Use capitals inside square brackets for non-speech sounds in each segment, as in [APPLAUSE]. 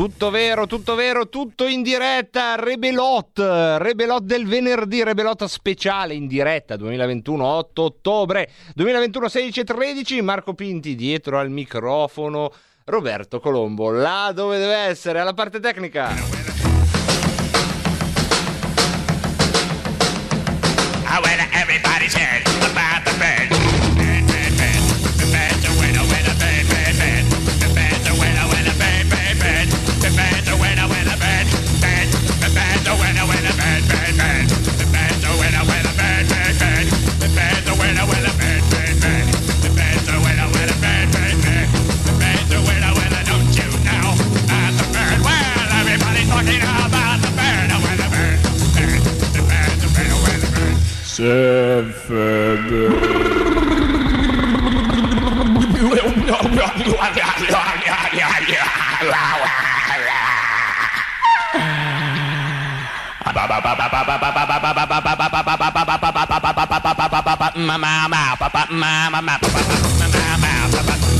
Tutto vero, tutto vero, tutto in diretta, Rebelot, Rebelot del venerdì, Rebelot speciale in diretta 2021 8 ottobre 2021 16 e 13, Marco Pinti dietro al microfono, Roberto Colombo là dove deve essere, alla parte tecnica. Sevede. Mama, papa, mama, papa, mama, papa.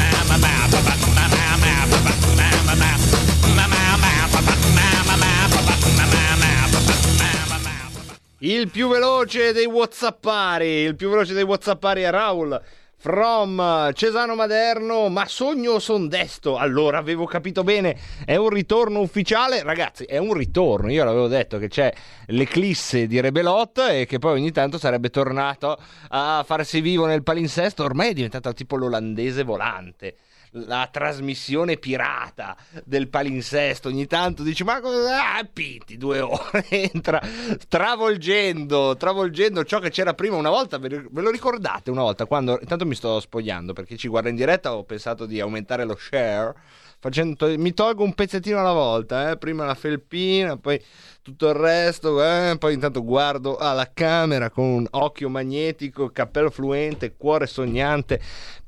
Il più veloce dei whatsappari, il più veloce dei whatsappari è Raul. From Cesano Maderno, ma sogno o son desto? Allora avevo capito bene, è un ritorno ufficiale, ragazzi, è un ritorno. Io l'avevo detto che c'è l'eclisse di Rebelot e che poi ogni tanto sarebbe tornato a farsi vivo nel palinsesto. Ormai è diventato tipo l'olandese volante la trasmissione pirata del palinsesto ogni tanto dici ma cosa ah, Pitti due ore [LAUGHS] entra travolgendo travolgendo ciò che c'era prima una volta ve lo ricordate una volta quando intanto mi sto spogliando perché ci guarda in diretta ho pensato di aumentare lo share facendo mi tolgo un pezzettino alla volta eh? prima la felpina poi tutto il resto eh? poi intanto guardo alla camera con un occhio magnetico cappello fluente cuore sognante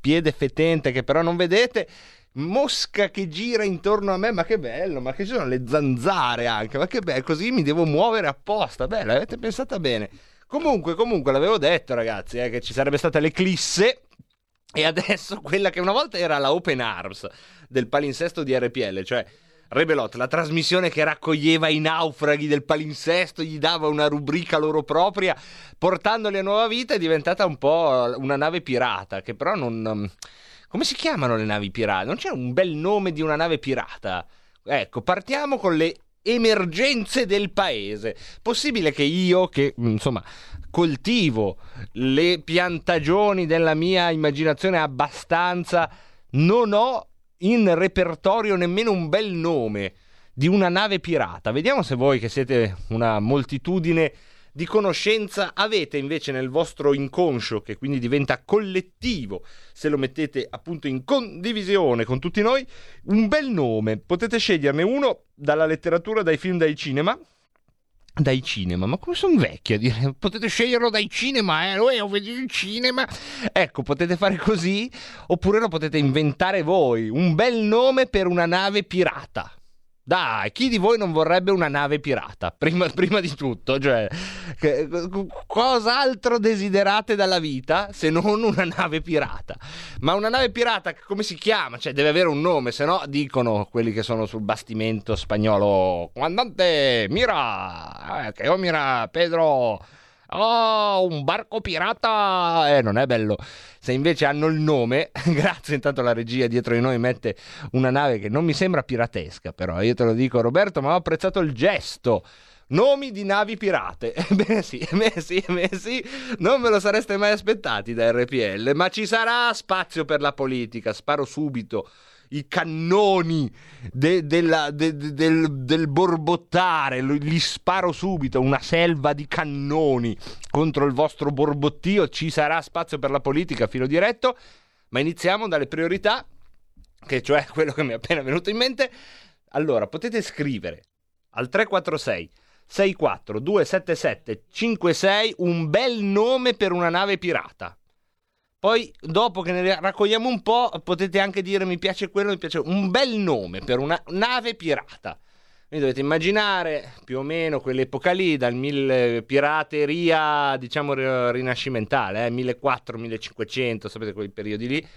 piede fetente che però non vedete, mosca che gira intorno a me, ma che bello, ma che ci sono le zanzare anche, ma che bello, così mi devo muovere apposta, beh, l'avete pensata bene. Comunque, comunque, l'avevo detto ragazzi, eh, che ci sarebbe stata l'eclisse e adesso quella che una volta era la Open Arms del palinsesto di RPL, cioè Rebelot, la trasmissione che raccoglieva i naufraghi del palinsesto, gli dava una rubrica loro propria, portandoli a nuova vita, è diventata un po' una nave pirata, che però non... Come si chiamano le navi pirate? Non c'è un bel nome di una nave pirata? Ecco, partiamo con le emergenze del paese. Possibile che io, che insomma coltivo le piantagioni della mia immaginazione abbastanza, non ho in repertorio nemmeno un bel nome di una nave pirata. Vediamo se voi che siete una moltitudine di conoscenza avete invece nel vostro inconscio, che quindi diventa collettivo, se lo mettete appunto in condivisione con tutti noi, un bel nome. Potete sceglierne uno dalla letteratura, dai film, dai cinema. Dai cinema, ma come sono vecchia dire? Potete sceglierlo dai cinema, eh? Noi ho veduto il cinema. Ecco, potete fare così, oppure lo potete inventare voi. Un bel nome per una nave pirata. Dai, chi di voi non vorrebbe una nave pirata? Prima, [LAUGHS] prima di tutto, cioè, che, cos'altro desiderate dalla vita se non una nave pirata? Ma una nave pirata, come si chiama? Cioè, deve avere un nome, se no dicono quelli che sono sul bastimento spagnolo: Comandante, mira, eh, che io mira, Pedro. Oh, un barco pirata! Eh, non è bello. Se invece hanno il nome, [LAUGHS] grazie intanto la regia dietro di noi mette una nave che non mi sembra piratesca, però io te lo dico Roberto, ma ho apprezzato il gesto. Nomi di navi pirate. [LAUGHS] Beh sì, beh sì, beh sì, non ve lo sareste mai aspettati da RPL, ma ci sarà spazio per la politica, sparo subito i cannoni de, della, de, de, del, del, borbottare, li sparo subito, una selva di cannoni contro il vostro borbottio, ci sarà spazio per la politica, filo diretto, ma iniziamo dalle priorità, che cioè quello che mi è appena venuto in mente. Allora, potete scrivere al 346 64 277 56 un bel nome per una nave pirata. Poi, dopo che ne raccogliamo un po', potete anche dire mi piace quello, mi piace un bel nome per una nave pirata. Quindi dovete immaginare più o meno quell'epoca lì, dal mille pirateria, diciamo, ri- rinascimentale, eh, 1400-1500, sapete quei periodi lì,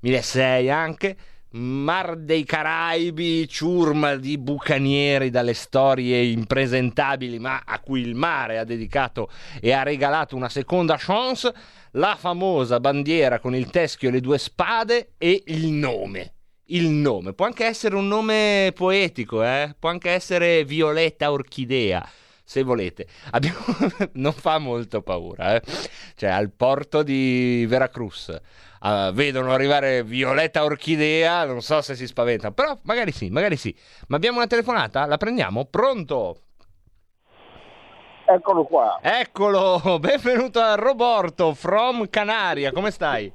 1600 anche. Mar dei Caraibi, ciurma di bucanieri dalle storie impresentabili, ma a cui il mare ha dedicato e ha regalato una seconda chance, la famosa bandiera con il teschio e le due spade e il nome. Il nome può anche essere un nome poetico, eh? può anche essere Violetta Orchidea se volete. Abbiamo... [LAUGHS] non fa molto paura, eh? cioè al porto di Veracruz. Uh, vedono arrivare Violetta Orchidea, non so se si spaventano, però magari sì, magari sì. Ma abbiamo una telefonata? La prendiamo? Pronto? Eccolo qua. Eccolo, [LAUGHS] benvenuto a Roborto from Canaria, come stai?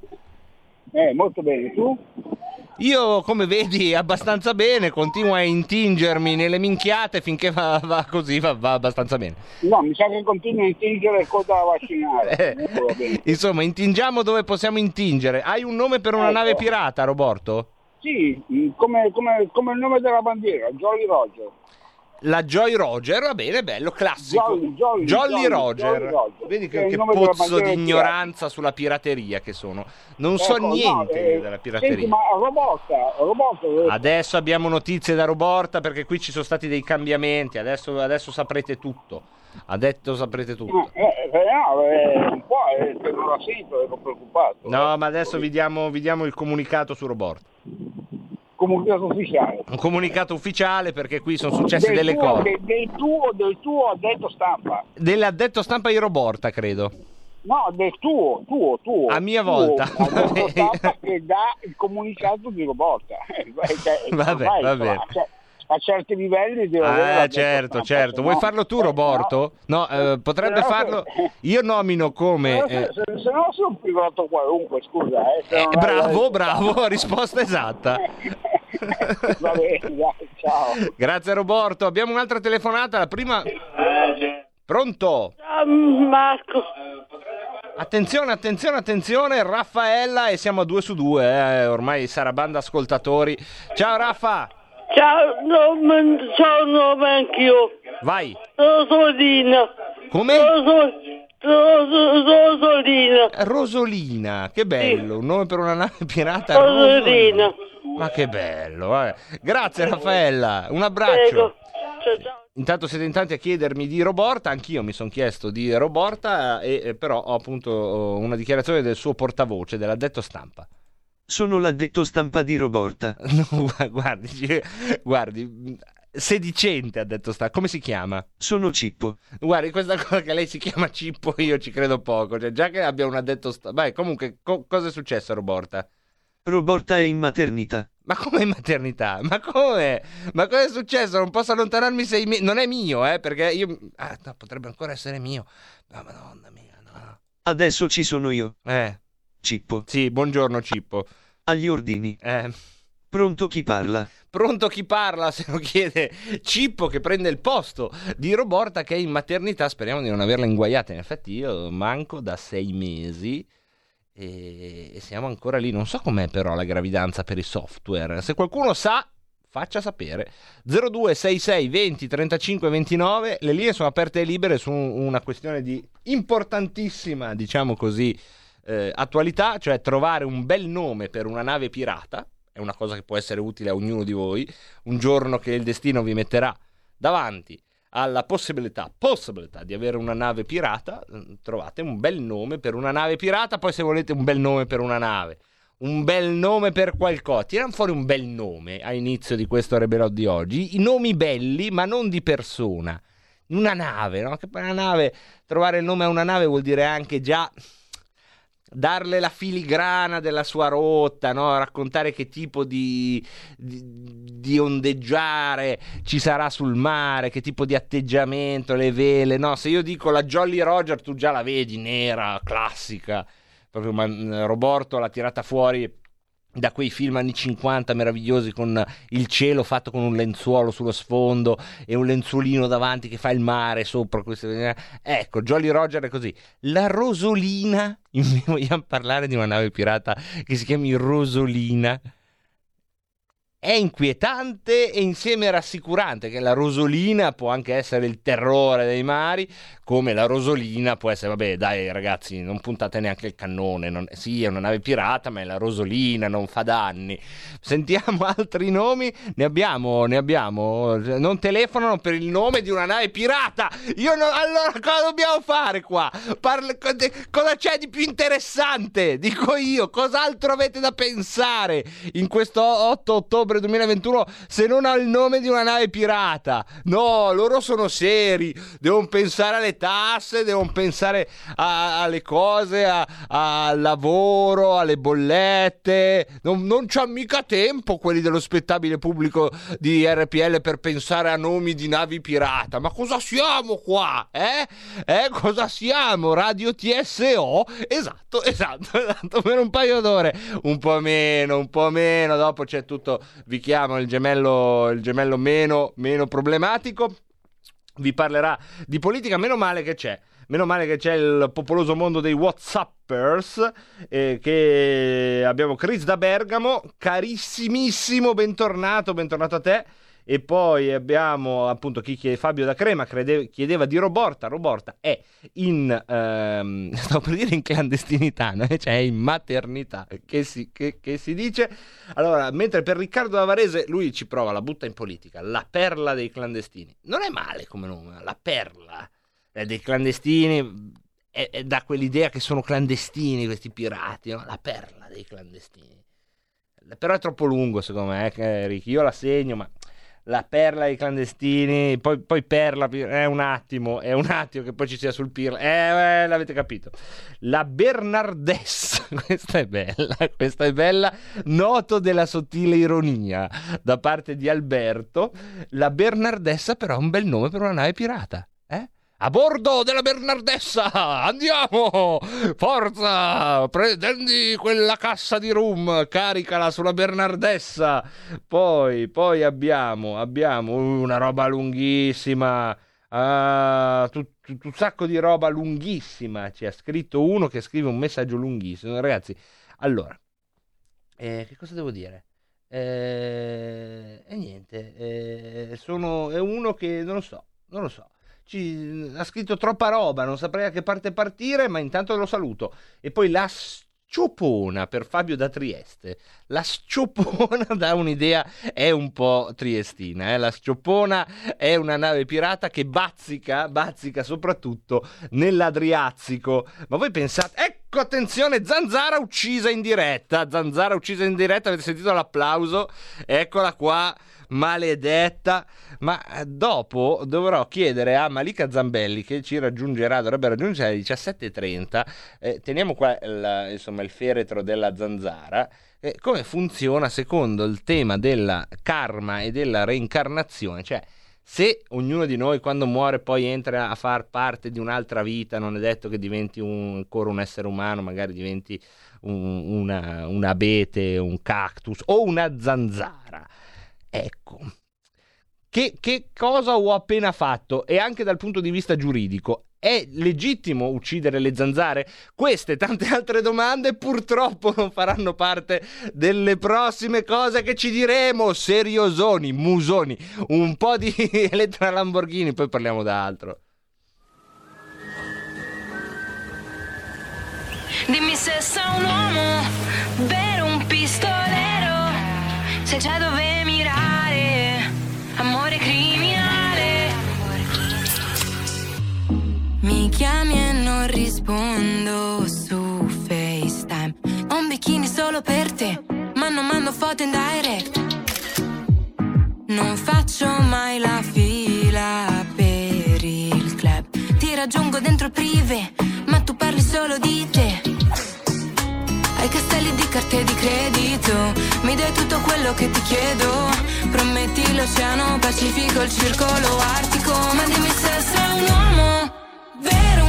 Eh, molto bene, tu? Io, come vedi, abbastanza bene, continuo a intingermi nelle minchiate finché va, va così, va, va abbastanza bene. No, mi sa che continui a intingere coda vaccinale. Eh, Non va bene. insomma, intingiamo dove possiamo intingere. Hai un nome per una Ecco. nave pirata, Roborto? Sì, mm, come, come- come il nome della bandiera, Jolly Roger. La Joy Roger, va bene, bello, classico. Jolly, Jolly, Jolly, Roger. Jolly Roger. Vedi Che che, pozzo di ignoranza sulla pirateria che sono. Non so Ecco, no, niente eh, della pirateria. Senti, ma Roborta, Roborta dove- Adesso abbiamo notizie da Roborta perché qui ci sono stati dei cambiamenti. Adesso, adesso saprete tutto. Adesso saprete tutto. Eh, eh, no, eh, un po' eh, non la sento, ero preoccupato. No, ma adesso vi diamo, vi diamo il comunicato su Roborta. Comunicato ufficiale. Un comunicato ufficiale perché qui sono successe Del delle tuo, cose. de- del tuo, del tuo addetto stampa. Dell'addetto stampa di Roborta, credo. No, del tuo, tuo, tuo. A mia tuo, volta. addetto [LAUGHS] stampa che dà il comunicato di Roborta. [LAUGHS] Eh, cioè, Vabbè, ormai, va insomma, bene. cioè, a certi livelli avere Ah, certo, certo. se Vuoi no- farlo tu, eh, Roborto? No, eh, potrebbe se no- farlo. [LAUGHS] Io nomino come. Se, eh, se, se no sono un pilota qualunque, scusa. Eh, se eh, bravo, l'addetto bravo, risposta [LAUGHS] esatta. [LAUGHS] Va bene, dai, ciao. Grazie, Roborto. Abbiamo un'altra telefonata. La prima. Pronto? Ciao Marco, Attenzione, attenzione, attenzione. Raffaella, e siamo a due su due. eh, Ormai sarà banda ascoltatori. Ciao, Raffa. Ciao, nome, ciao nome anch'io, Vai. Rosolina, Come? Roso- Roso- Rosolina, Rosolina, che bello, un nome per una nave pirata. Rosolina, Ma che bello, eh. Grazie Raffaella, un abbraccio. ciao ciao. Intanto siete in tanti a chiedermi di Roborta, anch'io mi sono chiesto di Roborta, e, e però ho appunto oh, una dichiarazione del suo portavoce, dell'addetto stampa. Sono l'addetto stampa di Roborta. [LAUGHS] No, gu- guardi, guardi, sedicente ha detto sta, come si chiama? Sono Cippo. Guardi, questa cosa che lei si chiama Cippo io ci credo poco, cioè già che abbia un addetto stampa... Beh, comunque, co- cosa è successo a Roborta? Roborta è in maternità. Ma come in maternità? Ma come? Ma cosa è successo? Non posso allontanarmi sei mesi. Non è mio, eh, perché io. Ah, no, potrebbe ancora essere mio. Ma madonna mia, no. Adesso ci sono io, Eh, Cippo. sì, buongiorno Cippo. Agli ordini. Eh, Pronto chi parla? [LAUGHS] pronto chi parla se lo chiede Cippo che prende il posto di Roborta che è in maternità. Speriamo di non averla inguaiata. In effetti io manco da sei mesi. E siamo ancora lì. Non so com'è però la gravidanza per i software. Se qualcuno sa, faccia sapere. 0266 20 35 29. Le linee sono aperte e libere su una questione di importantissima, diciamo così, eh, attualità, cioè trovare un bel nome per una nave pirata. È una cosa che può essere utile a ognuno di voi. Un giorno che il destino vi metterà davanti alla possibilità, possibilità di avere una nave pirata, eh, trovate un bel nome per una nave pirata, poi se volete un bel nome per una nave, un bel nome per qualcosa, tirano fuori un bel nome a inizio di questo Rebelot di oggi, i nomi belli ma non di persona, una nave, no? Che una nave, trovare il nome a una nave vuol dire anche già darle la filigrana della sua rotta, no? raccontare che tipo di, di, di ondeggiare ci sarà sul mare, che tipo di atteggiamento, le vele. No, se io dico la Jolly Roger, tu già la vedi nera, classica. Proprio ma, Roborto l'ha tirata fuori da quei film anni 50 meravigliosi con il cielo fatto con un lenzuolo sullo sfondo e un lenzuolino davanti che fa il mare sopra. Queste... Ecco, Jolly Roger è così. La Rosolina, [LAUGHS] vogliamo parlare di una nave pirata che si chiami Rosolina? È inquietante e insieme rassicurante che la rosolina può anche essere il terrore dei mari, come la rosolina può essere, vabbè dai ragazzi, non puntate neanche il cannone, non, sì è una nave pirata ma è la rosolina, non fa danni. Sentiamo [LAUGHS] altri nomi, ne abbiamo, ne abbiamo, non telefonano per il nome di una nave pirata, io non, allora cosa dobbiamo fare qua? Parla, cosa c'è di più interessante? Dico io, cos'altro avete da pensare in questo 8 ottobre? ottobre 2021 se non al nome di una nave pirata. No, loro sono seri, devono pensare alle tasse, devono pensare a- alle cose, a- al lavoro, alle bollette. Non, non c'ha mica tempo quelli dello spettabile pubblico di RPL per pensare a nomi di navi pirata. Ma cosa siamo qua? Eh? Eh, cosa siamo? Radio TSO? Esatto, esatto, [LAUGHS] esatto, per un paio d'ore. Un po' meno, un po' meno, dopo c'è tutto vi chiamo il gemello, il gemello meno, meno problematico. Vi parlerà di politica, meno male che c'è. Meno male che c'è il popoloso mondo dei Whatsappers. Eh, che abbiamo Chris da Bergamo, carissimissimo, bentornato, bentornato a te. E poi abbiamo appunto chi chiede, Fabio da Crema crede, chiedeva di Roborta. Roborta è in, ehm, [LAUGHS] stavo per dire in clandestinità, no? [LAUGHS] cioè in maternità, che si, che, che si, dice. Allora, mentre per Riccardo Avarese lui ci prova, la butta in politica, la perla dei clandestini. Non è male come nome, la perla eh, dei clandestini. È, è da quell'idea che sono clandestini questi pirati, no? la perla dei clandestini. Però è troppo lungo secondo me, eh, Ricky. Io la segno, ma la perla ai clandestini, poi, poi perla, è un attimo, è un attimo che poi ci sia sul pirla, eh, eh, l'avete capito. La Bernardessa, [LAUGHS] questa è bella, questa è bella, noto della sottile ironia da parte di Alberto, la Bernardessa però è un bel nome per una nave pirata. A bordo della Bernardessa! Andiamo! Forza! Prendi quella cassa di rum, caricala sulla Bernardessa! Poi, poi abbiamo, abbiamo una roba lunghissima. Uh, tutto un sacco di roba lunghissima. Ci ha scritto uno che scrive un messaggio lunghissimo. Ragazzi, allora, eh, che cosa devo dire? Eh, e niente, eh, sono, è uno che non lo so, non lo so ci, ha scritto troppa roba, non saprei a che parte partire, ma intanto lo saluto. E poi la sciopona per Fabio da Trieste. La sciopona [LAUGHS] dà un'idea, è un po' triestina. Eh? La sciopona è una nave pirata che bazzica, bazzica soprattutto nell'Adriatico. Ma voi pensate, ecco attenzione, Zanzara uccisa in diretta. Zanzara uccisa in diretta, avete sentito l'applauso? Eccola qua maledetta. Ma dopo dovrò chiedere a Malika Zambelli che ci raggiungerà, dovrebbe raggiungere alle 17.30. Eh, teniamo qua il, insomma, il feretro della zanzara. Eh, come funziona secondo il tema della karma e della reincarnazione? Cioè, se ognuno di noi quando muore poi entra a far parte di un'altra vita, non è detto che diventi un, ancora un essere umano, magari diventi un, una, un abete, un cactus o una zanzara. Ecco, che, che, cosa ho appena fatto? E anche dal punto di vista giuridico, è legittimo uccidere le zanzare? Queste e tante altre domande purtroppo faranno parte delle prossime cose che ci diremo. Seriosoni, musoni, un po' di [LAUGHS] Elettra Lamborghini, poi parliamo d'altro. Dimmi se sei un uomo, vero un pistolero, se c'è dove amore criminale. Mi chiami e non rispondo su FaceTime. Ho un bikini solo per te, ma non mando foto in direct. Non faccio mai la fila per il club. Ti raggiungo dentro il privé, ma tu parli solo di te. Hai castelli di carte di credito, mi dai tutto quello che ti chiedo. Prometti l'oceano Pacifico, il circolo artico, ma dimmi se sei un uomo, vero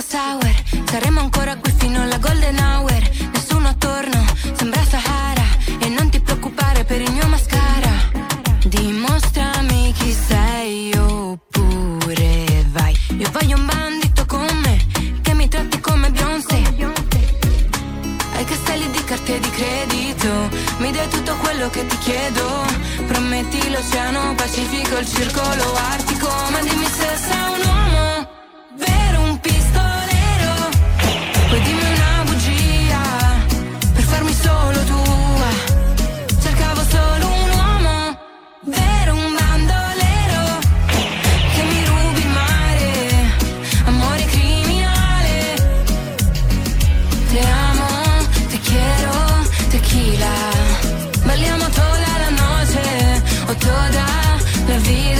Marco Sauer Saremo ancora qui fino alla golden hour. Nessuno attorno, sembra Sahara. E non ti preoccupare per il mio mascara. Dimostrami chi sei oppure vai. Io voglio un bandito con me Che mi tratti come Beyoncé. Ai castelli di carte di credito Mi dai tutto quello che ti chiedo. Prometti l'oceano Pacifico, il circolo artico. Ma dimmi se sei un uomo Balliamo toda la noche o toda la vida.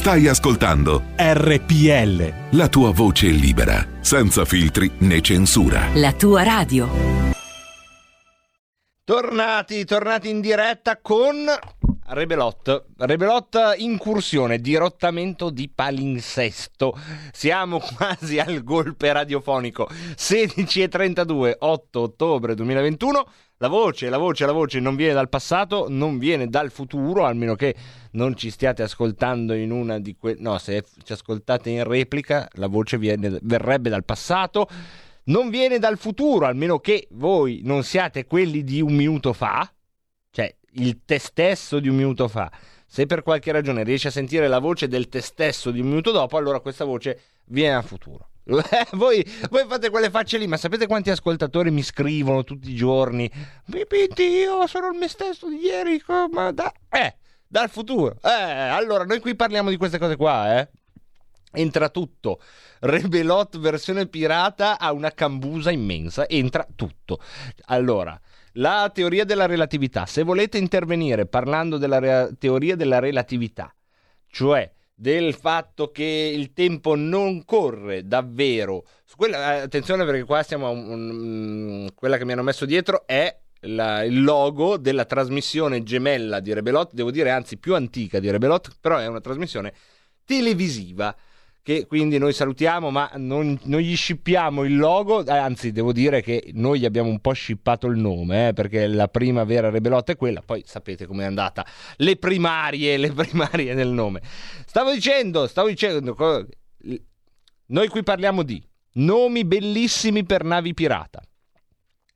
Stai ascoltando RPL. la tua voce libera, senza filtri né censura. La tua radio. Tornati, tornati in diretta con Rebelot. Rebelot incursione, dirottamento di palinsesto. Siamo quasi al golpe radiofonico. 16.32, 8 ottobre 2021. La voce, la voce, la voce non viene dal passato, non viene dal futuro, almeno che non ci stiate ascoltando in una di quelle... No, se ci ascoltate in replica, la voce viene- verrebbe dal passato non viene dal futuro, almeno che voi non siate quelli di un minuto fa, cioè il te stesso di un minuto fa. Se per qualche ragione riesci a sentire la voce del te stesso di un minuto dopo, allora questa voce viene dal futuro. [LAUGHS] voi, voi fate quelle facce lì, ma sapete quanti ascoltatori mi scrivono tutti i giorni? Pipiti, io sono il me stesso di ieri, ma da... Eh, dal futuro. Eh, allora noi qui parliamo di queste cose qua, eh. Entra tutto. Rebelot versione pirata ha una cambusa immensa. Entra tutto. Allora, la teoria della relatività. Se volete intervenire parlando della rea- teoria della relatività, cioè del fatto che il tempo non corre davvero. Quella, attenzione perché qua siamo a un- un- quella che mi hanno messo dietro è la- il logo della trasmissione gemella di Rebelot, devo dire anzi più antica di Rebelot, però è una trasmissione televisiva che quindi noi salutiamo, ma non, non gli scippiamo il logo, eh, anzi devo dire che noi gli abbiamo un po' scippato il nome, eh, perché la prima vera Rebelotta è quella, poi sapete com'è andata, le primarie, le [LAUGHS] primarie del nome. Stavo dicendo, stavo dicendo, noi qui parliamo di nomi bellissimi per navi pirata.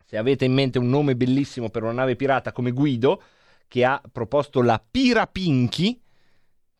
Se avete in mente un nome bellissimo per una nave pirata come Guido, che ha proposto la Pirapinchi,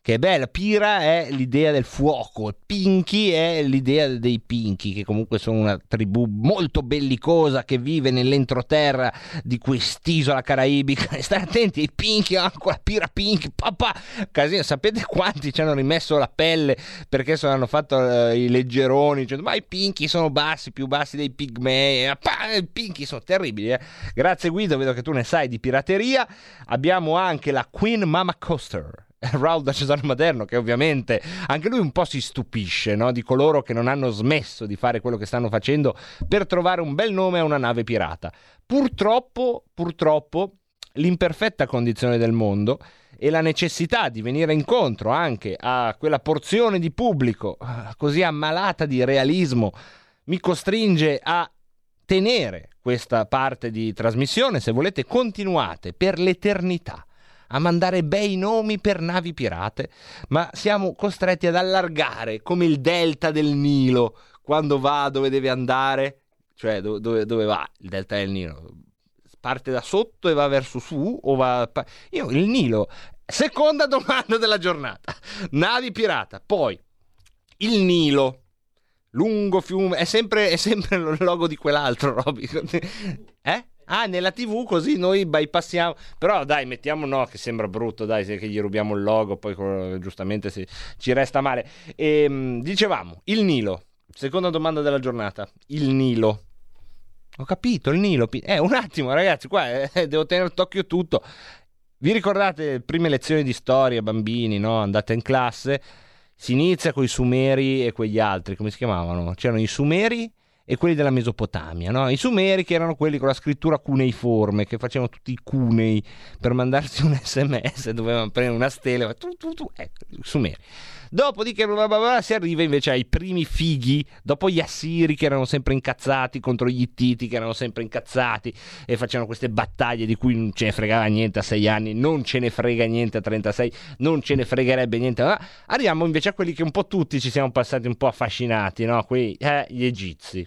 che è bella, Pira è l'idea del fuoco, Pinky è l'idea dei Pinky, che comunque sono una tribù molto bellicosa che vive nell'entroterra di quest'isola caraibica. [LAUGHS] State attenti, i Pinky, anche la Pira Pinky, papà, casino, sapete quanti ci hanno rimesso la pelle perché sono, hanno fatto eh, i leggeroni, dicendo, ma i Pinky sono bassi, più bassi dei pigmei, papà, i Pinky sono terribili. Eh. Grazie Guido, vedo che tu ne sai di pirateria. Abbiamo anche la Queen Mama Coaster. [LAUGHS] Raul da Cesare Maderno, che ovviamente anche lui un po' si stupisce no? di coloro che non hanno smesso di fare quello che stanno facendo per trovare un bel nome a una nave pirata. Purtroppo, purtroppo, l'imperfetta condizione del mondo e la necessità di venire incontro anche a quella porzione di pubblico ah, così ammalata di realismo mi costringe a tenere questa parte di trasmissione. Se volete, continuate per l'eternità a mandare bei nomi per navi pirate, ma siamo costretti ad allargare come il delta del Nilo quando va dove deve andare, cioè dove, dove, va il delta del Nilo. Parte da sotto e va verso su o va... Io il Nilo, seconda domanda della giornata, navi pirata, poi il Nilo, lungo fiume, è sempre, è sempre il logo di quell'altro, Roby. [LAUGHS] Eh? Ah, nella TV così noi bypassiamo. Però dai, mettiamo no, che sembra brutto, dai, che gli rubiamo il logo, poi giustamente si, ci resta male. E, ehm, dicevamo, il Nilo. Seconda domanda della giornata. Il Nilo. Ho capito, il Nilo. Eh, un attimo, ragazzi, qua eh, devo tenere d'occhio tutto. Vi ricordate le prime lezioni di storia, bambini, no? Andate in classe. Si inizia con i Sumeri e quegli altri, come si chiamavano? C'erano i Sumeri e quelli della Mesopotamia. No? I Sumeri che erano quelli con la scrittura cuneiforme, che facevano tutti i cunei per mandarsi un sms, dovevano prendere una stella, tu, tu, tu, ecco, i Sumeri. Dopodiché bla bla bla, si arriva invece ai primi fighi, dopo gli Assiri che erano sempre incazzati contro gli Ittiti che erano sempre incazzati e facevano queste battaglie di cui non ce ne fregava niente a 6 anni, non ce ne frega niente a 36, non ce ne fregherebbe niente. Ma arriviamo invece a quelli che un po' tutti ci siamo passati un po' affascinati, no? Quei, eh, gli egizi.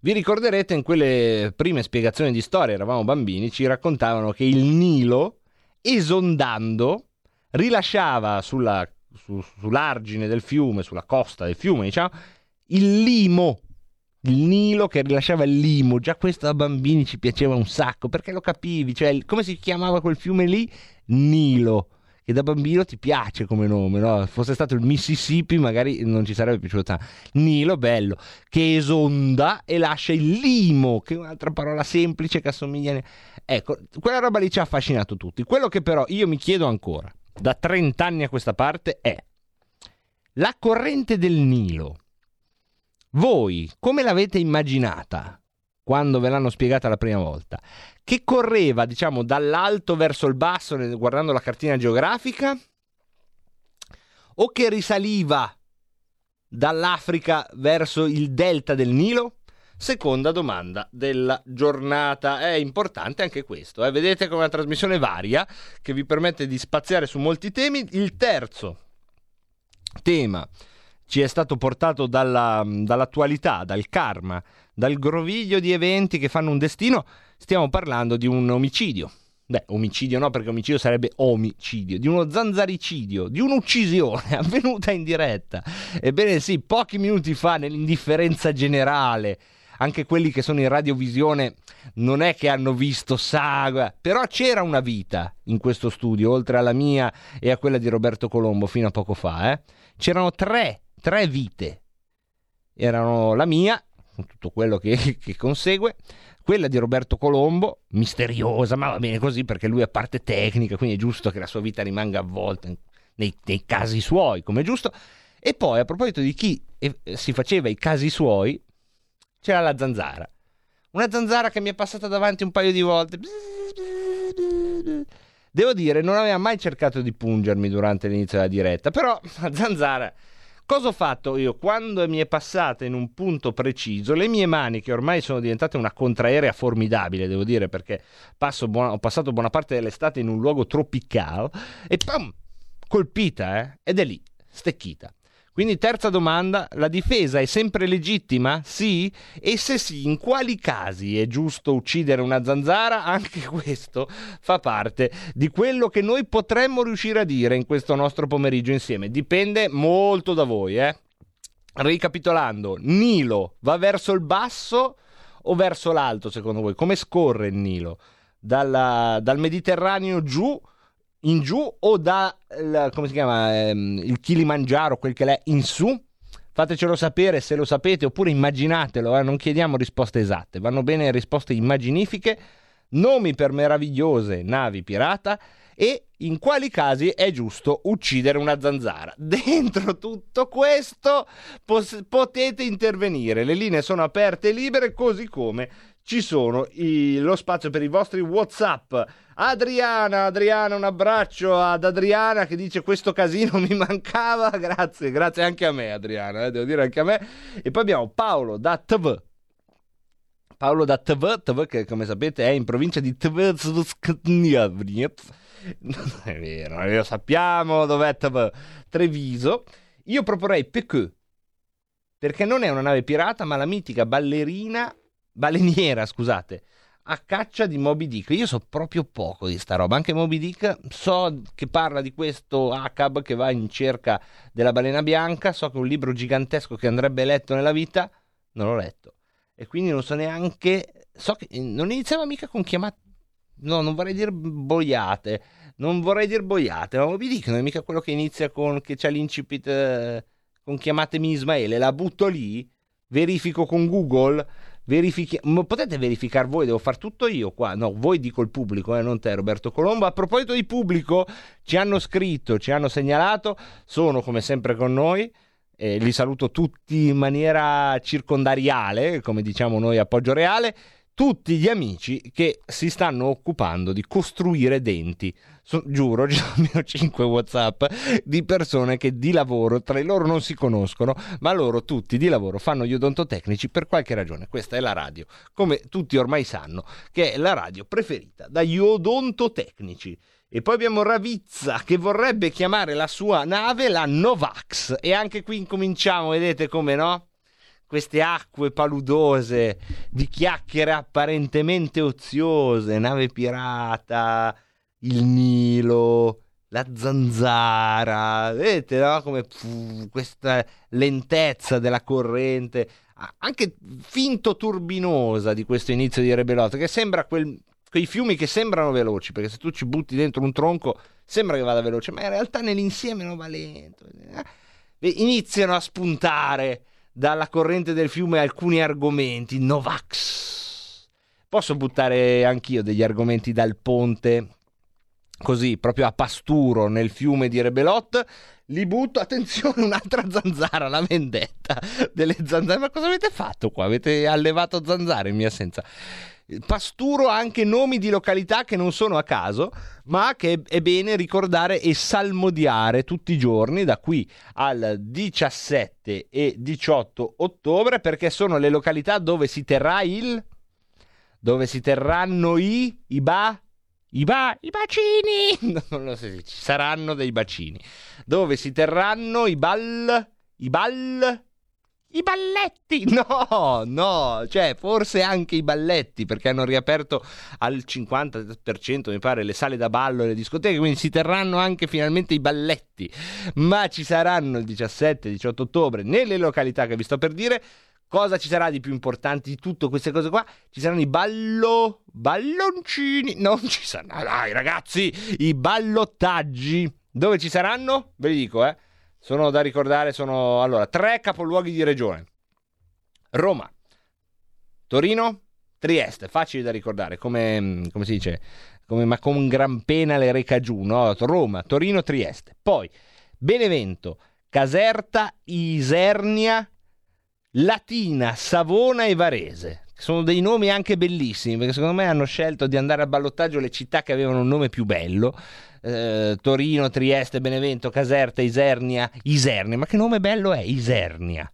Vi ricorderete in quelle prime spiegazioni di storia, eravamo bambini, ci raccontavano che il Nilo, esondando, rilasciava sulla, su, sull'argine del fiume, sulla costa del fiume, diciamo, il limo. Il Nilo che rilasciava il limo, già questo da bambini ci piaceva un sacco, perché lo capivi, cioè come si chiamava quel fiume lì? Nilo che da bambino ti piace come nome, no? Fosse stato il Mississippi magari non ci sarebbe piaciuto tanto. Nilo, bello, che esonda e lascia il limo, che è un'altra parola semplice che assomiglia... Ecco, quella roba lì ci ha affascinato tutti. Quello che però io mi chiedo ancora, da 30 anni a questa parte, è la corrente del Nilo. Voi come l'avete immaginata quando ve l'hanno spiegata la prima volta? Che correva, diciamo, dall'alto verso il basso guardando la cartina geografica o che risaliva dall'Africa verso il delta del Nilo? Seconda domanda della giornata. È importante anche questo. Eh? Vedete come una trasmissione varia che vi permette di spaziare su molti temi. Il terzo tema ci è stato portato dalla, dall'attualità, dal karma, dal groviglio di eventi che fanno un destino stiamo parlando di un omicidio. Beh, omicidio no, perché omicidio sarebbe omicidio, di uno zanzaricidio, di un'uccisione [LAUGHS] avvenuta in diretta. Ebbene sì, pochi minuti fa nell'indifferenza generale, anche quelli che sono in radiovisione non è che hanno visto sangue, però c'era una vita in questo studio, oltre alla mia e a quella di Roberto Colombo fino a poco fa. Eh? C'erano tre, tre vite. Erano la mia, con tutto quello che, che consegue, quella di Roberto Colombo, misteriosa, ma va bene così perché lui è parte tecnica, quindi è giusto che la sua vita rimanga avvolta nei, nei casi suoi, come è giusto. E poi, a proposito di chi eh, si faceva i casi suoi, c'era la zanzara. Una zanzara che mi è passata davanti un paio di volte. Devo dire, non aveva mai cercato di pungermi durante l'inizio della diretta, però [LAUGHS] la zanzara Cosa ho fatto io? Quando mi è passata in un punto preciso, le mie mani, che ormai sono diventate una contraerea formidabile, devo dire, perché buona- ho passato buona parte dell'estate in un luogo tropicale, e pam, colpita, eh? Ed è lì, stecchita. Quindi terza domanda, la difesa è sempre legittima? Sì? E se sì, in quali casi è giusto uccidere una zanzara? [LAUGHS] Anche questo fa parte di quello che noi potremmo riuscire a dire in questo nostro pomeriggio insieme. Dipende molto da voi, eh? Ricapitolando, Nilo va verso il basso o verso l'alto secondo voi? Come scorre il Nilo? Dalla- dal Mediterraneo giù in giù o da il- come si chiama ehm, il Kilimangiaro, quel che è in su? Fatecelo sapere se lo sapete oppure immaginatelo, eh, non chiediamo risposte esatte, vanno bene risposte immaginifiche, nomi per meravigliose navi pirata e in quali casi è giusto uccidere una zanzara. [LAUGHS] Dentro tutto questo pos- potete intervenire, le linee sono aperte e libere così come ci sono i- lo spazio per i vostri WhatsApp. Adriana, Adriana, un abbraccio ad Adriana che dice questo casino [LAUGHS] mi mancava. Grazie, grazie anche a me, Adriana, eh, devo dire anche a me. E poi abbiamo Paolo da TV. Paolo da TV, TV che come sapete è in provincia di TV. Non è vero, lo sappiamo dov'è TV. Treviso. Io proporrei Peque, perché non è una nave pirata, ma la mitica ballerina, baleniera, scusate, a caccia di Moby Dick. Io so proprio poco di sta roba, anche Moby Dick so che parla di questo Acab che va in cerca della balena bianca, so che è un libro gigantesco che andrebbe letto nella vita, non l'ho letto. E quindi non so neanche, so che non iniziava mica con chiamate, no, non vorrei dire boiate, non vorrei dire boiate, ma Moby Dick non è mica quello che inizia con, che c'ha l'incipit eh, con chiamatemi Ismaele, la butto lì, verifico con Google, verifichi... potete verificare voi, devo far tutto io qua, no, voi dico il pubblico, eh, non te Roberto Colombo, a proposito di pubblico, ci hanno scritto, ci hanno segnalato, sono come sempre con noi, eh, li saluto tutti in maniera circondariale, come diciamo noi a Poggio Reale, tutti gli amici che si stanno occupando di costruire denti. So- giuro, [LAUGHS] ci sono almeno 5 WhatsApp di persone che di lavoro tra loro non si conoscono, ma loro tutti di lavoro fanno gli odontotecnici per qualche ragione. Questa è la radio, come tutti ormai sanno, che è la radio preferita dagli odontotecnici. E poi abbiamo Ravizza che vorrebbe chiamare la sua nave la Novax. E anche qui incominciamo, vedete come no? Queste acque paludose di chiacchiere apparentemente oziose, nave pirata, il Nilo, la zanzara, vedete no? come pff, questa lentezza della corrente, anche finto turbinosa di questo inizio di Rebelotto, che sembra quel- quei fiumi che sembrano veloci, perché se tu ci butti dentro un tronco sembra che vada veloce, ma in realtà nell'insieme non va lento. Eh, Iniziano a spuntare dalla corrente del fiume alcuni argomenti, Novax. Posso buttare anch'io degli argomenti dal ponte così proprio a pasturo nel fiume di Rebelot. Li butto, [LAUGHS] attenzione, un'altra zanzara, la vendetta delle zanzare. Ma cosa avete fatto qua? Avete allevato zanzare in mia assenza. Pasturo anche nomi di località che non sono a caso, ma che è bene ricordare e salmodiare tutti i giorni da qui al 17 e 18 ottobre, perché sono le località dove si terrà il dove si terranno i i ba i, ba, i bacini. [LAUGHS] Non lo so se ci saranno dei bacini. Dove si terranno i ball i ball? I balletti. [LAUGHS] No no cioè forse anche i balletti perché hanno riaperto al 50% mi pare le sale da ballo e le discoteche quindi si terranno anche finalmente i balletti. Ma ci saranno il 17 18 ottobre nelle località che vi sto per dire Cosa ci sarà di più importante di tutte queste cose qua? Ci saranno i ballo... balloncini. [LAUGHS] Non ci saranno... Dai ragazzi, i ballottaggi. Dove ci saranno? Ve li dico, eh. Sono da ricordare, sono... Allora, tre capoluoghi di regione. Roma, Torino, Trieste. Facili da ricordare, come, come si dice? Come, ma con gran pena le reca giù, no? Roma, Torino, Trieste. Poi, Benevento, Caserta, Isernia... Latina, Savona e Varese. Sono dei nomi anche bellissimi, perché secondo me hanno scelto di andare al ballottaggio le città che avevano un nome più bello. Eh, Torino, Trieste, Benevento, Caserta, Isernia. Isernia, ma che nome bello è Isernia?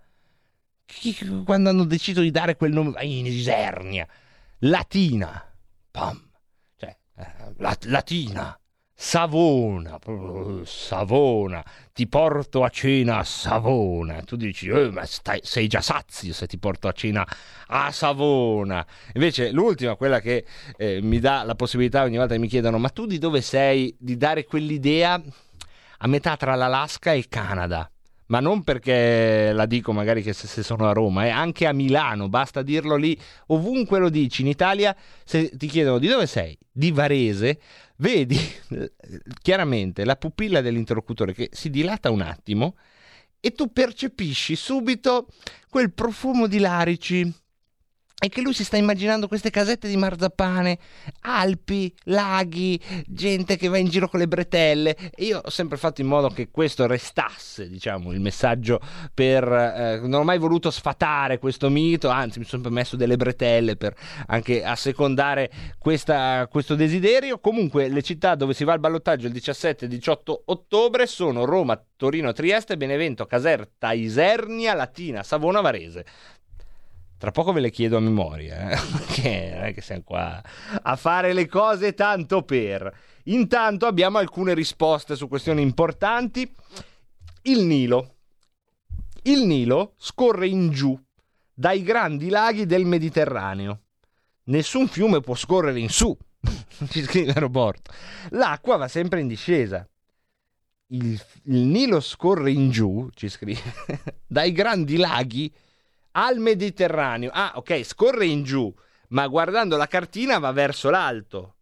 Chi- Quando hanno deciso di dare quel nome, in Isernia, Latina, pam, cioè, eh, la- Latina, Savona, Savona, ti porto a cena a Savona. Tu dici, "Eh, ma stai- sei già sazio se ti porto a cena a Savona. Invece l'ultima, quella che eh, mi dà la possibilità ogni volta che mi chiedono, ma tu di dove sei? Di dare quell'idea a metà tra l'Alaska e il Canada. Ma non perché la dico magari che se, sono a Roma, è anche a Milano, basta dirlo lì, ovunque lo dici in Italia, se ti chiedono di dove sei, di Varese, vedi [LAUGHS] chiaramente la pupilla dell'interlocutore che si dilata un attimo e tu percepisci subito quel profumo di larici e che lui si sta immaginando queste casette di marzapane, Alpi, laghi, gente che va in giro con le bretelle. E io ho sempre fatto in modo che questo restasse, diciamo, il messaggio per... eh, non ho mai voluto sfatare questo mito, anzi mi sono sempre messo delle bretelle per anche assecondare questa- questo desiderio. Comunque le città dove si va al ballottaggio il 17 e 18 ottobre sono Roma, Torino, Trieste, Benevento, Caserta, Isernia, Latina, Savona, Varese. Tra poco ve le chiedo a memoria, eh? perché [LAUGHS] non è che siamo qua a fare le cose tanto per. Intanto abbiamo alcune risposte su questioni importanti. Il Nilo. Il Nilo scorre in giù dai grandi laghi del Mediterraneo. Nessun fiume può scorrere in su, [LAUGHS] ci scrive Roborto. L'acqua va sempre in discesa. Il, il Nilo scorre in giù, ci scrive, [LAUGHS] dai grandi laghi al Mediterraneo. Ah, ok, scorre in giù, ma guardando la cartina va verso l'alto.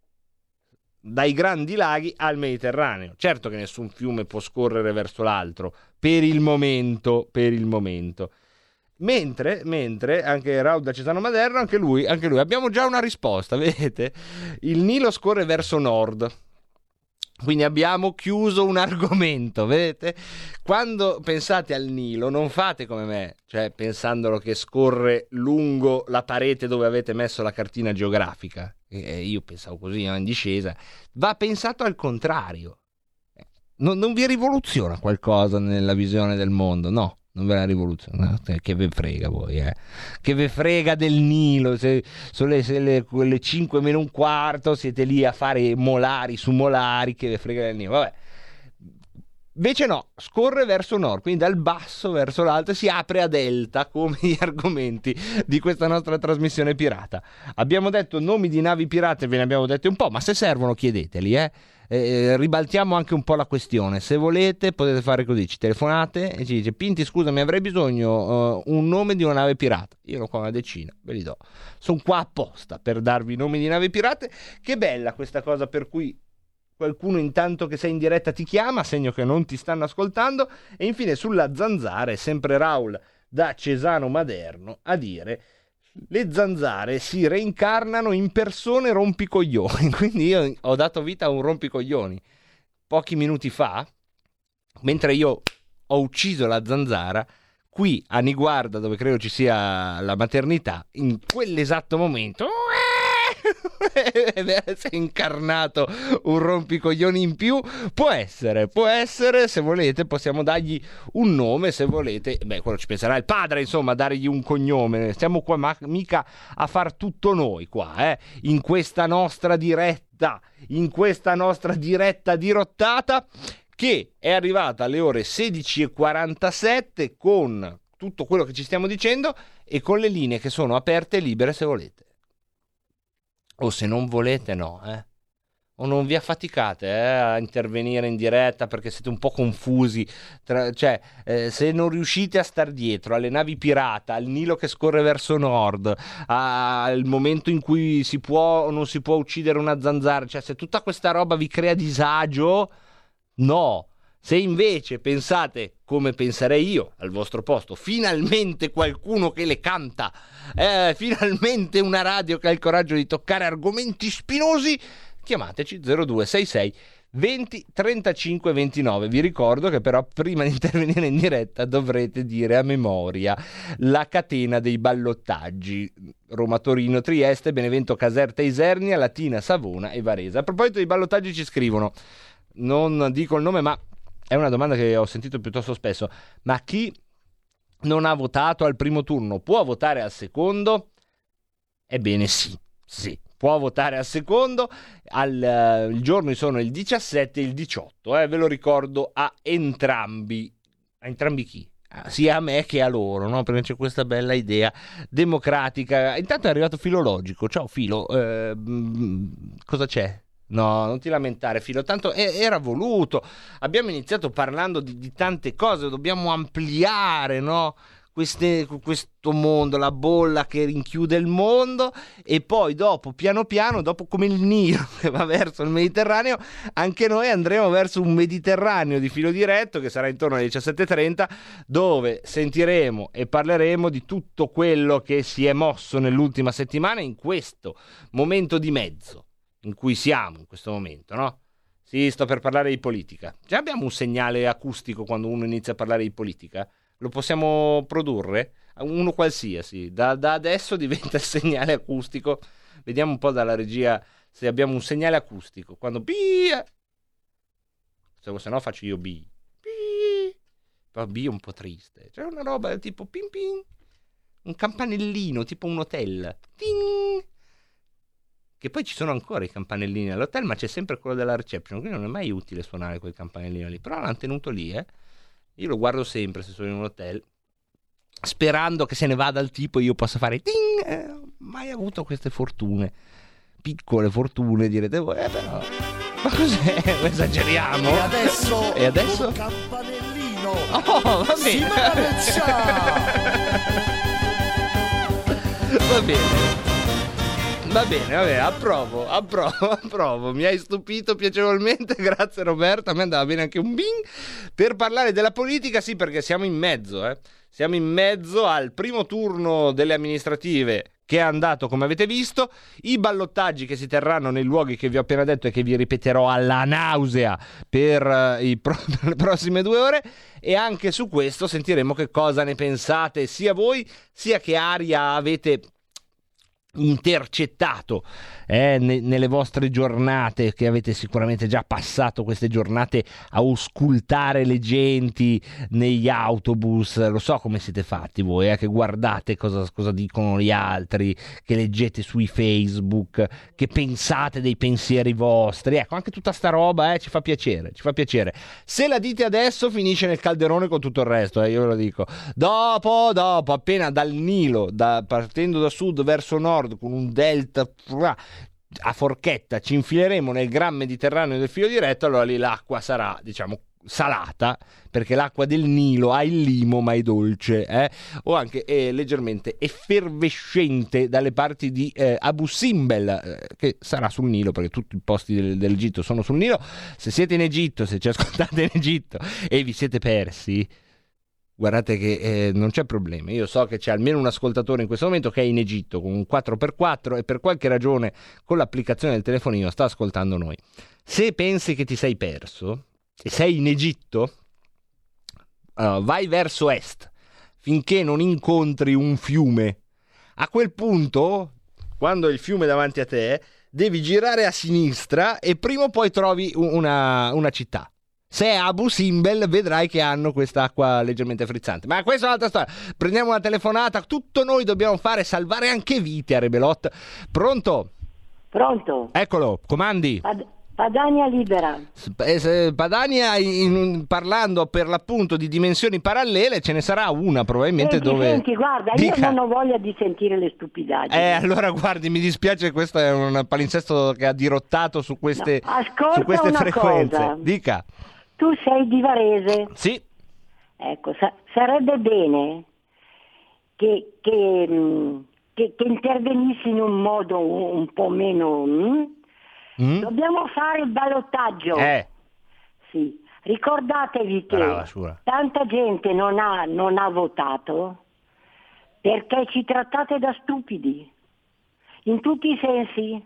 Dai grandi laghi al Mediterraneo. Certo che nessun fiume può scorrere verso l'altro, per il momento, per il momento. Mentre, mentre anche Raul da Cesano Maderno, anche lui, anche lui, abbiamo già una risposta, [LAUGHS] vedete? Il Nilo scorre verso nord. Quindi abbiamo chiuso un argomento, [LAUGHS] vedete? Quando pensate al Nilo non fate come me, cioè pensandolo che scorre lungo la parete dove avete messo la cartina geografica. E io pensavo così, no, in discesa. Va pensato al contrario. Non, non vi rivoluziona qualcosa nella visione del mondo, no. Non ve la eh, che ve frega voi, eh. Che ve frega del Nilo, se sono le, se le- quelle 5 meno un quarto, siete lì a fare molari su molari, che ve frega del Nilo, vabbè. Invece no, scorre verso nord, quindi dal basso verso l'alto si apre a delta come gli argomenti di questa nostra trasmissione pirata. Abbiamo detto nomi di navi pirate, ve ne abbiamo detti un po', ma se servono chiedeteli, eh. Eh, ribaltiamo anche un po' la questione. Se volete potete fare così, ci telefonate e ci dice Pinti scusami avrei bisogno eh, un nome di una nave pirata. Io ne ho qua una decina, ve li do. Sono qua apposta per darvi nomi di navi pirate. Che bella questa cosa per cui qualcuno intanto che sei in diretta ti chiama, segno che non ti stanno ascoltando. E infine sulla zanzara è sempre Raul da Cesano Maderno a dire le zanzare si reincarnano in persone rompicoglioni. [LAUGHS] Quindi io ho dato vita a un rompicoglioni pochi minuti fa, mentre io ho ucciso la zanzara. Qui a Niguarda, dove credo ci sia la maternità, in quell'esatto momento [LAUGHS] si è incarnato un rompicoglioni in più. Può essere, può essere, se volete, possiamo dargli un nome, se volete. Beh, quello ci penserà il padre, insomma, dargli un cognome. Stiamo qua ma- mica a far tutto noi qua, eh, in questa nostra diretta, in questa nostra diretta dirottata che è arrivata alle ore 16.47 con tutto quello che ci stiamo dicendo e con le linee che sono aperte e libere se volete. O se non volete, no, eh. O non vi affaticate eh, a intervenire in diretta perché siete un po' confusi. Tra- cioè, eh, se non riuscite a star dietro alle navi pirata, al Nilo che scorre verso nord, a- al momento in cui si può o non si può uccidere una zanzara, cioè, se tutta questa roba vi crea disagio, no. Se invece pensate, come penserei io al vostro posto, finalmente qualcuno che le canta, eh, finalmente una radio che ha il coraggio di toccare argomenti spinosi, chiamateci 0266 20 35 29. Vi ricordo che però prima di intervenire in diretta dovrete dire a memoria la catena dei ballottaggi. Roma, Torino, Trieste, Benevento, Caserta, Isernia, Latina, Savona e Varese. A proposito dei ballottaggi ci scrivono, non dico il nome ma è una domanda che ho sentito piuttosto spesso, ma chi non ha votato al primo turno può votare al secondo? Ebbene sì, sì, può votare al secondo, al, eh, il giorno sono il 17 e il 18, eh, ve lo ricordo a entrambi, a entrambi chi? Ah, Sia a me che a loro, no? perché c'è questa bella idea democratica. Intanto è arrivato filologico. Ciao Filo, eh, mm, cosa c'è? No, non ti lamentare, Filo, tanto era voluto. Abbiamo iniziato parlando di, di tante cose, dobbiamo ampliare, no? Queste- questo mondo, la bolla che rinchiude il mondo e poi dopo, piano piano, dopo come il Nilo [LAUGHS] che va verso il Mediterraneo, anche noi andremo verso un Mediterraneo di filo diretto che sarà intorno alle 17.30 dove sentiremo e parleremo di tutto quello che si è mosso nell'ultima settimana in questo momento di mezzo in cui siamo in questo momento, no? Sì, sto per parlare di politica. Già abbiamo un segnale acustico quando uno inizia a parlare di politica? Lo possiamo produrre? Uno qualsiasi. Da, da adesso [LAUGHS] diventa il segnale acustico. Vediamo un po' dalla regia se abbiamo un segnale acustico. Quando B... Se, se no faccio io B. B. Però B è un po' triste. C'è una roba tipo pin pin. Un campanellino, tipo un hotel. Ting. Che poi ci sono ancora i campanellini all'hotel, ma c'è sempre quello della reception, quindi non è mai utile suonare quel campanellino lì. Però l'hanno tenuto lì, eh. Io lo guardo sempre se sono in un hotel, sperando che se ne vada il tipo io possa fare ting. Eh, mai avuto queste fortune. Piccole fortune, direte voi, eh, però. Ma cos'è? [LAUGHS] Esageriamo? E adesso, E adesso? col campanellino Oh, va si bene. mangia. [LAUGHS] Va bene. Va bene, va bene, approvo, approvo, [LAUGHS] approvo. Mi hai stupito piacevolmente, [LAUGHS] grazie Roberto. A me andava bene anche un bing. Per parlare della politica, sì, perché siamo in mezzo, eh. Siamo in mezzo al primo turno delle amministrative che è andato come avete visto, i ballottaggi che si terranno nei luoghi che vi ho appena detto e che vi ripeterò alla nausea per, eh, pro- [LAUGHS] per le prossime due ore e anche su questo sentiremo che cosa ne pensate sia voi sia che aria avete intercettato eh, ne- nelle vostre giornate che avete sicuramente già passato queste giornate a auscultare le genti negli autobus. Lo so come siete fatti voi eh, che guardate cosa, cosa dicono gli altri che leggete sui facebook che pensate dei pensieri vostri. Ecco anche tutta sta roba eh, ci fa piacere ci fa piacere. Se la dite adesso finisce nel calderone con tutto il resto eh, io ve lo dico. Dopo dopo appena dal Nilo da- partendo da sud verso nord con un delta a forchetta ci infileremo nel gran Mediterraneo del filo diretto allora lì l'acqua sarà diciamo salata perché l'acqua del Nilo ha il limo ma è dolce eh? o anche eh, leggermente effervescente dalle parti di eh, Abu Simbel eh, che sarà sul Nilo perché tutti i posti del- dell'Egitto sono sul Nilo se siete in Egitto se ci ascoltate in Egitto e vi siete persi Guardate che eh, non c'è problema. Io so che c'è almeno un ascoltatore in questo momento che è in Egitto con un 4x4 e per qualche ragione con l'applicazione del telefonino sta ascoltando noi. Se pensi che ti sei perso e sei in Egitto, uh, vai verso est finché non incontri un fiume. A quel punto, quando il fiume è davanti a te, devi girare a sinistra e prima o poi trovi una, una città. Se è Abu Simbel vedrai che hanno quest'acqua leggermente frizzante. Ma questa è un'altra storia. Prendiamo una telefonata. Tutto noi dobbiamo fare salvare anche vite a Rebelot. Pronto? Pronto? Eccolo, comandi. Pad- Padania libera. Eh, Padania, in- parlando per l'appunto di dimensioni parallele, ce ne sarà una probabilmente Senti, dove... senti, guarda, Dica. io non ho voglia di sentire le stupidaggini. Eh, allora guardi, mi dispiace, questo è un palinsesto che ha dirottato su queste, No, su queste frequenze. cosa. Dica. Tu sei di Varese? Sì. Ecco, sa- sarebbe bene che, che, mh, che- che intervenissi in un modo un, un po' meno... mh? Mm? Dobbiamo fare il ballottaggio. Eh, Sì. Ricordatevi che brava, tanta gente non ha, non ha votato perché ci trattate da stupidi, in tutti i sensi.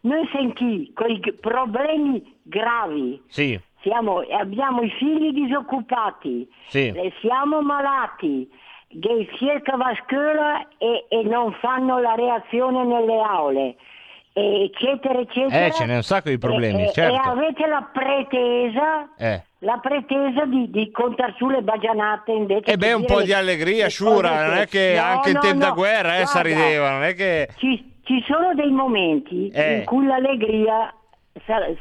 noi senti con i problemi gravi, Sì, siamo, abbiamo i figli disoccupati, Sì. eh, siamo malati, che cercano a scuola e, e non fanno la reazione nelle aule, eccetera, eccetera. Eh, ce n'è un sacco di problemi, E- certo. E avete la pretesa, eh. la pretesa di, di contare sulle bagianate invece E beh, un po' di allegria, le Sciura, non è che No, anche in no, tempo da no, guerra eh, si rideva, non è che... Ci, ci sono dei momenti Eh. in cui l'allegria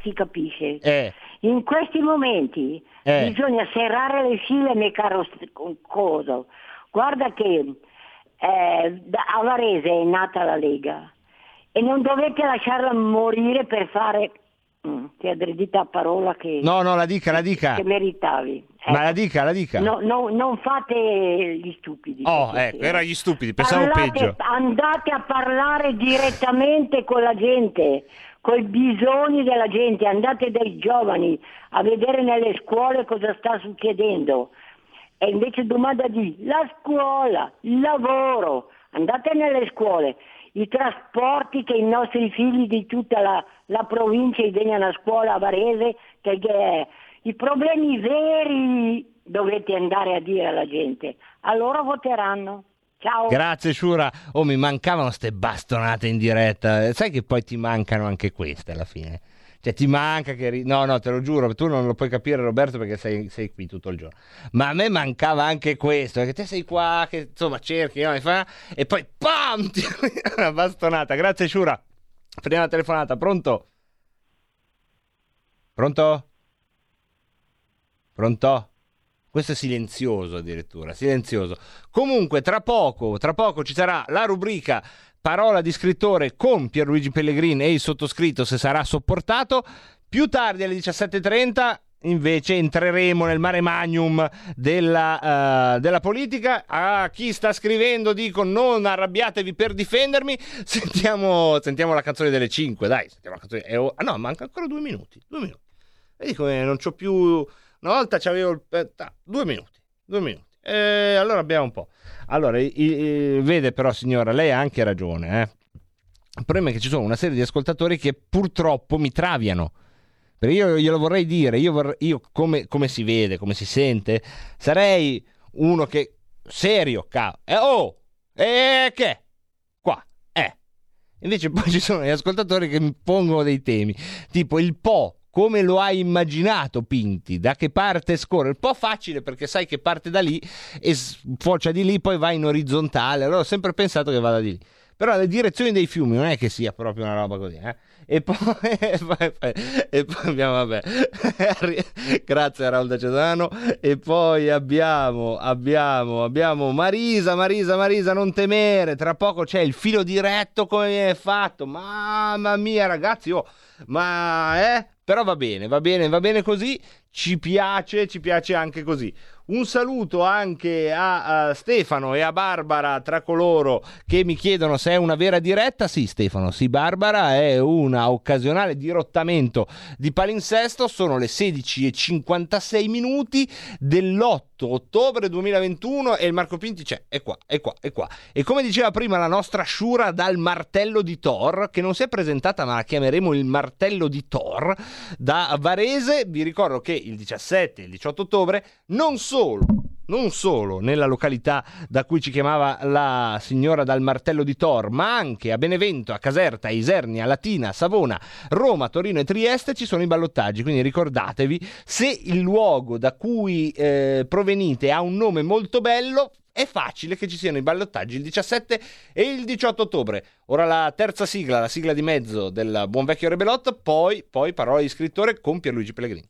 si capisce. Eh, In questi momenti Eh. bisogna serrare le file, mio caro coso. Guarda che eh, a Varese è nata la Lega e non dovete lasciarla morire per fare mm, ti aggredita a parola che, No, no, la dica, la dica. che meritavi. Ma la dica, la dica. No, no, non fate gli stupidi. Oh, ecco, erano gli stupidi, pensavo Parlate- peggio. Andate a parlare direttamente con la gente, con i bisogni della gente, andate dai giovani a vedere nelle scuole cosa sta succedendo. E invece domanda di la scuola, il lavoro, andate nelle scuole, i trasporti che i nostri figli di tutta la, la provincia vengono a scuola a Varese, che- i problemi veri dovete andare a dire alla gente, allora voteranno. Ciao. Grazie Sciura. Oh, mi mancavano ste bastonate in diretta. Sai che poi ti mancano anche queste alla fine. Cioè, ti manca che... No, no, te lo giuro, tu non lo puoi capire Roberto perché sei, sei qui tutto il giorno. Ma a me mancava anche questo, perché te sei qua, che insomma cerchi, no? E, poi PAM! [LAUGHS] Ti... Una bastonata. Grazie Sciura. Prendiamo la telefonata, pronto? Pronto? Pronto? Questo è silenzioso addirittura, silenzioso. Comunque, tra poco, tra poco ci sarà la rubrica Parola di scrittore con Pierluigi Pellegrini e il sottoscritto se sarà sopportato. Più tardi alle 17.30 invece entreremo nel mare magnum della, eh, della politica. A chi sta scrivendo dico non arrabbiatevi per difendermi. Sentiamo, sentiamo la canzone delle 5, dai. Canzone. è o- ah, no, manca ancora due minuti. Due minuti. Vedi come non c'ho più... Una volta c'avevo il... eh, due minuti. Due minuti. Eh, allora abbiamo un po'. Allora, i- i- vede però signora, lei ha anche ragione. Eh? Il problema è che ci sono una serie di ascoltatori che purtroppo mi traviano. Perché io glielo vorrei dire, io, vorrei- io come, come si vede, come si sente, sarei uno che... Serio, cavolo. Eh, oh! E che? Qua. Eh. Invece poi ci sono gli ascoltatori che mi pongono dei temi, tipo il Po, come lo hai immaginato Pinti, da che parte scorre? Un po' facile perché sai che parte da lì e sfocia di lì, poi va in orizzontale, allora ho sempre pensato che vada di lì. Però le direzioni dei fiumi non è che sia proprio una roba così, eh? E poi, [LAUGHS] e poi, e poi abbiamo, vabbè, [LAUGHS] grazie a Raul Cesano. E poi abbiamo, abbiamo, abbiamo Marisa, Marisa, Marisa, non temere. Tra poco c'è il filo diretto come viene fatto. Mamma mia, ragazzi, oh, ma eh? Però va bene, va bene, va bene così. Ci piace, ci piace anche così. Un saluto anche a, a Stefano e a Barbara tra coloro che mi chiedono se è una vera diretta. Sì, Stefano, sì, Barbara è una occasionale dirottamento di palinsesto. Sono le 16.56 minuti dell'8 ottobre 2021 e il Marco Pinti c'è, è qua, è qua, è qua. E come diceva prima la nostra Shura dal martello di Thor, che non si è presentata ma la chiameremo il martello di Thor, da Varese, vi ricordo che il 17 e il 18 ottobre non solo non solo nella località da cui ci chiamava la signora dal martello di Thor, ma anche a Benevento, a Caserta, a Isernia, Latina, Savona, Roma, Torino e Trieste ci sono i ballottaggi, quindi ricordatevi se il luogo da cui eh, provenite ha un nome molto bello, è facile che ci siano i ballottaggi il 17 e il 18 ottobre. Ora la terza sigla, la sigla di mezzo del buon vecchio Rebelot, poi, poi parola di scrittore con Pierluigi Pellegrini.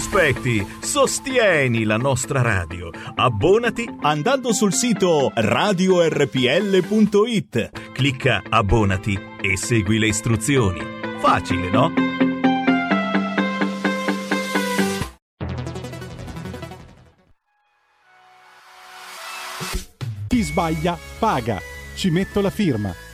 Aspetti? Sostieni la nostra radio. Abbonati andando sul sito radiorpl.it. Clicca abbonati e segui le istruzioni. Facile, no? Chi sbaglia paga. Ci metto la firma.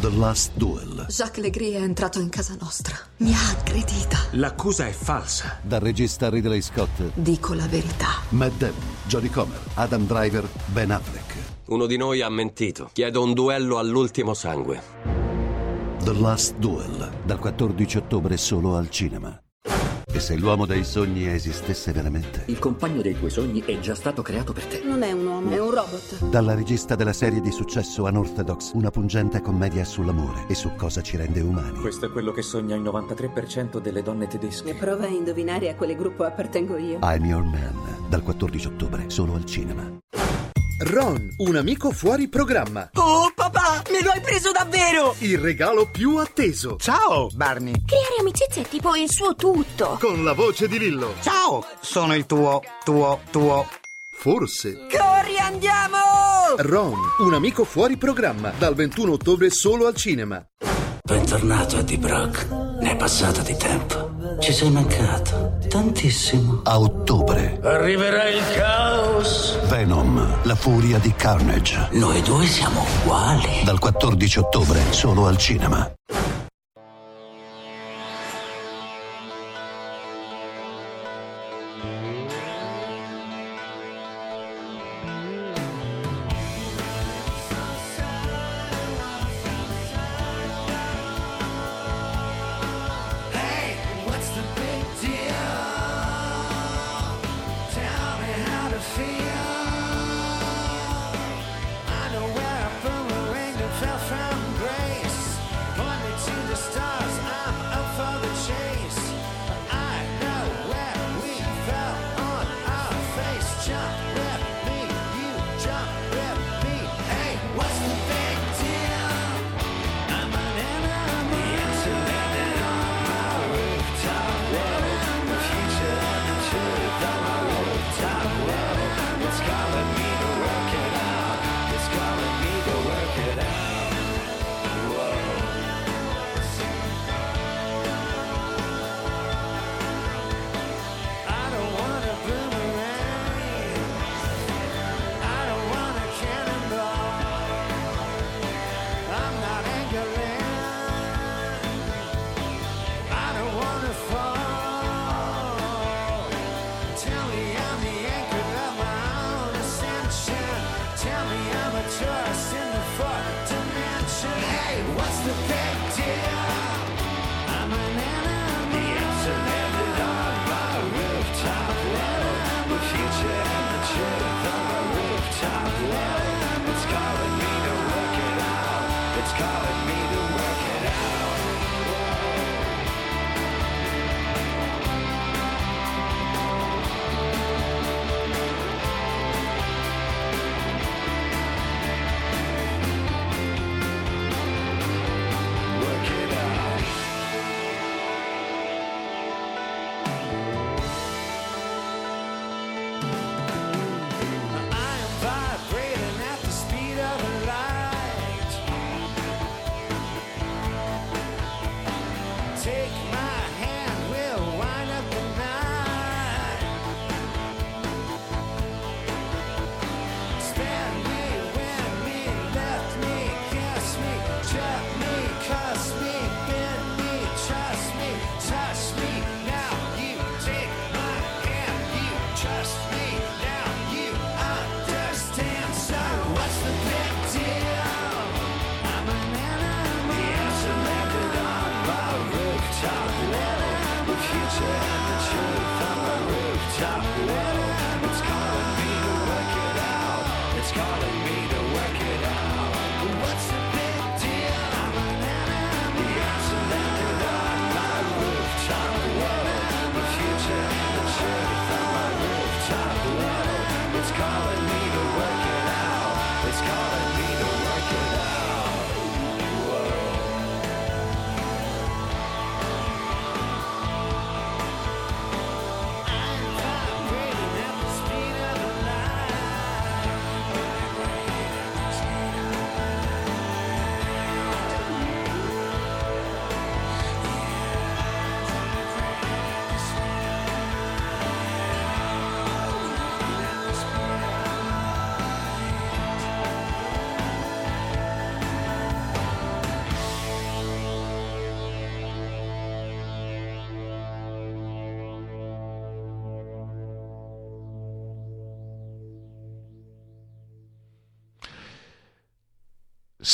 The Last Duel. Jacques Legris è entrato in casa nostra. Mi ha aggredita. L'accusa è falsa. Dal regista Ridley Scott. Dico la verità. Matt Damon, Jodie Comer, Adam Driver, Ben Affleck. Uno di noi ha mentito. Chiedo un duello all'ultimo sangue. The Last Duel. Dal 14 ottobre solo al cinema. E se l'uomo dei sogni esistesse veramente? Il compagno dei tuoi sogni è già stato creato per te. Non è un uomo, è un robot. Dalla regista della serie di successo Unorthodox, una pungente commedia sull'amore e su cosa ci rende umani. Questo è quello che sogna il 93% delle donne tedesche. E prova a indovinare a quale gruppo appartengo io. I'm Your Man. Dal 14 ottobre solo al cinema. Ron, un amico fuori programma. Oh papà, me lo hai preso davvero! Il regalo più atteso. Ciao, Barney. Creare amicizia è tipo il suo tutto. Con la voce di Lillo. Ciao, sono il tuo, tuo, tuo. Forse. Corri, andiamo! Ron, un amico fuori programma. Dal 21 ottobre solo al cinema. Bentornato Eddie Brock. Ne è passato di tempo. Ci sei mancato. Tantissimo. A ottobre. Arriverà il caos. Venom, la furia di Carnage. Noi due siamo uguali. Dal 14 ottobre solo al cinema.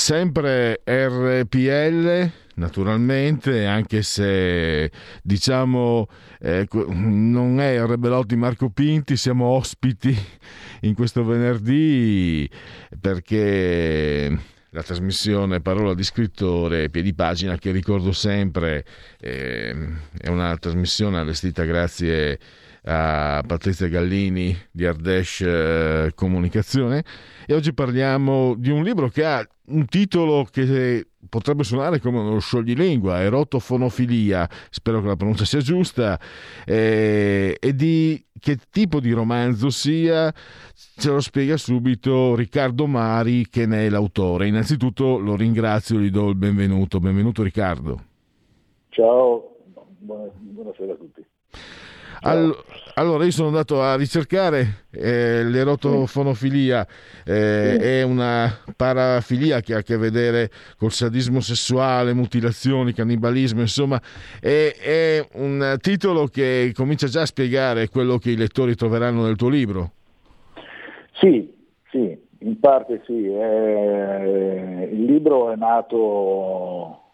Sempre RPL, naturalmente, anche se diciamo eh, non è Rebelotti Marco Pinti, siamo ospiti in questo venerdì perché la trasmissione Parola di scrittore, piedi pagina, che ricordo sempre, eh, è una trasmissione allestita grazie a Patrizia Gallini di Ardesh eh, Comunicazione e oggi parliamo di un libro che ha un titolo che potrebbe suonare come uno scioglilingua, erotofonofilia, spero che la pronuncia sia giusta, eh, e di che tipo di romanzo sia, ce lo spiega subito Riccardo Mari che ne è l'autore. Innanzitutto lo ringrazio, gli do il benvenuto. Benvenuto Riccardo. Ciao, buona- buonasera a tutti. All- allora, io sono andato a ricercare eh, l'erotofonofilia, eh, è una parafilia che ha a che vedere col sadismo sessuale, mutilazioni, cannibalismo, insomma, è, è un titolo che comincia già a spiegare quello che i lettori troveranno nel tuo libro. Sì, sì, in parte sì. eh, il libro è nato,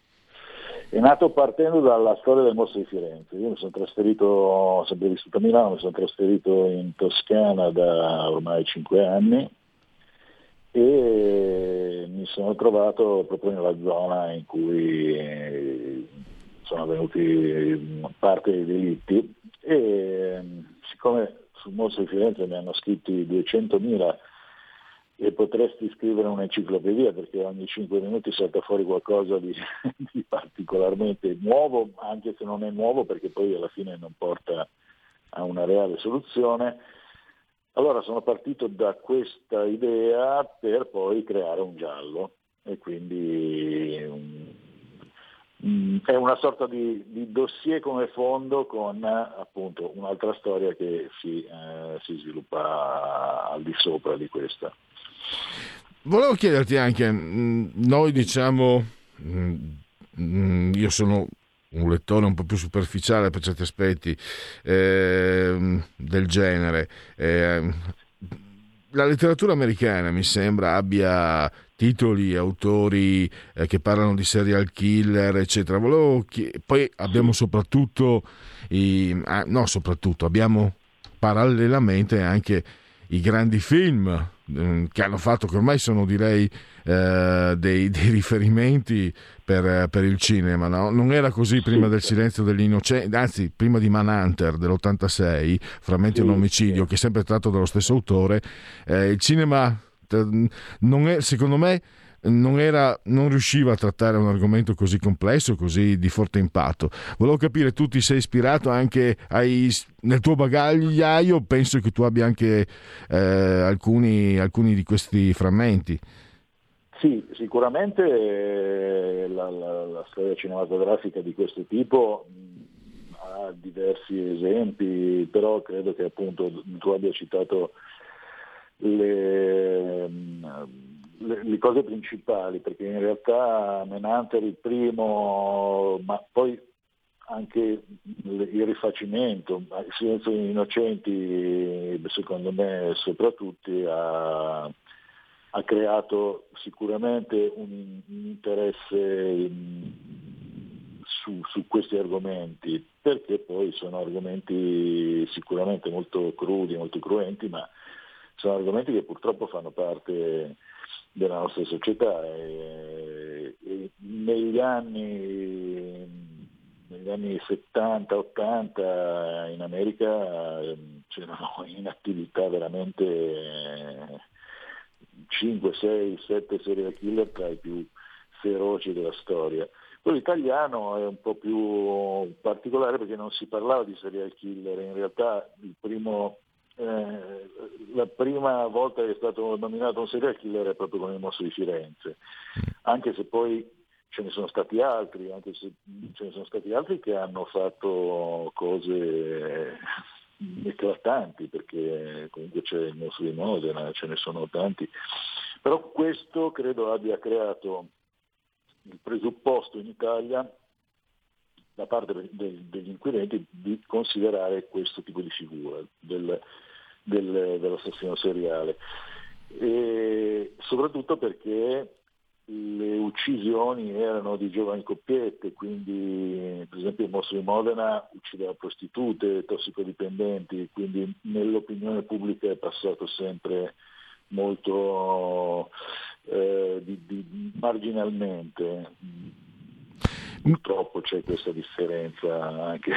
è nato partendo dalla storia del mostro di Firenze. Io mi sono trasferito, ho sempre vissuto a Milano, mi sono trasferito in Toscana da ormai cinque anni e mi sono trovato proprio nella zona in cui sono avvenuti parte dei delitti e siccome sul mostro di Firenze ne hanno scritti 200.000 e potresti scrivere un'enciclopedia perché ogni 5 minuti salta fuori qualcosa di, [LAUGHS] di particolarmente nuovo, anche se non è nuovo perché poi alla fine non porta a una reale soluzione. Allora sono partito da questa idea per poi creare un giallo e quindi mm, è una sorta di, di dossier come fondo con appunto un'altra storia che si, eh, si sviluppa al di sopra di questa. Volevo chiederti anche, mh, noi diciamo, mh, mh, io sono un lettore un po' più superficiale per certi aspetti ehm, del genere. ehm, la letteratura americana mi sembra abbia titoli, autori eh, che parlano di serial killer, eccetera. Volevo chi- Poi abbiamo soprattutto, i... ah, no, soprattutto, abbiamo parallelamente anche i grandi film mm, che hanno fatto, che ormai sono direi eh, dei, dei riferimenti per, per il cinema. no? Non era così prima del silenzio degli innocenti, anzi prima di Manhunter dell'86, Frammenti un omicidio, che è sempre tratto dallo stesso autore. Eh, il cinema, eh, non è, secondo me, non, era, non riusciva a trattare un argomento così complesso, così di forte impatto. Volevo capire, tu ti sei ispirato anche ai, nel tuo bagagliaio, penso che tu abbia anche eh, alcuni, alcuni di questi frammenti. Sì, sicuramente eh, la, la- la storia cinematografica di questo tipo mh, ha diversi esempi, però credo che appunto tu abbia citato le, mh, le- le cose principali, perché in realtà Menanter il primo, ma poi anche il rifacimento, il silenzio degli innocenti, secondo me soprattutto ha, ha creato sicuramente un, un interesse mh, su, su questi argomenti, perché poi sono argomenti sicuramente molto crudi, molto cruenti, ma sono argomenti che purtroppo fanno parte della nostra società e, e negli anni negli anni 70-80 in America ehm, c'erano in attività veramente 5, 6, 7 serial killer tra i più feroci della storia. Quello italiano è un po' più particolare perché non si parlava di serial killer, in realtà il primo, eh, la prima volta che è stato nominato un serial killer è proprio con il mostro di Firenze, anche se poi ce ne sono stati altri, anche se ce ne sono stati altri che hanno fatto cose eclatanti, perché comunque c'è il mostro di Modena, ce ne sono tanti, però questo credo abbia creato il presupposto in Italia da parte degli inquirenti di considerare questo tipo di figura del- del- dell'assassino seriale. E soprattutto perché le uccisioni erano di giovani coppiette, quindi per esempio il mostro di Modena uccideva prostitute, tossicodipendenti, quindi nell'opinione pubblica è passato sempre molto eh, di- di- marginalmente. Purtroppo c'è questa differenza anche.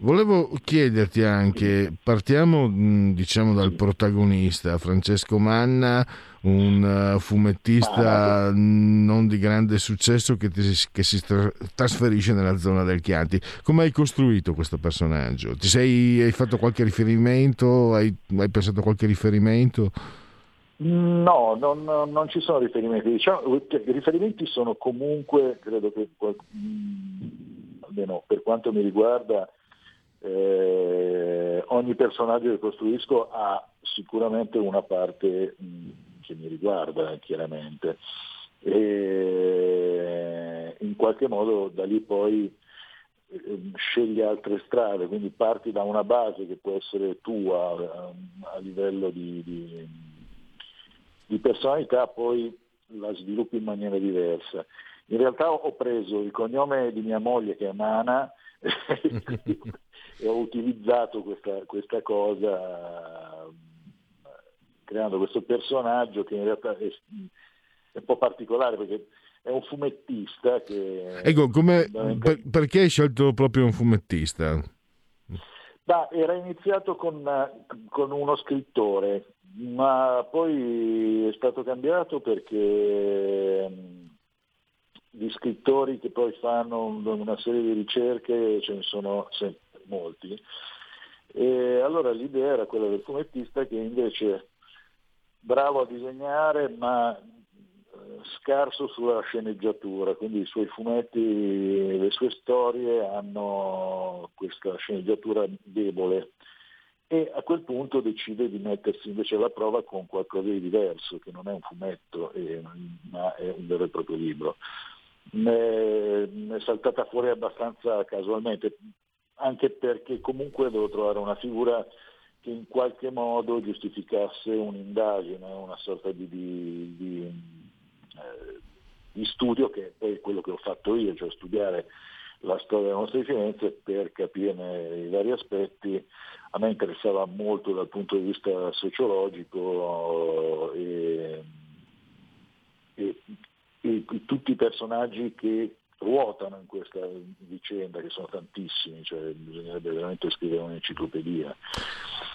Volevo chiederti anche, partiamo mh, diciamo dal protagonista, Francesco Manna, un eh, fumettista non di grande successo che, ti- che si tra- trasferisce nella zona del Chianti. Come hai costruito questo personaggio? Ti sei, hai fatto qualche riferimento? Hai, hai pensato a qualche riferimento? No, non, non ci sono riferimenti. Diciamo, che i riferimenti sono comunque, credo che mh, almeno per quanto mi riguarda, eh, ogni personaggio che costruisco ha sicuramente una parte mh, che mi riguarda, chiaramente. E in qualche modo da lì poi eh, scegli altre strade, quindi parti da una base che può essere tua eh, a livello di, di- di personalità, poi la sviluppi in maniera diversa. In realtà ho preso il cognome di mia moglie che è Mana [LAUGHS] e ho utilizzato questa, questa cosa creando questo personaggio che in realtà è, è un po' particolare perché è un fumettista che Ecco, come- per- perché hai scelto proprio un fumettista? Ma era iniziato con, con uno scrittore, ma poi è stato cambiato perché gli scrittori che poi fanno un- una serie di ricerche ce ne sono sempre molti. E allora l'idea era quella del fumettista che invece bravo a disegnare ma eh, scarso sulla sceneggiatura, quindi i suoi fumetti, le sue storie hanno questa sceneggiatura debole e a quel punto decide di mettersi invece alla prova con qualcosa di diverso, che non è un fumetto, eh, ma è un vero e proprio libro. Ne è saltata fuori abbastanza casualmente, anche perché comunque devo trovare una figura che in qualche modo giustificasse un'indagine, una sorta di, di- di, eh, di studio che è quello che ho fatto io, cioè studiare la storia della nostra di Firenze per capirne i vari aspetti. A me interessava molto dal punto di vista sociologico e, e- e tutti i personaggi che ruotano in questa vicenda, che sono tantissimi, cioè bisognerebbe veramente scrivere un'enciclopedia.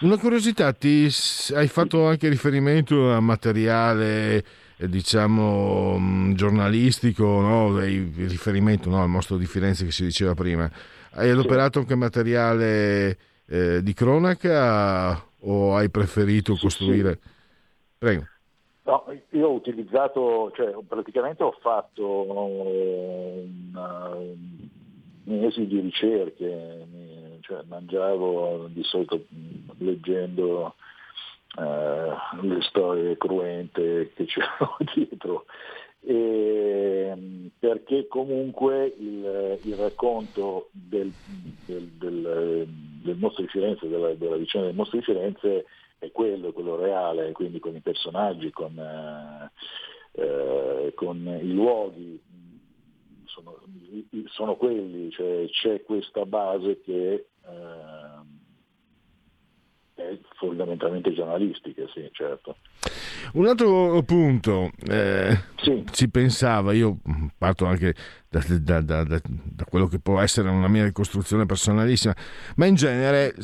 Una curiosità, ti hai fatto anche riferimento a materiale eh, diciamo mh, giornalistico, no? Hai riferimento no, al mostro di Firenze che si diceva prima. Hai adoperato anche materiale eh, di cronaca o hai preferito costruire? Prego. No, io ho utilizzato, cioè praticamente ho fatto una- mesi di ricerche, cioè mangiavo di solito leggendo eh, le storie cruente che c'erano [LAUGHS] dietro, e, perché comunque il, il racconto del, del, del, del mostro di Firenze, della, della vicenda del mostro di Firenze è quello, quello reale, quindi con i personaggi, con, eh, eh, con i luoghi, sono, sono quelli, cioè c'è questa base che eh, fondamentalmente giornalistica, sì, certo. Un altro punto, eh, si pensava, io parto anche da, da- da- da- quello che può essere una mia ricostruzione personalissima, ma in genere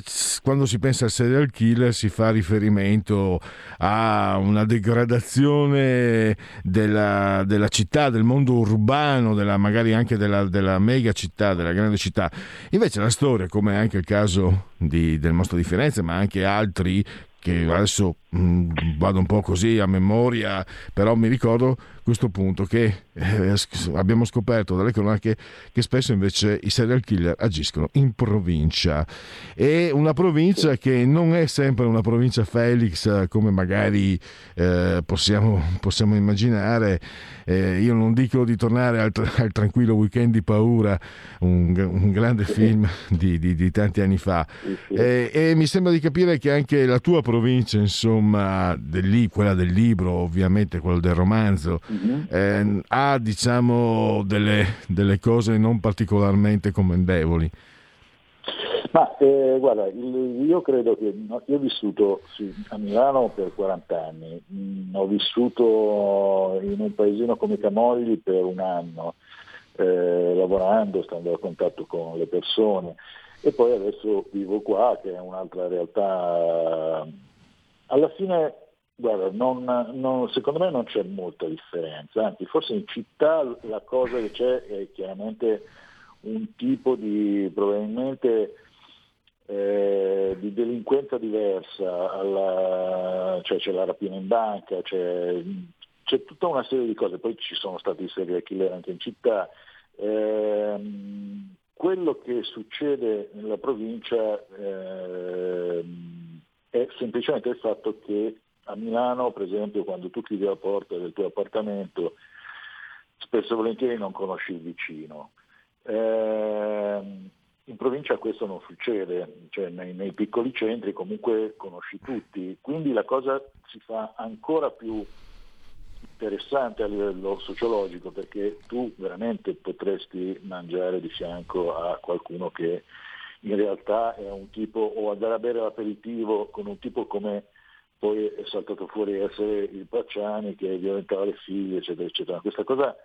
quando si pensa al serial killer si fa riferimento a una degradazione della, della città, del mondo urbano, della- magari anche della, della mega città, della grande città. Invece la storia, come anche il caso di- del mostro di Firenze, ma anche altri che adesso mh, vado un po' così a memoria, però mi ricordo questo punto che eh, sc- abbiamo scoperto dalle cronache che spesso invece i serial killer agiscono in provincia e una provincia che non è sempre una provincia Felix eh, come magari eh, possiamo, possiamo immaginare. Eh, io non dico di tornare al, al tranquillo weekend di paura, un, un grande film di, di- di tanti anni fa. Eh, e mi sembra di capire che anche la tua provincia, insomma, del quella del libro, ovviamente quello del romanzo, eh, diciamo delle, delle cose non particolarmente commendevoli. Ma eh, guarda, io credo che io ho vissuto sì, a Milano per 40 anni, Mm, ho vissuto in un paesino come Camogli per un anno, eh, lavorando, stando a contatto con le persone e poi adesso vivo qua che è un'altra realtà. Alla fine, guarda, non- non- secondo me non c'è molta differenza, anzi forse in città la cosa che c'è è chiaramente un tipo di probabilmente eh, di delinquenza diversa, alla- cioè c'è la rapina in banca, c'è, c'è tutta una serie di cose, poi ci sono stati serial killer anche in città. Ehm, quello che succede nella provincia ehm, è semplicemente il fatto che a Milano, per esempio, quando tu chiudi la porta del tuo appartamento, spesso e volentieri non conosci il vicino. Ehm, in provincia questo non succede, cioè nei, nei piccoli centri comunque conosci tutti, quindi la cosa si fa ancora più interessante a livello sociologico perché tu veramente potresti mangiare di fianco a qualcuno che in realtà è un tipo o andare a bere l'aperitivo con un tipo come poi è saltato fuori essere il Pacciani che violentava le figlie eccetera eccetera. Questa cosa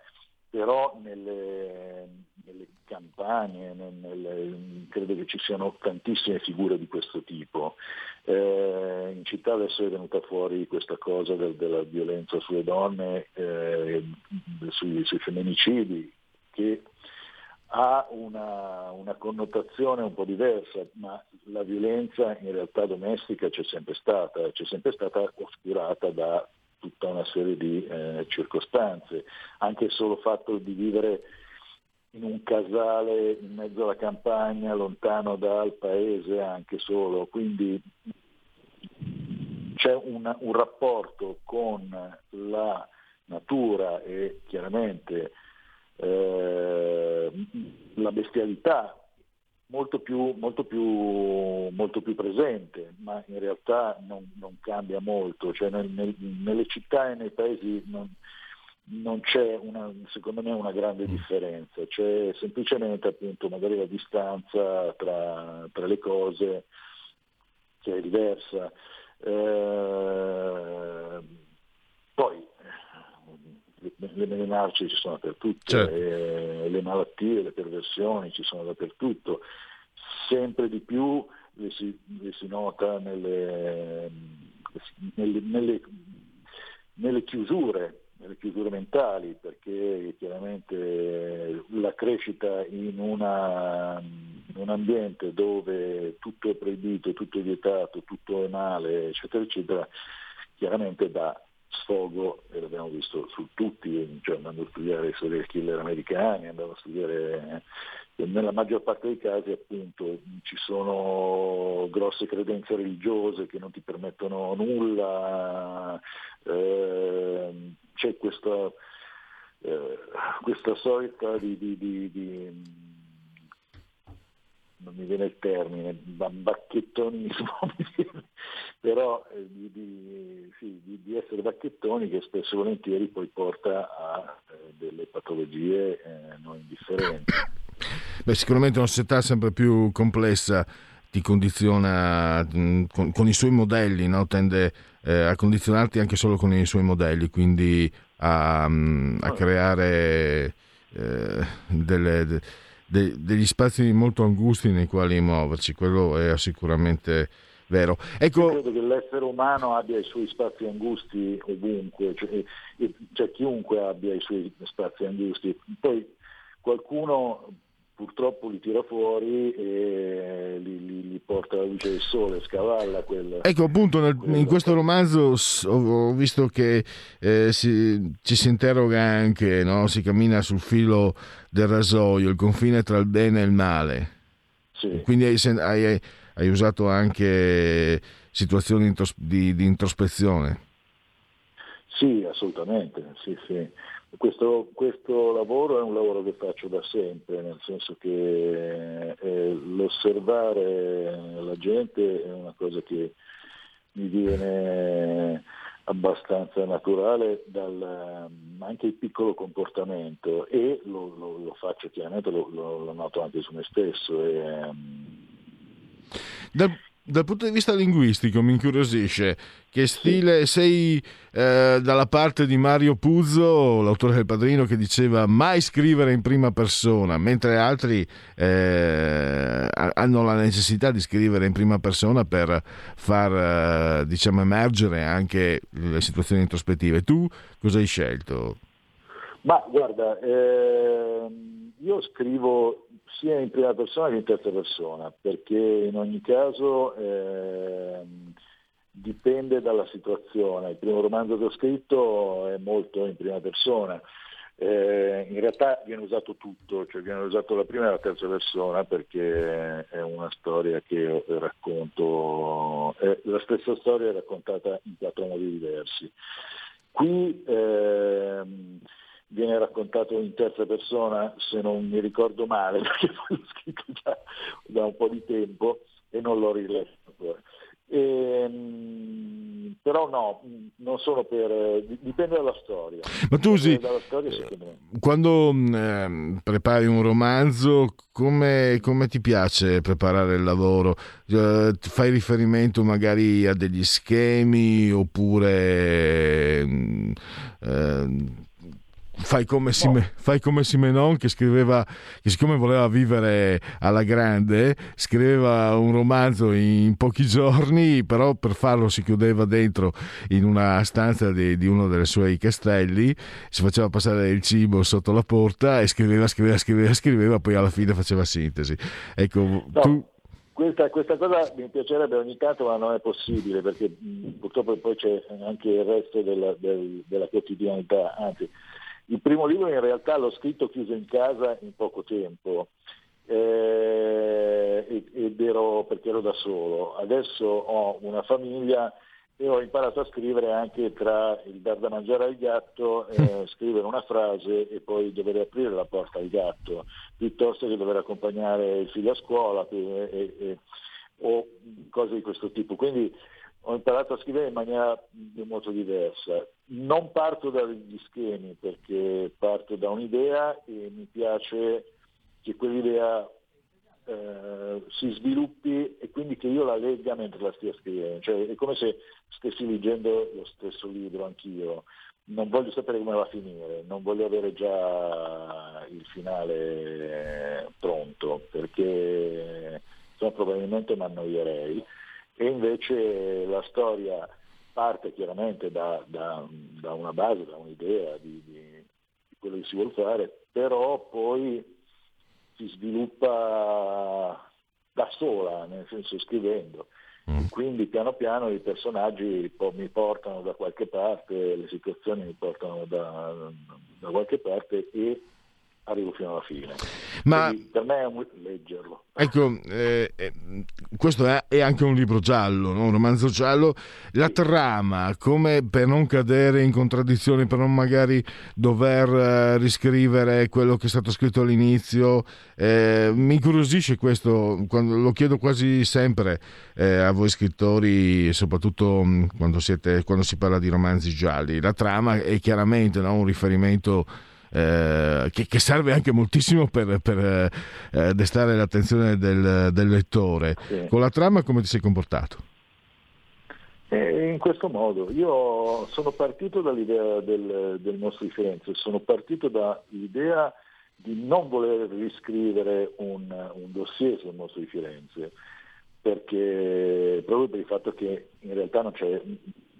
però nelle, nelle campagne, nel- nelle- credo che ci siano tantissime figure di questo tipo. Eh, in città adesso è venuta fuori questa cosa del- della violenza sulle donne, eh, sui, sui femminicidi, che ha una, una connotazione un po' diversa, ma la violenza in realtà domestica c'è sempre stata, c'è sempre stata oscurata da tutta una serie di eh, circostanze, anche il solo fatto di vivere in un casale in mezzo alla campagna, lontano dal paese anche solo, quindi c'è una- un rapporto con la natura e chiaramente eh, la bestialità molto più, molto più, molto più presente, ma in realtà non, non cambia molto, cioè nel- nel- nelle città e nei paesi non, non c'è una, secondo me una grande differenza, c'è semplicemente appunto magari la distanza tra, tra le cose che è diversa. Eh, poi le, le melenarci ci sono dappertutto, Certo. eh, le malattie, le perversioni ci sono dappertutto, sempre di più le si, le si nota nelle, nelle- nelle- nelle chiusure, nelle chiusure mentali, perché chiaramente la crescita in, una- in un ambiente dove tutto è proibito, tutto è vietato, tutto è male, eccetera, eccetera, chiaramente dà sfogo, e l'abbiamo visto su tutti, cioè andando a studiare serial killer americani, andando a studiare eh, nella maggior parte dei casi appunto ci sono grosse credenze religiose che non ti permettono nulla, ehm, c'è questa, eh, questa sorta di, di- di- di- non mi viene il termine, ba- bacchettonismo, [LAUGHS] però eh, di, di- sì, di- di essere bacchettoni che spesso e volentieri poi porta a eh, delle patologie eh, non indifferenti. Beh, sicuramente una società sempre più complessa ti condiziona mh, con, con i suoi modelli, no? tende eh, a condizionarti anche solo con i suoi modelli, quindi a, mh, a creare eh, delle- de- de- degli spazi molto angusti nei quali muoverci, quello è sicuramente vero. Ecco, Io credo che l'essere umano abbia i suoi spazi angusti ovunque, cioè, cioè chiunque abbia i suoi spazi angusti. Poi qualcuno purtroppo li tira fuori e li, li- li porta alla luce del sole, scavalla quel... Ecco appunto nel- in questo romanzo ho, visto che eh, si- ci si interroga anche, no? si cammina sul filo del rasoio, il confine tra il bene e il male. Sì. Quindi hai, hai- hai usato anche situazioni di, di introspezione. Sì, assolutamente, sì, sì. Questo, questo lavoro è un lavoro che faccio da sempre, nel senso che eh, l'osservare la gente è una cosa che mi viene abbastanza naturale dal, anche il piccolo comportamento e lo, lo- lo faccio chiaramente, lo, lo- noto anche su me stesso. E, ehm, Dal, dal punto di vista linguistico mi incuriosisce che stile sei eh, dalla parte di Mario Puzzo, l'autore del Padrino, che diceva mai scrivere in prima persona, mentre altri eh, ha- hanno la necessità di scrivere in prima persona per far eh, diciamo emergere anche le situazioni introspettive. Tu cosa hai scelto? Ma guarda, ehm, io scrivo sia in prima persona che in terza persona, perché in ogni caso ehm, dipende dalla situazione. Il primo romanzo che ho scritto è molto in prima persona. Eh, in realtà viene usato tutto, cioè viene usato la prima e la terza persona perché è una storia che racconto, è la stessa storia raccontata in quattro modi diversi. Qui ehm, viene raccontato in terza persona, se non mi ricordo male, [LAUGHS] perché poi l'ho scritto già da un po' di tempo e non l'ho riletto ancora. Ehm, però no, non sono per... dipende dalla storia. Ma tu sì, storia, secondo me. Quando ehm, prepari un romanzo, come, come ti piace preparare il lavoro? Eh, fai riferimento magari a degli schemi oppure ehm, fai, come Sime- fai come Simenon che scriveva, che siccome voleva vivere alla grande, scriveva un romanzo in pochi giorni, però per farlo si chiudeva dentro in una stanza di, di uno dei suoi castelli, si faceva passare il cibo sotto la porta e scriveva, scriveva, scriveva, scriveva, poi alla fine faceva sintesi. Ecco, No, tu... Questa, questa cosa mi piacerebbe ogni tanto, ma non è possibile perché mh, purtroppo poi c'è anche il resto della, del- della quotidianità. Anzi, il primo libro in realtà l'ho scritto chiuso in casa in poco tempo eh, ed ero perché ero da solo. Adesso ho una famiglia e ho imparato a scrivere anche tra il dar da mangiare al gatto, eh, [LAUGHS] scrivere una frase e poi dover aprire la porta al gatto, piuttosto che dover accompagnare il figlio a scuola e- e- e- o cose di questo tipo. Quindi ho imparato a scrivere in maniera molto diversa. Non parto dagli schemi perché parto da un'idea e mi piace che quell'idea eh, si sviluppi e quindi che io la legga mentre la stia scrivendo. Cioè, è come se stessi leggendo lo stesso libro anch'io. Non voglio sapere come va a finire, non voglio avere già il finale pronto perché insomma, probabilmente mi annoierei e invece la storia parte chiaramente da, da- da una base, da un'idea di, di- di quello che si vuole fare, però poi si sviluppa da sola, nel senso scrivendo. E Quindi piano piano i personaggi po- mi portano da qualche parte, le situazioni mi portano da, da qualche parte e arrivo fino alla fine. Ma- Quindi per me è un leggerlo. Ecco, eh, eh, questo è, è anche un libro giallo, no? un romanzo giallo. La trama, come per non cadere in contraddizioni, per non magari dover eh, riscrivere quello che è stato scritto all'inizio, eh, mi incuriosisce questo, quando, lo chiedo quasi sempre eh, a voi scrittori, soprattutto mh, quando, siete, quando si parla di romanzi gialli. La trama è chiaramente no? un riferimento eh, che, che serve anche moltissimo per, per, eh, destare l'attenzione del, del lettore. Sì. Con la trama come ti sei comportato? E in questo modo, io sono partito dall'idea del, del mostro di Firenze, sono partito dall'idea di non voler riscrivere un, un dossier sul mostro di Firenze, perché proprio per il fatto che in realtà non c'è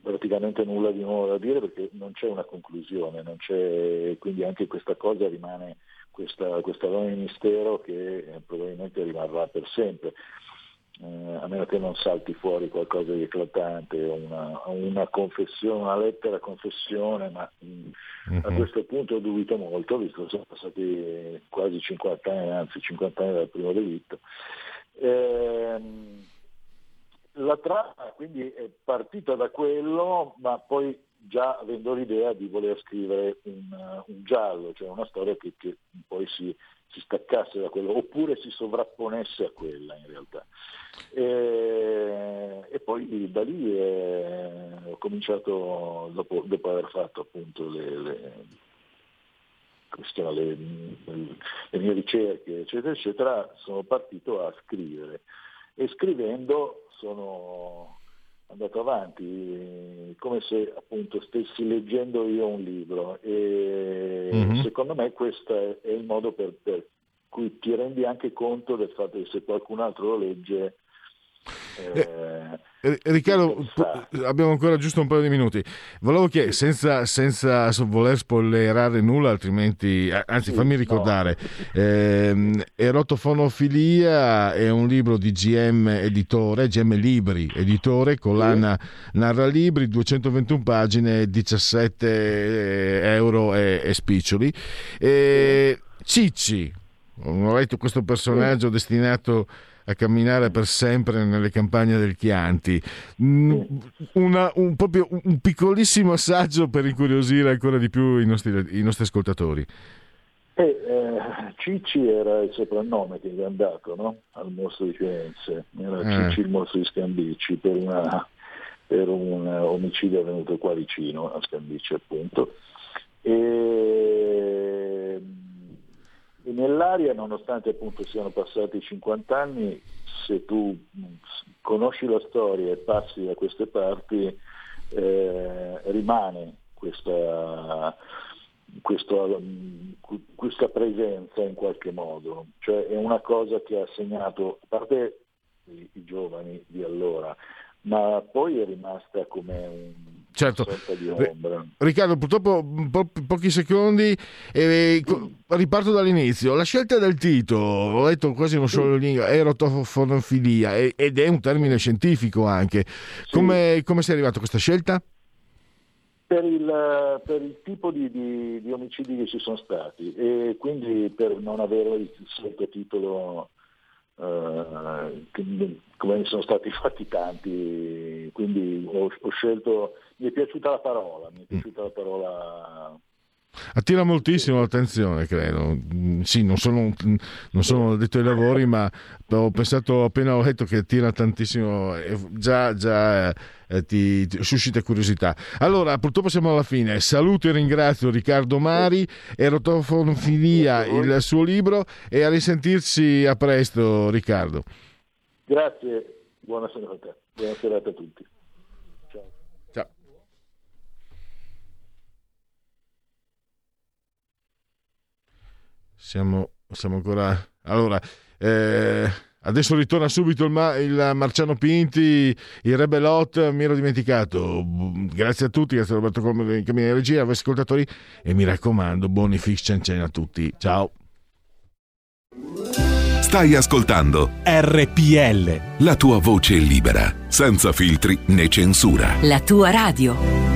praticamente nulla di nuovo da dire perché non c'è una conclusione, non c'è, quindi anche questa cosa rimane questa, questa zona di mistero che eh, probabilmente rimarrà per sempre. Eh, a meno che non salti fuori qualcosa di eclatante, una, una confessione, una lettera confessione, ma mh, a questo punto dubito molto, visto che sono passati quasi 50 anni, anzi 50 anni dal primo delitto. Ehm, la trama quindi è partita da quello, ma poi già avendo l'idea di voler scrivere un, un giallo, cioè una storia che, che poi si, si staccasse da quello, oppure si sovrapponesse a quella in realtà. E, e poi da lì eh, ho cominciato, dopo, dopo aver fatto appunto le, le, le, le mie ricerche, eccetera, eccetera, sono partito a scrivere. E scrivendo sono andato avanti come se appunto stessi leggendo io un libro e Mhm. secondo me questo è, è il modo per, per cui ti rendi anche conto del fatto che se qualcun altro lo legge eh, Eh, Riccardo, po- abbiamo ancora giusto un paio di minuti. Volevo chiedere, senza, senza voler spoilerare nulla, altrimenti, eh, anzi Sì, fammi no. ricordare, ehm, Erotofonofilia è un libro di GM Editore, GM Libri Editore, collana narra libri, 221 pagine, 17 euro e, e spiccioli. E Cicci, questo personaggio destinato a camminare per sempre nelle campagne del Chianti. Mm, una- un, proprio un piccolissimo assaggio per incuriosire ancora di più i nostri, i nostri ascoltatori. E, eh, Cicci era il soprannome che gli hanno dato no? al mostro di Firenze, era Eh. Cicci il mostro di Scambicci per, una- per un eh, omicidio avvenuto qua vicino a Scambicci appunto. E nell'aria, nonostante appunto siano passati 50 anni, se tu conosci la storia e passi da queste parti, eh, rimane questa, cu- questa presenza in qualche modo, cioè è una cosa che ha segnato, a parte i, i giovani di allora, ma poi è rimasta come un, Certo. Riccardo, purtroppo un po- pochi secondi, e co- riparto dall'inizio. La scelta del titolo, ho letto quasi non solo in lingua, erotofonofilia, ed è un termine scientifico anche. Come, come sei arrivato a questa scelta? Per il, per il tipo di, di- di omicidi che ci sono stati e quindi per non avere il solito titolo eh, che- come ne sono stati [LAUGHS] fatti tanti, quindi ho, ho scelto, mi è piaciuta la parola, mi è piaciuta la parola Attira moltissimo l'attenzione, credo. Mm, Sì, non sono, non sono addetto ai lavori, ma ho pensato appena ho letto che attira tantissimo, già, già eh, ti, ti suscita curiosità. Allora, purtroppo siamo alla fine. Saluto e ringrazio Riccardo Mari, Erotofonofilia, il suo libro, e a risentirci a presto, Riccardo. Grazie, buona serata, buona serata a tutti. Ciao. Ciao. Siamo, siamo ancora. Allora, eh, adesso ritorna subito il, Ma- il Marciano Pinti, il Rebelot. Mi ero dimenticato. Grazie a tutti, grazie a Roberto Colme in cabina di regia, a voi ascoltatori. E mi raccomando, buoni fix ciancena a tutti. Ciao. Stai ascoltando RPL. la tua voce libera, senza filtri né censura. La tua radio.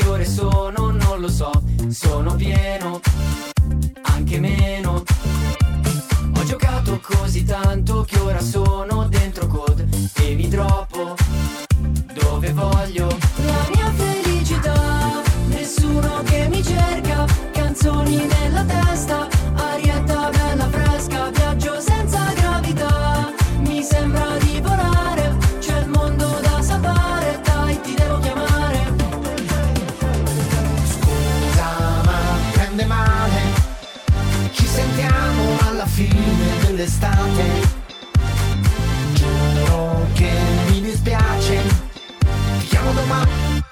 Che ore sono? Non lo so, sono pieno, anche meno. Ho giocato così tanto che ora sono dentro code e mi troppo dove voglio. La mia felicità, nessuno che mi cerca, canzoni nella testa, arietta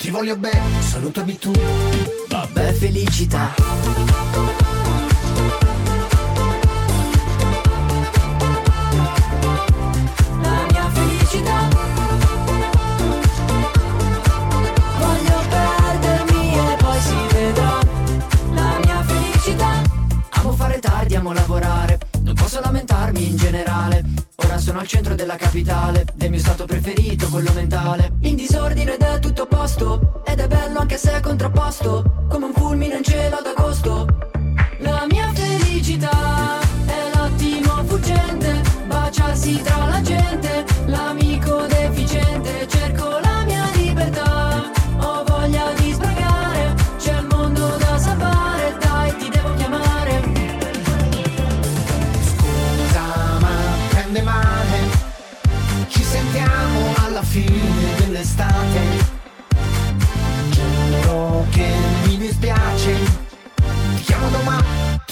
ti voglio bene, salutami tu Vabbè felicità. La mia felicità. Voglio perdermi e poi si vedrà. La mia felicità. Amo fare tardi, amo lavorare. Non posso lamentarmi in generale. Sono al centro della capitale, del mio stato preferito, quello mentale. In disordine ed è tutto a posto. Ed è bello anche se è contrapposto. Come un fulmine in cielo ad agosto. La mia felicità è l'attimo fuggente, baciarsi tra la gente,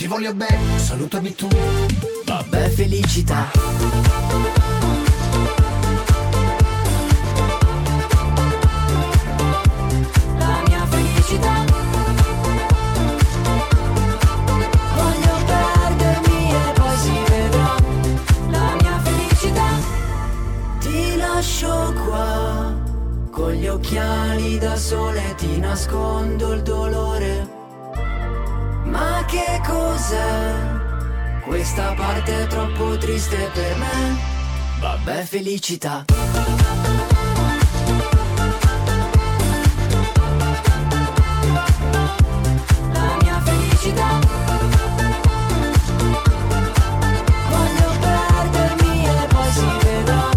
ti voglio bene, salutami tu Vabbè felicità. La mia felicità. Voglio perdermi e poi si vedrà. La mia felicità. Ti lascio qua. Con gli occhiali da sole ti nascondo il dolore. Che cos'è? Questa parte è troppo triste per me. Vabbè felicità. La mia felicità. Voglio perdermi e poi si vedrà.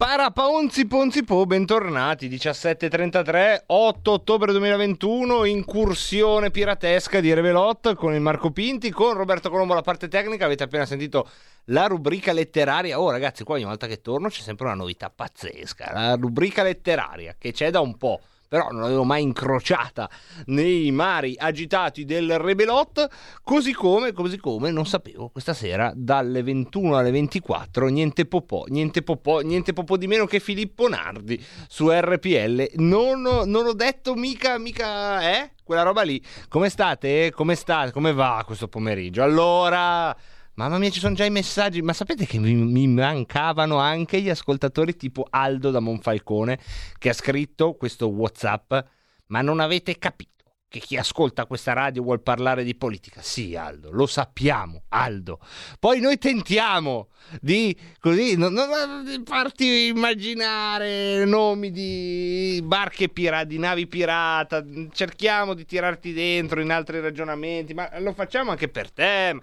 La mia felicità. Para Ah, Ponzi Po, bentornati, 17.33, 8 ottobre 2021, incursione piratesca di Revelot con il Marco Pinti, con Roberto Colombo alla parte tecnica, avete appena sentito la rubrica letteraria, oh ragazzi qua ogni volta che torno c'è sempre una novità pazzesca, la rubrica letteraria che c'è da un po'. Però non l'avevo mai incrociata nei mari agitati del Rebelot, così come, così come non sapevo questa sera dalle 21 alle 24 niente popò, niente popò, niente popò di meno che Filippo Nardi su RPL. Non, non ho detto mica, mica, eh? Quella roba lì. Come state? Come state? Come va questo pomeriggio? Allora... Mamma mia, ci sono già i messaggi, ma sapete che mi, mi mancavano anche gli ascoltatori tipo Aldo da Monfalcone che ha scritto questo WhatsApp, ma non avete capito che chi ascolta questa radio vuol parlare di politica. Sì, Aldo, lo sappiamo, Aldo. Poi noi tentiamo di così non, non- di farti immaginare nomi di barche pirata, di navi pirata, cerchiamo di tirarti dentro in altri ragionamenti, ma lo facciamo anche per te.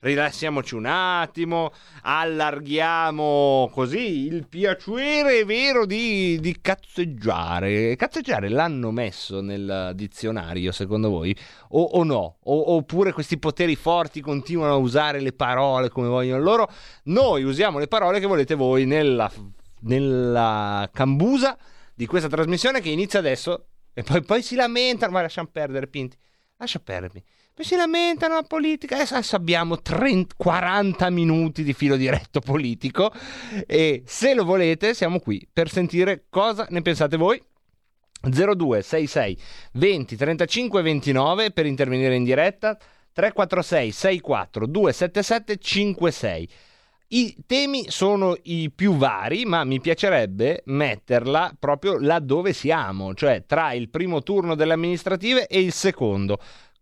Rilassiamoci un attimo, allarghiamo così il piacere vero di, di cazzeggiare. Cazzeggiare l'hanno messo nel dizionario, secondo voi? O, o no? O- oppure questi poteri forti continuano a usare le parole come vogliono loro? Noi usiamo le parole che volete voi nella, nella cambusa di questa trasmissione che inizia adesso e poi, poi si lamentano. Ma lasciamo perdere, Pinti. Lascia perdere. Poi si lamentano la politica. Adesso abbiamo 30 40 minuti di filo diretto politico. E se lo volete, siamo qui per sentire cosa ne pensate voi. 0266 20 35 29 per intervenire in diretta 346 64 277 56 i temi sono i più vari, ma mi piacerebbe metterla proprio là dove siamo, cioè tra il primo turno delle amministrative e il secondo.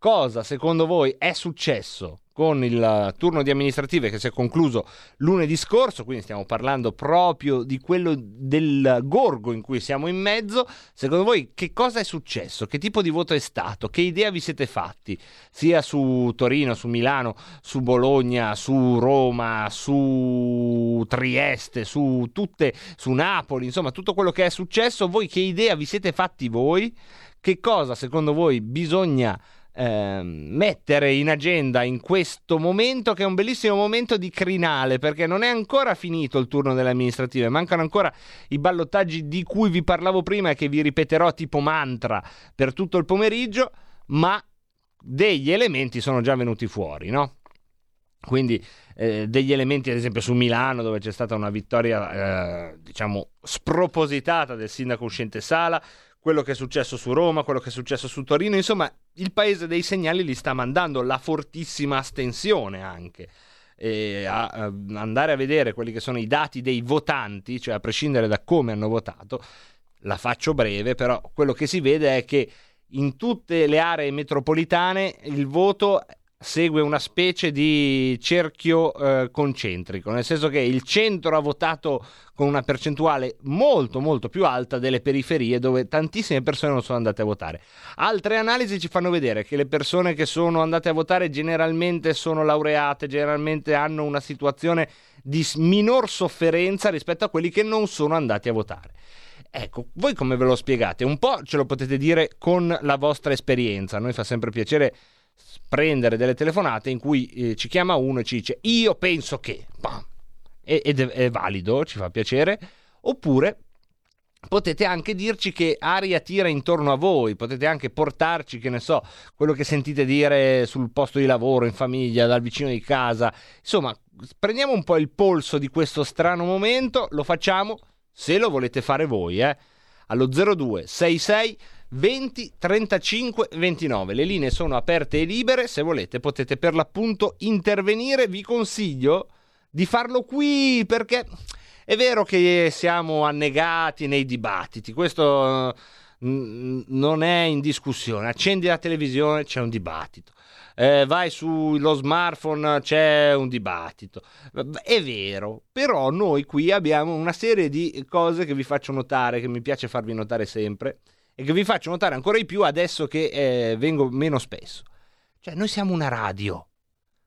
Cosa secondo voi è successo con il turno di amministrative che si è concluso lunedì scorso, quindi stiamo parlando proprio di quello del gorgo in cui siamo in mezzo. Secondo voi che cosa è successo? Che tipo di voto è stato? Che idea vi siete fatti? Sia su Torino, su Milano, su Bologna, su Roma, su Trieste, su tutte, su Napoli, insomma, tutto quello che è successo, voi che idea vi siete fatti voi? Che cosa secondo voi bisogna ehm, mettere in agenda in questo momento che è un bellissimo momento di crinale perché non è ancora finito il turno delle amministrative, mancano ancora i ballottaggi di cui vi parlavo prima e che vi ripeterò tipo mantra per tutto il pomeriggio, ma degli elementi sono già venuti fuori, no? Quindi eh, degli elementi, ad esempio, su Milano, dove c'è stata una vittoria, eh, diciamo, spropositata del sindaco uscente Sala, quello che è successo su Roma, quello che è successo su Torino, insomma, il paese dei segnali li sta mandando, la fortissima astensione anche. E a, a andare a vedere quelli che sono i dati dei votanti, cioè a prescindere da come hanno votato, la faccio breve, però quello che si vede è che in tutte le aree metropolitane il voto segue una specie di cerchio eh, concentrico, nel senso che il centro ha votato con una percentuale molto molto più alta delle periferie dove tantissime persone non sono andate a votare. Altre analisi ci fanno vedere che le persone che sono andate a votare generalmente sono laureate, generalmente hanno una situazione di minor sofferenza rispetto a quelli che non sono andati a votare. Ecco, voi come ve lo spiegate? Un po' ce lo potete dire con la vostra esperienza. A noi fa sempre piacere prendere delle telefonate in cui eh, ci chiama uno e ci dice io penso che ed è, è valido, ci fa piacere. Oppure potete anche dirci che aria tira intorno a voi, potete anche portarci, che ne so, quello che sentite dire sul posto di lavoro, in famiglia, dal vicino di casa. Insomma, prendiamo un po' il polso di questo strano momento, lo facciamo se lo volete fare voi, eh. Allo 02 66 20 35 29. Le linee sono aperte e libere, se volete potete per l'appunto intervenire, vi consiglio di farlo qui perché è vero che siamo annegati nei dibattiti, questo eh, mm, non è in discussione. Accendi la televisione, c'è un dibattito. Eh, vai sullo smartphone, c'è un dibattito. È vero, però noi qui abbiamo una serie di cose che vi faccio notare, che mi piace farvi notare sempre e che vi faccio notare ancora di più adesso che eh, vengo meno spesso. Cioè, noi siamo una radio.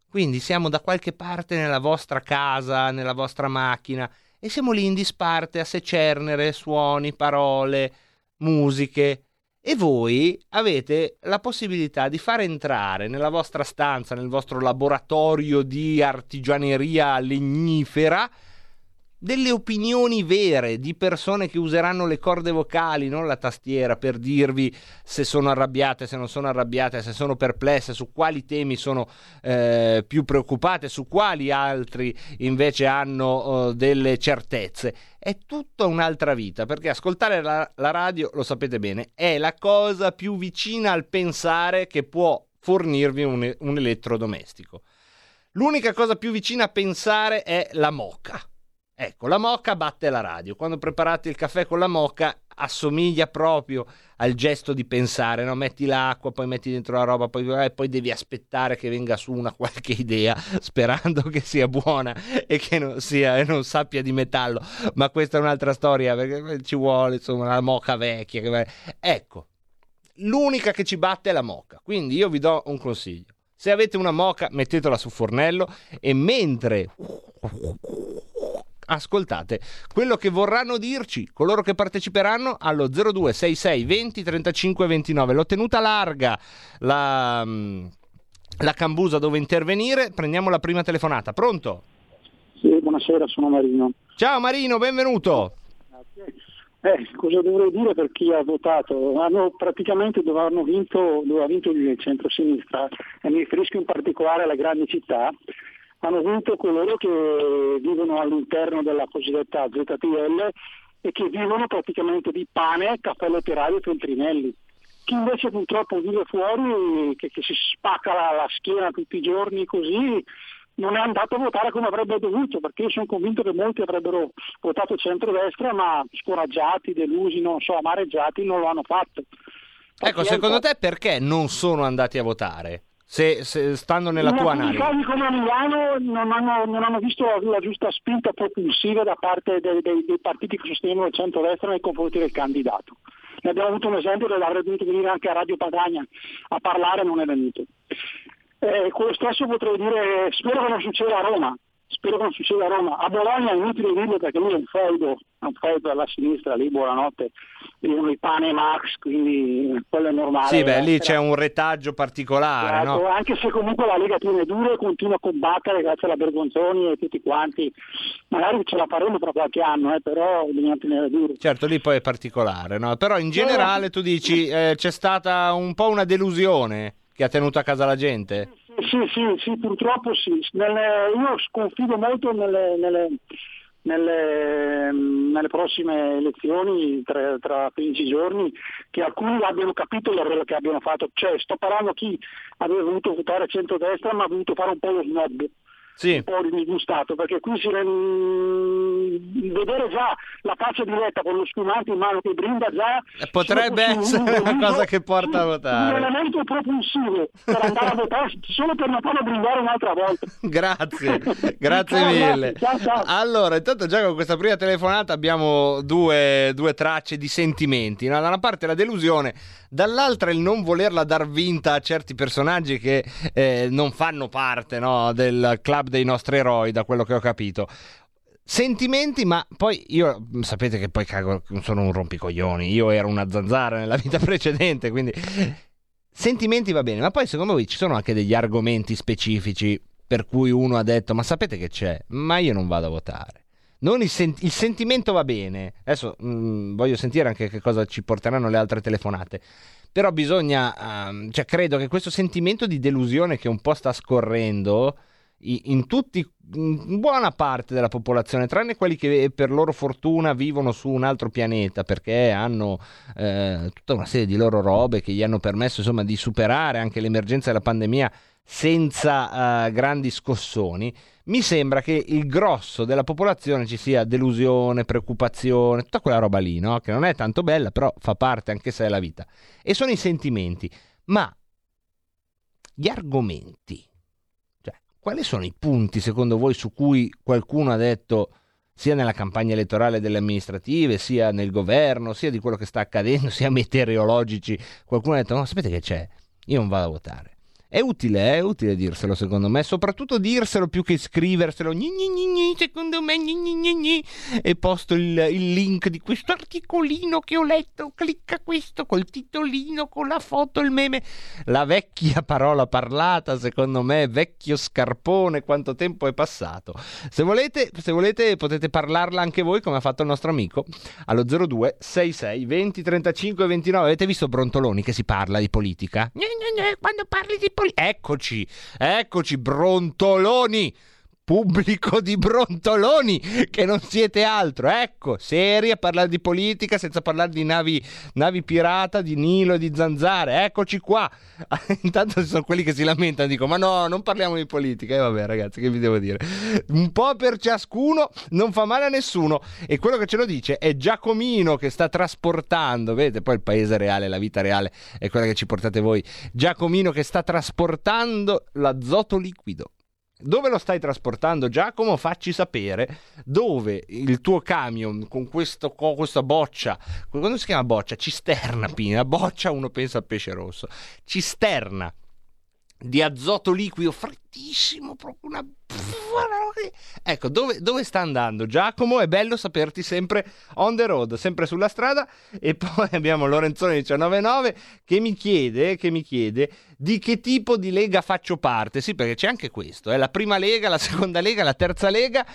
Quindi siamo da qualche parte nella vostra casa, nella vostra macchina e siamo lì in disparte a secernere suoni, parole, musiche. E voi avete la possibilità di far entrare nella vostra stanza, nel vostro laboratorio di artigianeria legnifera, delle opinioni vere di persone che useranno le corde vocali, non la tastiera, per dirvi se sono arrabbiate, se non sono arrabbiate, se sono perplesse, su quali temi sono eh, più preoccupate, su quali altri invece hanno eh, delle certezze. È tutta un'altra vita, perché ascoltare la, la radio, lo sapete bene, è la cosa più vicina al pensare che può fornirvi un, un elettrodomestico. L'unica cosa più vicina a pensare è la moca. Ecco, la moca batte la radio. Quando preparate il caffè con la moca assomiglia proprio al gesto di pensare, no? Metti l'acqua, poi metti dentro la roba, poi, eh, poi devi aspettare che venga su una [LAUGHS] qualche idea, sperando che sia buona e che non, sia, non sappia di metallo. Ma questa è un'altra storia, perché ci vuole, insomma, la moca vecchia. Che... Ecco, l'unica che ci batte è la moca. Quindi io vi do un consiglio. Se avete una moca, mettetela su fornello e mentre ascoltate quello che vorranno dirci coloro che parteciperanno allo 0266 20 35 29. L'ho tenuta larga la, mm, la cambusa dove intervenire. Prendiamo la prima telefonata. Pronto? Sì, buonasera, sono Marino. Ciao Marino, benvenuto. Eh, cosa dovrei dire per chi ha votato? Hanno praticamente dove hanno vinto, dove ha vinto il centro-sinistra, e mi riferisco in particolare alle grandi città, hanno vinto coloro che vivono all'interno della cosiddetta ZTL e che vivono praticamente di pane, caffè letterario e feltrinelli. Chi invece purtroppo vive fuori, che, che si spacca la, la schiena tutti i giorni così, non è andato a votare come avrebbe dovuto, perché io sono convinto che molti avrebbero votato centrodestra, ma scoraggiati, delusi, non so, amareggiati, non lo hanno fatto. Ecco, secondo te perché non sono andati a votare? Se, se stando nella tua analisi. casi come a Milano non hanno, non hanno visto la, giusta spinta propulsiva da parte dei, dei- dei partiti che sostengono il centrodestra nei confronti del candidato. Ne abbiamo avuto un esempio dove avrebbe dovuto venire anche a Radio Padania a parlare non è venuto. Eh, quello stesso potrei dire, spero che non succeda a Roma, spero che non succeda a Roma. A Bologna è inutile dirlo perché lui è un feudo, è un feudo alla sinistra, lì buonanotte, vivono i pane Max, quindi quello è normale. Sì, beh, lì Eh, c'è un retaggio particolare, Esatto, no? Anche se comunque la Lega tiene duro e continua a combattere grazie alla Bergonzoni e tutti quanti. Magari ce la faremo tra qualche anno, eh, però bisogna tenere duro. Certo, lì poi è particolare, no? Però in generale tu dici eh, c'è stata un po' una delusione che ha tenuto a casa la gente? Sì, sì, sì, purtroppo sì. Nelle- io sconfido molto nelle, nelle- nelle, prossime elezioni tra, tra 15 giorni che alcuni abbiano capito l'errore che abbiano fatto. Cioè, sto parlando chi aveva voluto votare centrodestra ma ha voluto fare un po' lo snob. Sì. un po' disgustato perché qui si mm, vedere già la faccia di Letta con lo spumante in mano che brinda già Potrebbe solo così, essere un- una cosa che porta a un votare. elemento propulsivo per andare a votare solo per non farlo brindare un'altra volta. [LAUGHS] Grazie, grazie Ciao, mille. ciao, ciao. Allora, intanto già con questa prima telefonata abbiamo due, due tracce di sentimenti. no? Da una parte la delusione, dall'altra il non volerla dar vinta a certi personaggi che eh, non fanno parte no, del club dei nostri eroi, da quello che ho capito. Sentimenti, ma poi io sapete che poi cago, sono un rompicoglioni. Io ero una zanzara nella vita [LAUGHS] precedente, quindi sentimenti va bene, ma poi secondo voi ci sono anche degli argomenti specifici per cui uno ha detto ma sapete che c'è? Ma io non vado a votare. Il, sen- il sentimento va bene. Adesso mh, voglio sentire anche che cosa ci porteranno le altre telefonate. Però bisogna, ehm, cioè credo che questo sentimento di delusione che un po' sta scorrendo in tutti, in buona parte della popolazione, tranne quelli che per loro fortuna vivono su un altro pianeta perché hanno eh, tutta una serie di loro robe che gli hanno permesso insomma di superare anche l'emergenza della pandemia senza eh, grandi scossoni. Mi sembra che il grosso della popolazione ci sia delusione, preoccupazione, tutta quella roba lì, no? che non è tanto bella, però fa parte anche se è la vita. E sono i sentimenti. Ma gli argomenti, quali sono i punti secondo voi su cui qualcuno ha detto sia nella campagna elettorale delle amministrative, sia nel governo, sia di quello che sta accadendo, [LAUGHS] sia meteorologici, qualcuno ha detto no, sapete che c'è? Io non vado a votare. È utile, è utile dirselo secondo me, soprattutto dirselo più che scriverselo, gni gni gni gni, secondo me, gni gni gni gni, e posto il, il link di questo articolino che ho letto, clicca questo col titolino, con la foto, il meme, la vecchia parola parlata secondo me, vecchio scarpone, quanto tempo è passato. Se volete, se volete potete parlarla anche voi come ha fatto il nostro amico allo 02 66 20 35 29, avete visto Brontoloni che si parla di politica? Gne, gne, gne, Quando parli di politica, eccoci, eccoci Brontoloni pubblico di brontoloni che non siete altro. Ecco, seri a parlare di politica senza parlare di navi, navi pirata, di Nilo e di zanzare. Eccoci qua. [LAUGHS] Intanto ci sono quelli che si lamentano dicono: Ma no, non parliamo di politica. E eh, vabbè, ragazzi, che vi devo dire? Un po' per ciascuno, non fa male a nessuno. E quello che ce lo dice è Giacomino che sta trasportando. Vedete, poi il paese reale, la vita reale è quella che ci portate voi. Giacomino che sta trasportando l'azoto liquido. Dove lo stai trasportando Giacomo? Facci sapere dove il tuo camion con, questo, con questa boccia, quando si chiama boccia? Cisterna, Pina, boccia uno pensa al pesce rosso, cisterna di azoto liquido freddissimo, proprio una... Ecco, dove, dove, sta andando Giacomo? È bello saperti sempre on the road, sempre sulla strada. E [LAUGHS] poi abbiamo Lorenzone 199 che mi chiede, che mi chiede di che tipo di lega faccio parte. Sì, perché c'è anche questo, è eh? la prima lega, la seconda lega, la terza lega.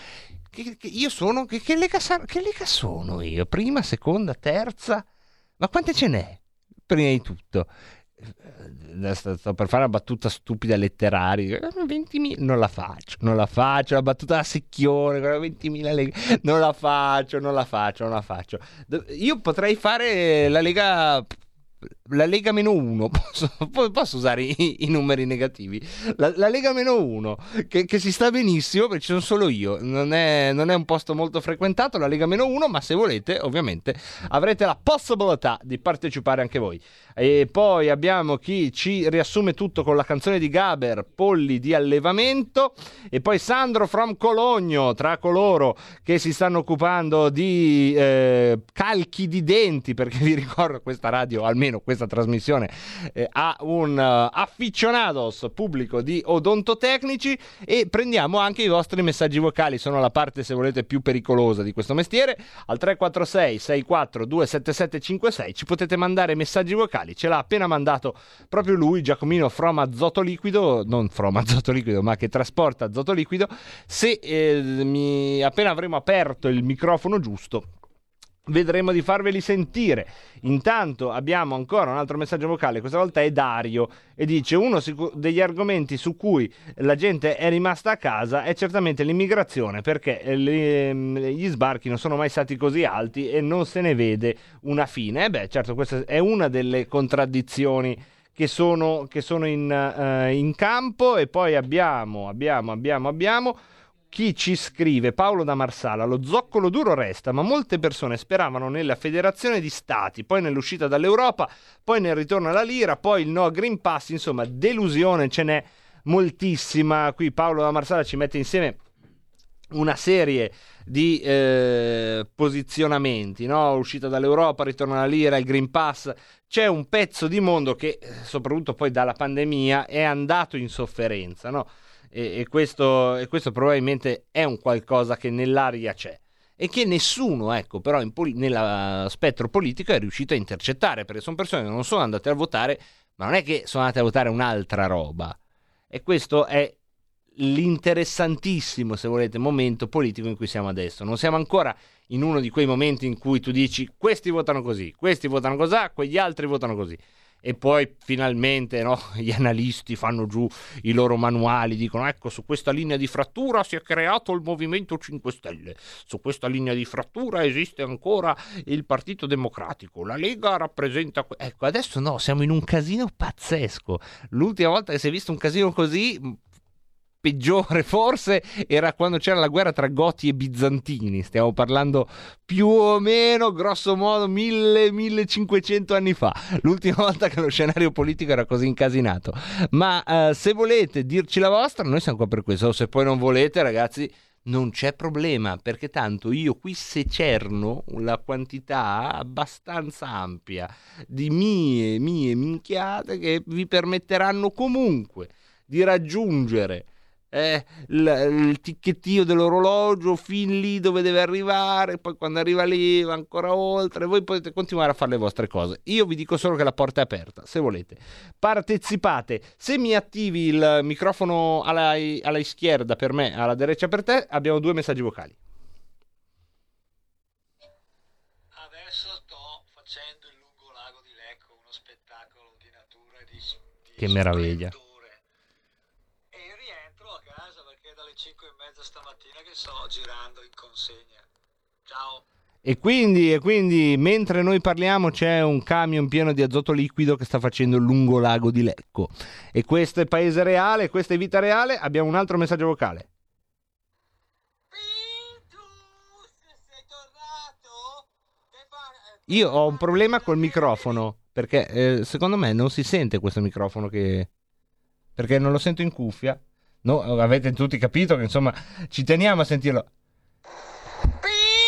Che, che io sono, che, che, lega che lega sono io? Prima, seconda, terza? Ma quante ce n'è? Prima di tutto sto per fare una battuta stupida letteraria. 20.000 non la faccio non la faccio la battuta da secchione 20.000 leghe non la faccio non la faccio non la faccio. Io potrei fare la lega la Lega meno 1, [LAUGHS] posso, posso usare i, i, numeri negativi, la, la Lega meno 1, che, che, si sta benissimo perché ci sono solo io, non è, non è, un posto molto frequentato, la Lega meno 1, ma se volete ovviamente avrete la possibilità di partecipare anche voi. E poi abbiamo chi ci riassume tutto con la canzone di Gaber, Polli di allevamento, e poi Sandro from Cologno, tra coloro che si stanno occupando di eh, calchi di denti, perché vi ricordo questa radio, almeno questa trasmissione, eh, ha un uh, afficionados pubblico di odontotecnici e prendiamo anche i vostri messaggi vocali, sono la parte se volete più pericolosa di questo mestiere, al 346 64 277 56 ci potete mandare messaggi vocali ce l'ha appena mandato proprio lui, Giacomino From Azoto Liquido, non From Azoto Liquido, ma che trasporta azoto liquido. Se eh, mi, appena avremo aperto il microfono giusto, Vedremo di farveli sentire. Intanto abbiamo ancora un altro messaggio vocale, questa volta è Dario e dice uno degli argomenti su cui la gente è rimasta a casa è certamente l'immigrazione perché ehm, gli sbarchi non sono mai stati così alti e non se ne vede una fine. E beh, certo, questa è una delle contraddizioni che sono, che sono in, uh, in campo e poi abbiamo, abbiamo, abbiamo, abbiamo chi ci scrive, Paolo da Marsala, lo zoccolo duro resta, ma molte persone speravano nella federazione di stati, poi nell'uscita dall'Europa, poi nel ritorno alla lira, poi il no Green Pass, insomma, delusione ce n'è moltissima. Qui Paolo da Marsala ci mette insieme una serie di eh, posizionamenti, no? uscita dall'Europa, ritorno alla lira, il Green Pass, c'è un pezzo di mondo che, soprattutto poi dalla pandemia, è andato in sofferenza, no? E, e, questo, e questo probabilmente è un qualcosa che nell'aria c'è e che nessuno, ecco, però poli- nello spettro politico è riuscito a intercettare, perché sono persone che non sono andate a votare, ma non è che sono andate a votare un'altra roba. E questo è l'interessantissimo, se volete, momento politico in cui siamo adesso. Non siamo ancora in uno di quei momenti in cui tu dici questi votano così, questi votano così, quegli altri votano così e poi finalmente no, [LAUGHS] gli analisti fanno giù i loro manuali, dicono ecco su questa linea di frattura si è creato il Movimento 5 Stelle, su questa linea di frattura esiste ancora il Partito Democratico, la Lega rappresenta... Ecco, adesso no, siamo in un casino pazzesco. L'ultima volta che si è visto un casino così peggiore [LAUGHS] forse era quando c'era la guerra tra Goti e Bizantini, stiamo parlando più o meno grosso modo 1000-1500 anni fa, l'ultima [LAUGHS] volta che lo scenario politico era così incasinato. Ma eh, se volete dirci la vostra, noi siamo qua per questo, se poi non volete ragazzi non c'è problema perché tanto io qui secerno la quantità abbastanza ampia di mie, mie minchiate che vi permetteranno comunque di raggiungere eh, il, il ticchettio dell'orologio fin lì dove deve arrivare, poi quando arriva lì va ancora oltre, voi potete continuare a fare le vostre cose. Io vi dico solo che la porta è aperta, se volete. Partecipate, se mi attivi il microfono alla, alla schierda per me, alla destra per te, abbiamo due messaggi vocali. Che meraviglia. Sto girando in consegna. Ciao. E quindi, e quindi, mentre noi parliamo, c'è un camion pieno di azoto liquido che sta facendo il lungo lago di Lecco. E questo è paese reale, questa è vita reale. Abbiamo un altro messaggio vocale. Io ho un problema col microfono perché eh, secondo me non si sente questo microfono che... perché non lo sento in cuffia. No, avete tutti capito che insomma ci teniamo a sentirlo.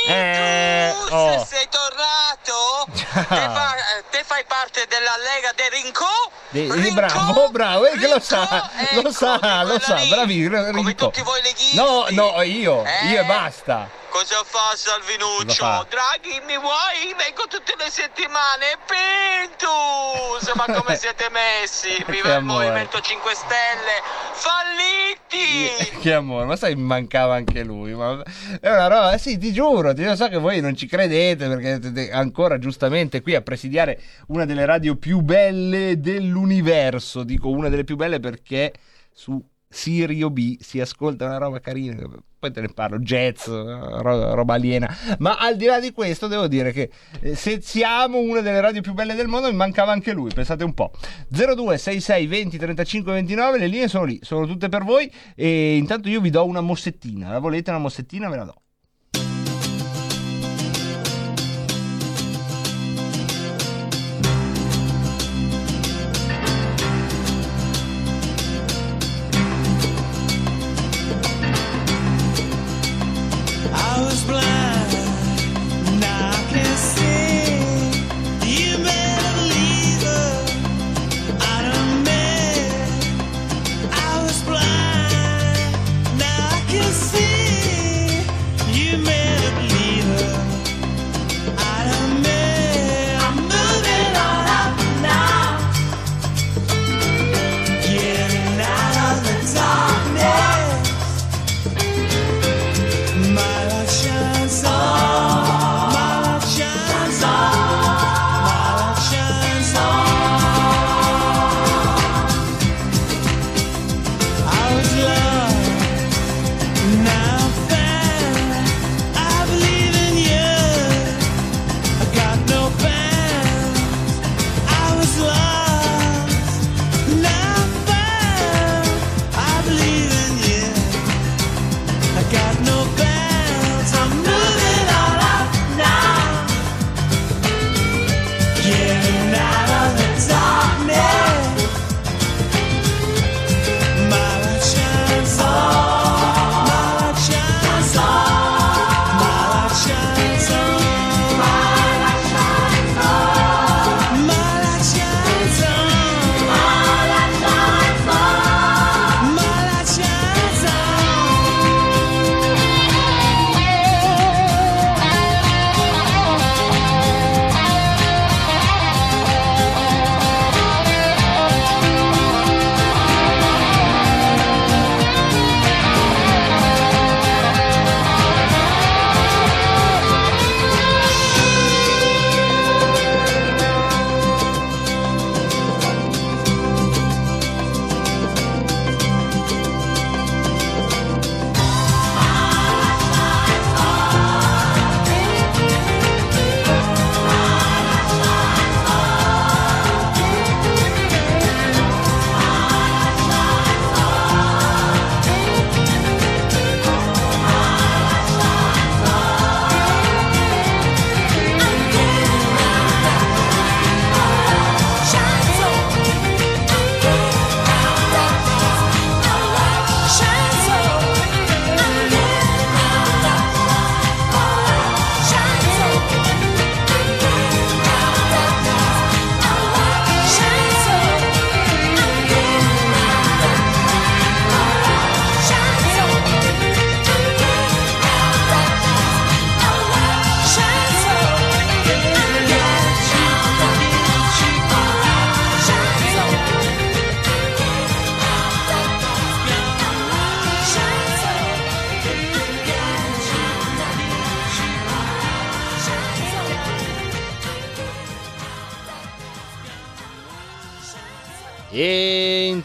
Eh, oh. sei tornato? [LAUGHS] Te, fa- te fai parte della Lega de Rincò? De- eh, bravo, bravo, eh, che lo sa, lo sa, lo sa, bravi, Rinco. tutti voi leghisti. No, no, io, Eh? io e basta. Cosa fa Salvinuccio? Fa? Draghi, mi vuoi? Vengo tutte le settimane. Pintus! Ma come [LAUGHS] siete messi? Viva il. Movimento 5 Stelle! Falliti! Che amore, ma sai, mi mancava anche lui. Ma è una roba, eh sì, ti giuro, ti so che voi non ci credete perché siete ancora giustamente qui a presidiare una delle radio più belle dell'universo. Dico una delle più belle perché su Sirio B si ascolta una roba carina. Poi te ne parlo, jazz, ro- roba aliena. Ma al di là di questo, devo dire che eh, se siamo una delle radio più belle del mondo, mi mancava anche lui. Pensate un po'. 0266 20 35 29, le linee sono lì, sono tutte per voi. E intanto io vi do una mossettina. La volete una mossettina? Ve la do.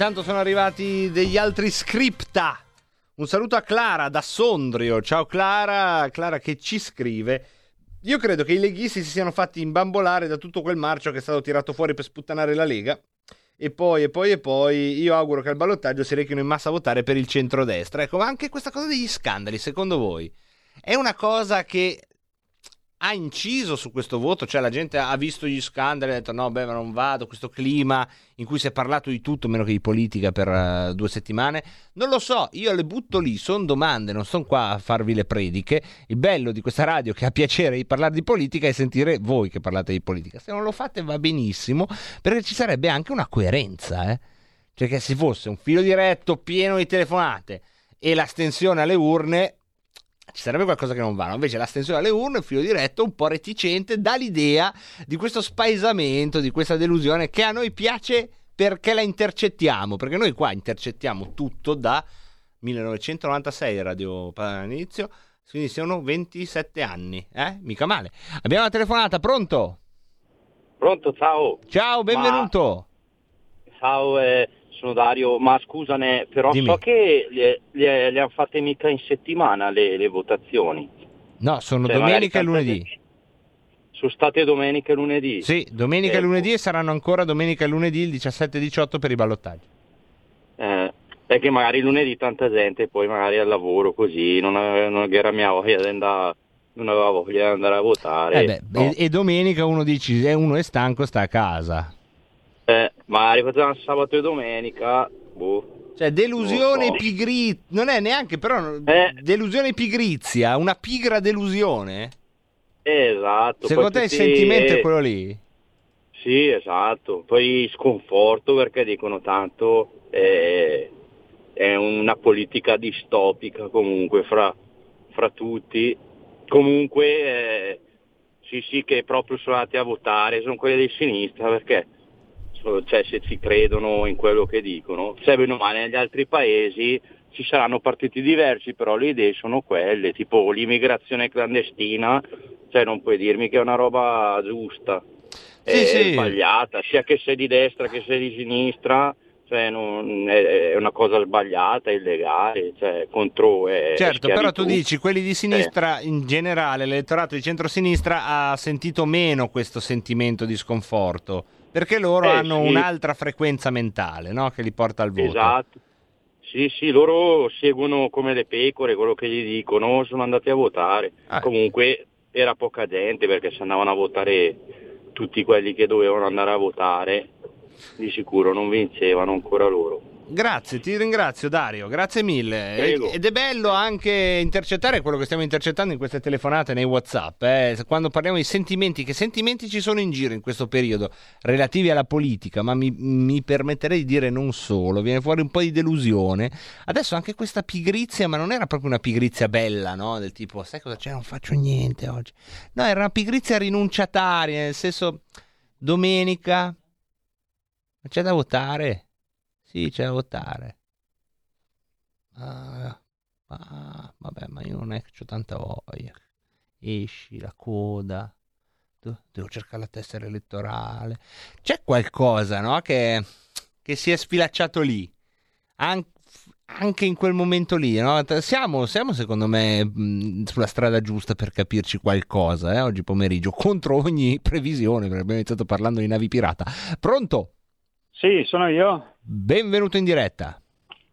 Intanto sono arrivati degli altri scripta. Un saluto a Clara da Sondrio. Ciao Clara, Clara che ci scrive. Io credo che i leghisti si siano fatti imbambolare da tutto quel marcio che è stato tirato fuori per sputtanare la Lega. E poi, e poi, e poi, io auguro che al ballottaggio si rechino in massa a votare per il centrodestra. Ecco, ma anche questa cosa degli scandali, secondo voi, è una cosa che ha inciso su questo voto? Cioè la gente ha visto gli scandali e ha detto no, beh, ma non vado, questo clima in cui si è parlato di tutto meno che di politica per uh, due settimane? Non lo so, io le butto lì, sono domande, non sono qua a farvi le prediche. Il bello di questa radio che ha piacere di parlare di politica è sentire voi che parlate di politica. Se non lo fate va benissimo, perché ci sarebbe anche una coerenza, eh? Cioè che se fosse un filo diretto pieno di telefonate e l'astensione alle urne ci sarebbe qualcosa che non va. no? Invece l'astensione alle urne, il filo diretto, un po' reticente, dà l'idea di questo spaesamento, di questa delusione che a noi piace perché la intercettiamo. Perché noi qua intercettiamo tutto da 1996, radio all'inizio, quindi sono 27 anni, eh? Mica male. Abbiamo una telefonata, pronto? Pronto, ciao. Ciao, benvenuto. Ma... Ciao, eh, sono Dario, ma scusane, però Dimmi. so che le, le- le hanno fatte mica in settimana le, le votazioni. No, sono Cioè, domenica e lunedì. Sono state domenica e lunedì. Sì, domenica e Ecco. lunedì e saranno ancora domenica e lunedì il 17 e 18 per i ballottaggi. Eh, perché magari lunedì tanta gente, poi magari al lavoro così, non, aveva- non era mia voglia di andare, non aveva voglia di andare a votare. Eh beh, no. e, e domenica uno dice, eh, uno è stanco, sta a casa. Eh, magari facevano sabato e domenica, boh. Cioè, delusione so. pigrizia. Non è neanche, però. Eh. Delusione pigrizia. Una pigra delusione. Esatto. Secondo te il sentimento è quello lì? Sì, esatto. Poi sconforto perché dicono tanto eh, è una politica distopica comunque fra, fra tutti. Comunque eh, sì sì che proprio sono andati a votare, sono quelli di sinistra perché cioè, se ci credono in quello che dicono. Se bene o male negli altri paesi ci saranno partiti diversi, però le idee sono quelle, tipo l'immigrazione clandestina, cioè non puoi dirmi che è una roba giusta è Sì, sì. sbagliata, sia che sei di destra che sei di sinistra, cioè non- è, una cosa sbagliata, illegale, cioè contro è Certo, però tu dici, quelli di sinistra, in generale, l'elettorato di centrosinistra ha sentito meno questo sentimento di sconforto, perché loro Eh, hanno sì. un'altra frequenza mentale, no? Che li porta al voto. Esatto. Sì, sì, loro seguono come le pecore quello che gli dicono, sono andati a votare. Ah. Comunque era poca gente perché se andavano a votare tutti quelli che dovevano andare a votare, di sicuro non vincevano ancora loro. Grazie, ti ringrazio Dario, grazie mille. Prego. Ed è bello anche intercettare quello che stiamo intercettando in queste telefonate nei WhatsApp. eh. Quando parliamo di sentimenti, che sentimenti ci sono in giro in questo periodo relativi alla politica, ma mi, mi permetterei di dire non solo, viene fuori un po' di delusione. Adesso anche questa pigrizia, ma non era proprio una pigrizia bella, no? Del tipo, sai cosa c'è? Non faccio niente oggi. No, era una pigrizia rinunciataria, nel senso, domenica, ma c'è da votare? Sì, c'è da votare. Ah, ah, vabbè, ma io non è che ho tanta voglia. Esci, la coda. Devo cercare la tessera elettorale. C'è qualcosa, no? Che, che si è sfilacciato lì. An- anche in quel momento lì, no? Siamo, siamo, secondo me mh, sulla strada giusta per capirci qualcosa, eh? Oggi pomeriggio, [LAUGHS] contro ogni previsione, perché abbiamo iniziato parlando di navi pirata. Pronto? Sì, sono io. Benvenuto in diretta.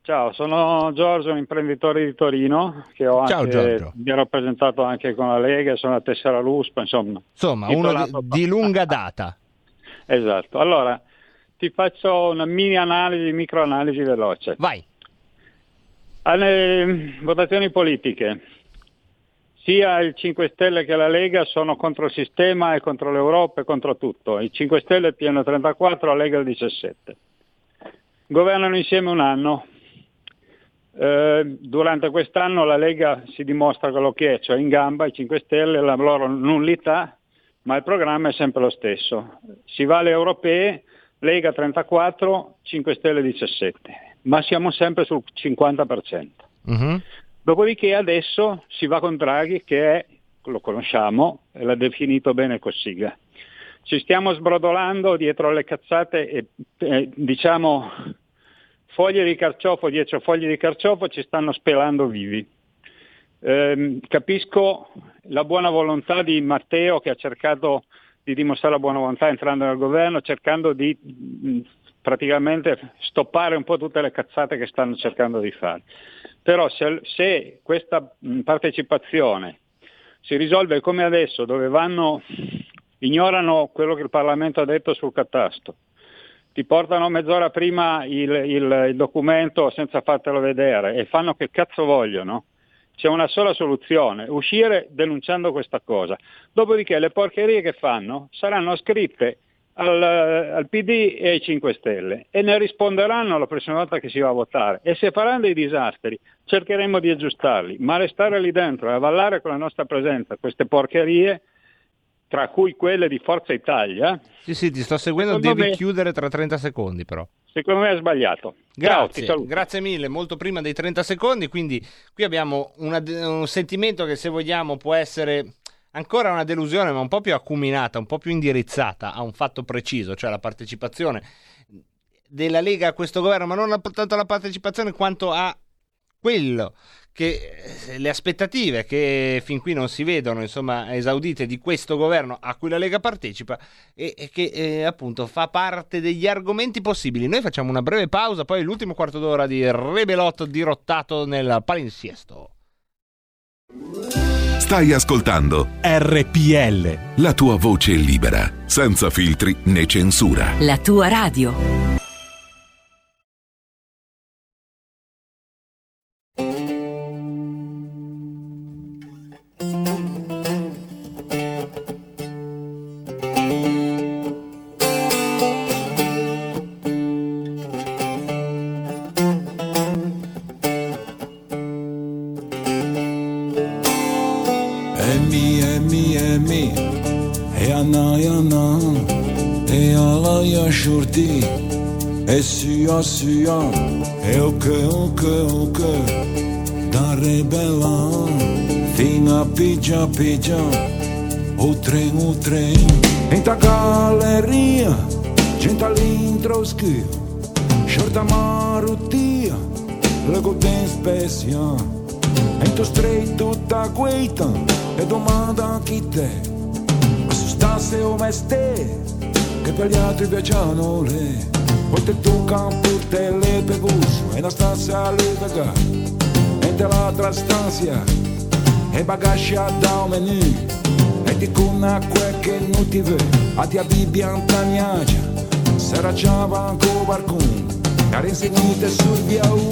Ciao, sono Giorgio, un imprenditore di Torino che ho Ciao, anche, Giorgio. mi ero presentato anche con la Lega, sono a Tessera Luspa, insomma. Insomma, uno di, di lunga data. [LAUGHS] Esatto. Allora, ti faccio una mini analisi, microanalisi veloce. Vai. Alle votazioni politiche, sia il 5 Stelle che la Lega sono contro il sistema e contro l'Europa e contro tutto. Il 5 Stelle pieno 34, la Lega il 17. Governano insieme un anno. Eh, durante quest'anno la Lega si dimostra quello che è, cioè in gamba i 5 Stelle, la loro nullità, ma il programma è sempre lo stesso. Si va alle europee, Lega 34, 5 Stelle 17, ma siamo sempre sul 50%. Mhm. Dopodiché adesso si va con Draghi che è, lo conosciamo, e l'ha definito bene Cossiga. Ci stiamo sbrodolando dietro le cazzate e eh, diciamo foglie di carciofo dietro foglie di carciofo ci stanno spelando vivi. Ehm, capisco la buona volontà di Matteo che ha cercato di dimostrare la buona volontà entrando nel governo, cercando di mh, praticamente stoppare un po' tutte le cazzate che stanno cercando di fare. Però se, se questa mh, partecipazione si risolve come adesso, dove vanno, ignorano quello che il Parlamento ha detto sul catasto, ti portano mezz'ora prima il, il- il documento senza fartelo vedere e fanno che cazzo vogliono, c'è una sola soluzione, uscire denunciando questa cosa. Dopodiché le porcherie che fanno saranno scritte al, al PD e ai 5 Stelle e ne risponderanno la prossima volta che si va a votare. E se faranno dei disastri cercheremo di aggiustarli, ma restare lì dentro e avallare con la nostra presenza queste porcherie, tra cui quelle di Forza Italia, Sì, sì, ti sto seguendo, Secondo devi me- chiudere tra 30 secondi però. secondo me è sbagliato. Ciao, Grazie, saluto. grazie mille, molto prima dei 30 secondi, quindi qui abbiamo una- un sentimento che se vogliamo può essere ancora una delusione, ma un po' più acuminata, un po' più indirizzata a un fatto preciso, cioè la partecipazione della Lega a questo governo, ma non tanto la partecipazione quanto a quello che eh, le aspettative che fin qui non si vedono insomma esaudite di questo governo a cui la Lega partecipa e, e che eh, appunto fa parte degli argomenti possibili. Noi facciamo una breve pausa, poi l'ultimo quarto d'ora di Rebelotto dirottato nel palinsiesto. Stai ascoltando RPL. la tua voce libera, senza filtri né censura. La tua radio. Stanza E bagaggi da un menù E di con acqua che vede A ti Bibbia antagnagia Sarà già banco barcun E a insegnite sul via un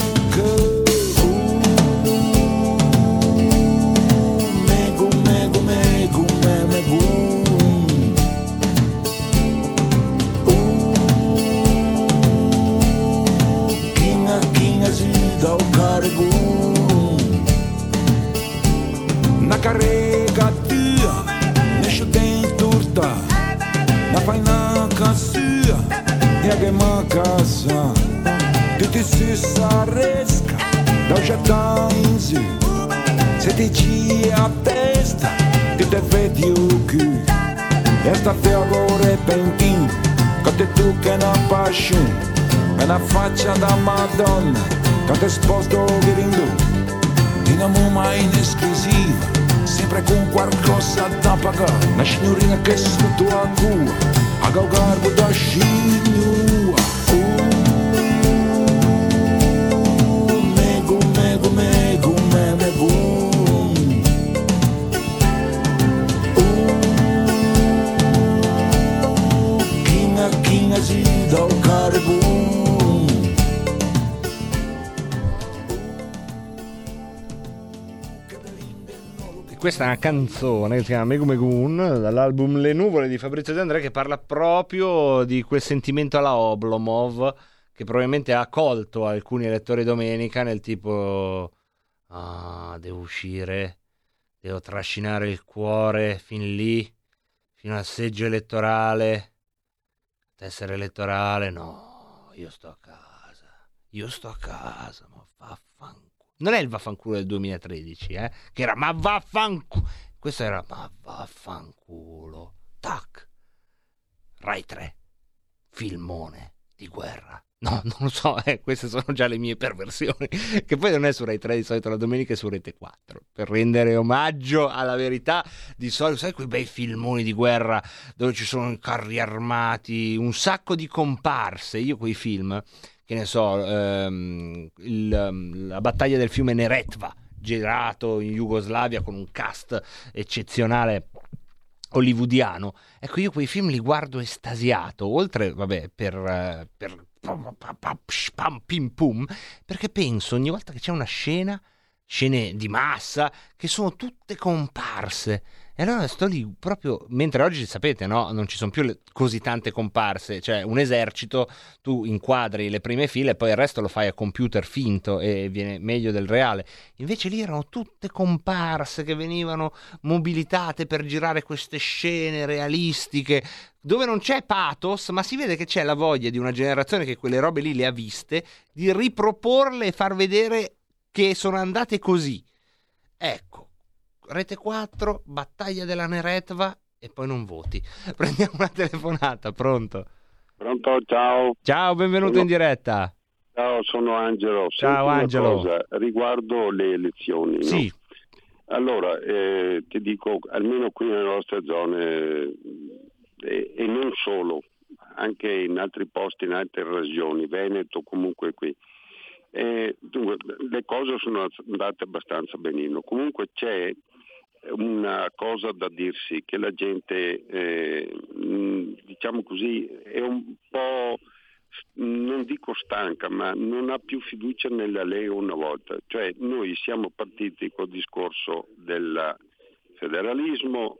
Se ti ci a testa, ti te vedi o cu. Esta fiago repentin, che te tu che na passione. E una faccia da Madonna, che te sposto gringo. In amore mai inesclusiva, sempre con qualcosa da pagare. Una signorina che sotto a cua, a garbo da scignua. Questa è una canzone che si chiama Megu Megun dall'album Le nuvole di Fabrizio De André che parla proprio di quel sentimento alla Oblomov che probabilmente ha colto alcuni elettori domenica nel tipo ah devo uscire devo trascinare il cuore fin lì fino al seggio elettorale. Tessera elettorale no io sto a casa io sto a casa ma non è il vaffanculo del 2013 eh che era ma vaffanculo questo era ma vaffanculo tac. Rai 3, filmone di guerra. No, [LAUGHS] non lo so, eh, queste sono già le mie perversioni, che poi non è su Rai 3 di solito, la domenica è su Rete 4, per rendere omaggio alla verità, di solito, sai quei bei filmoni di guerra dove ci sono i carri armati, un sacco di comparse, io quei film, che ne so, ehm, il, ehm, la battaglia del fiume Neretva, girato in Jugoslavia con un cast eccezionale hollywoodiano. Ecco, io quei film li guardo estasiato, oltre, vabbè, per, per pam, pim pum, perché penso ogni volta che c'è una scena, scene di massa, che sono tutte comparse. E allora sto lì proprio, mentre oggi sapete, no? Non ci sono più le- così tante comparse, cioè un esercito, tu inquadri le prime file e poi il resto lo fai a computer finto e viene meglio del reale. Invece lì erano tutte comparse che venivano mobilitate per girare queste scene realistiche, dove non c'è pathos, ma si vede che c'è la voglia di una generazione che quelle robe lì le ha viste, di riproporle e far vedere che sono andate così. Ecco, Rete 4, battaglia della Neretva e poi non voti. [LAUGHS] Prendiamo una telefonata, pronto? Pronto, ciao. Ciao, benvenuto Sono- in diretta. Ciao, sono Angelo. Ciao, Senti Angelo. cosa, riguardo le elezioni, no? Sì. Allora, eh, ti dico, almeno qui nelle nostre zone, eh, e non solo, anche in altri posti, in altre regioni, Veneto, comunque qui, eh, dunque, le cose sono andate abbastanza benino. Comunque c'è una cosa da dirsi, che la gente, eh, mh, diciamo così, è un po', non dico stanca, ma non ha più fiducia nella Lega una volta. Cioè noi siamo partiti col discorso del federalismo,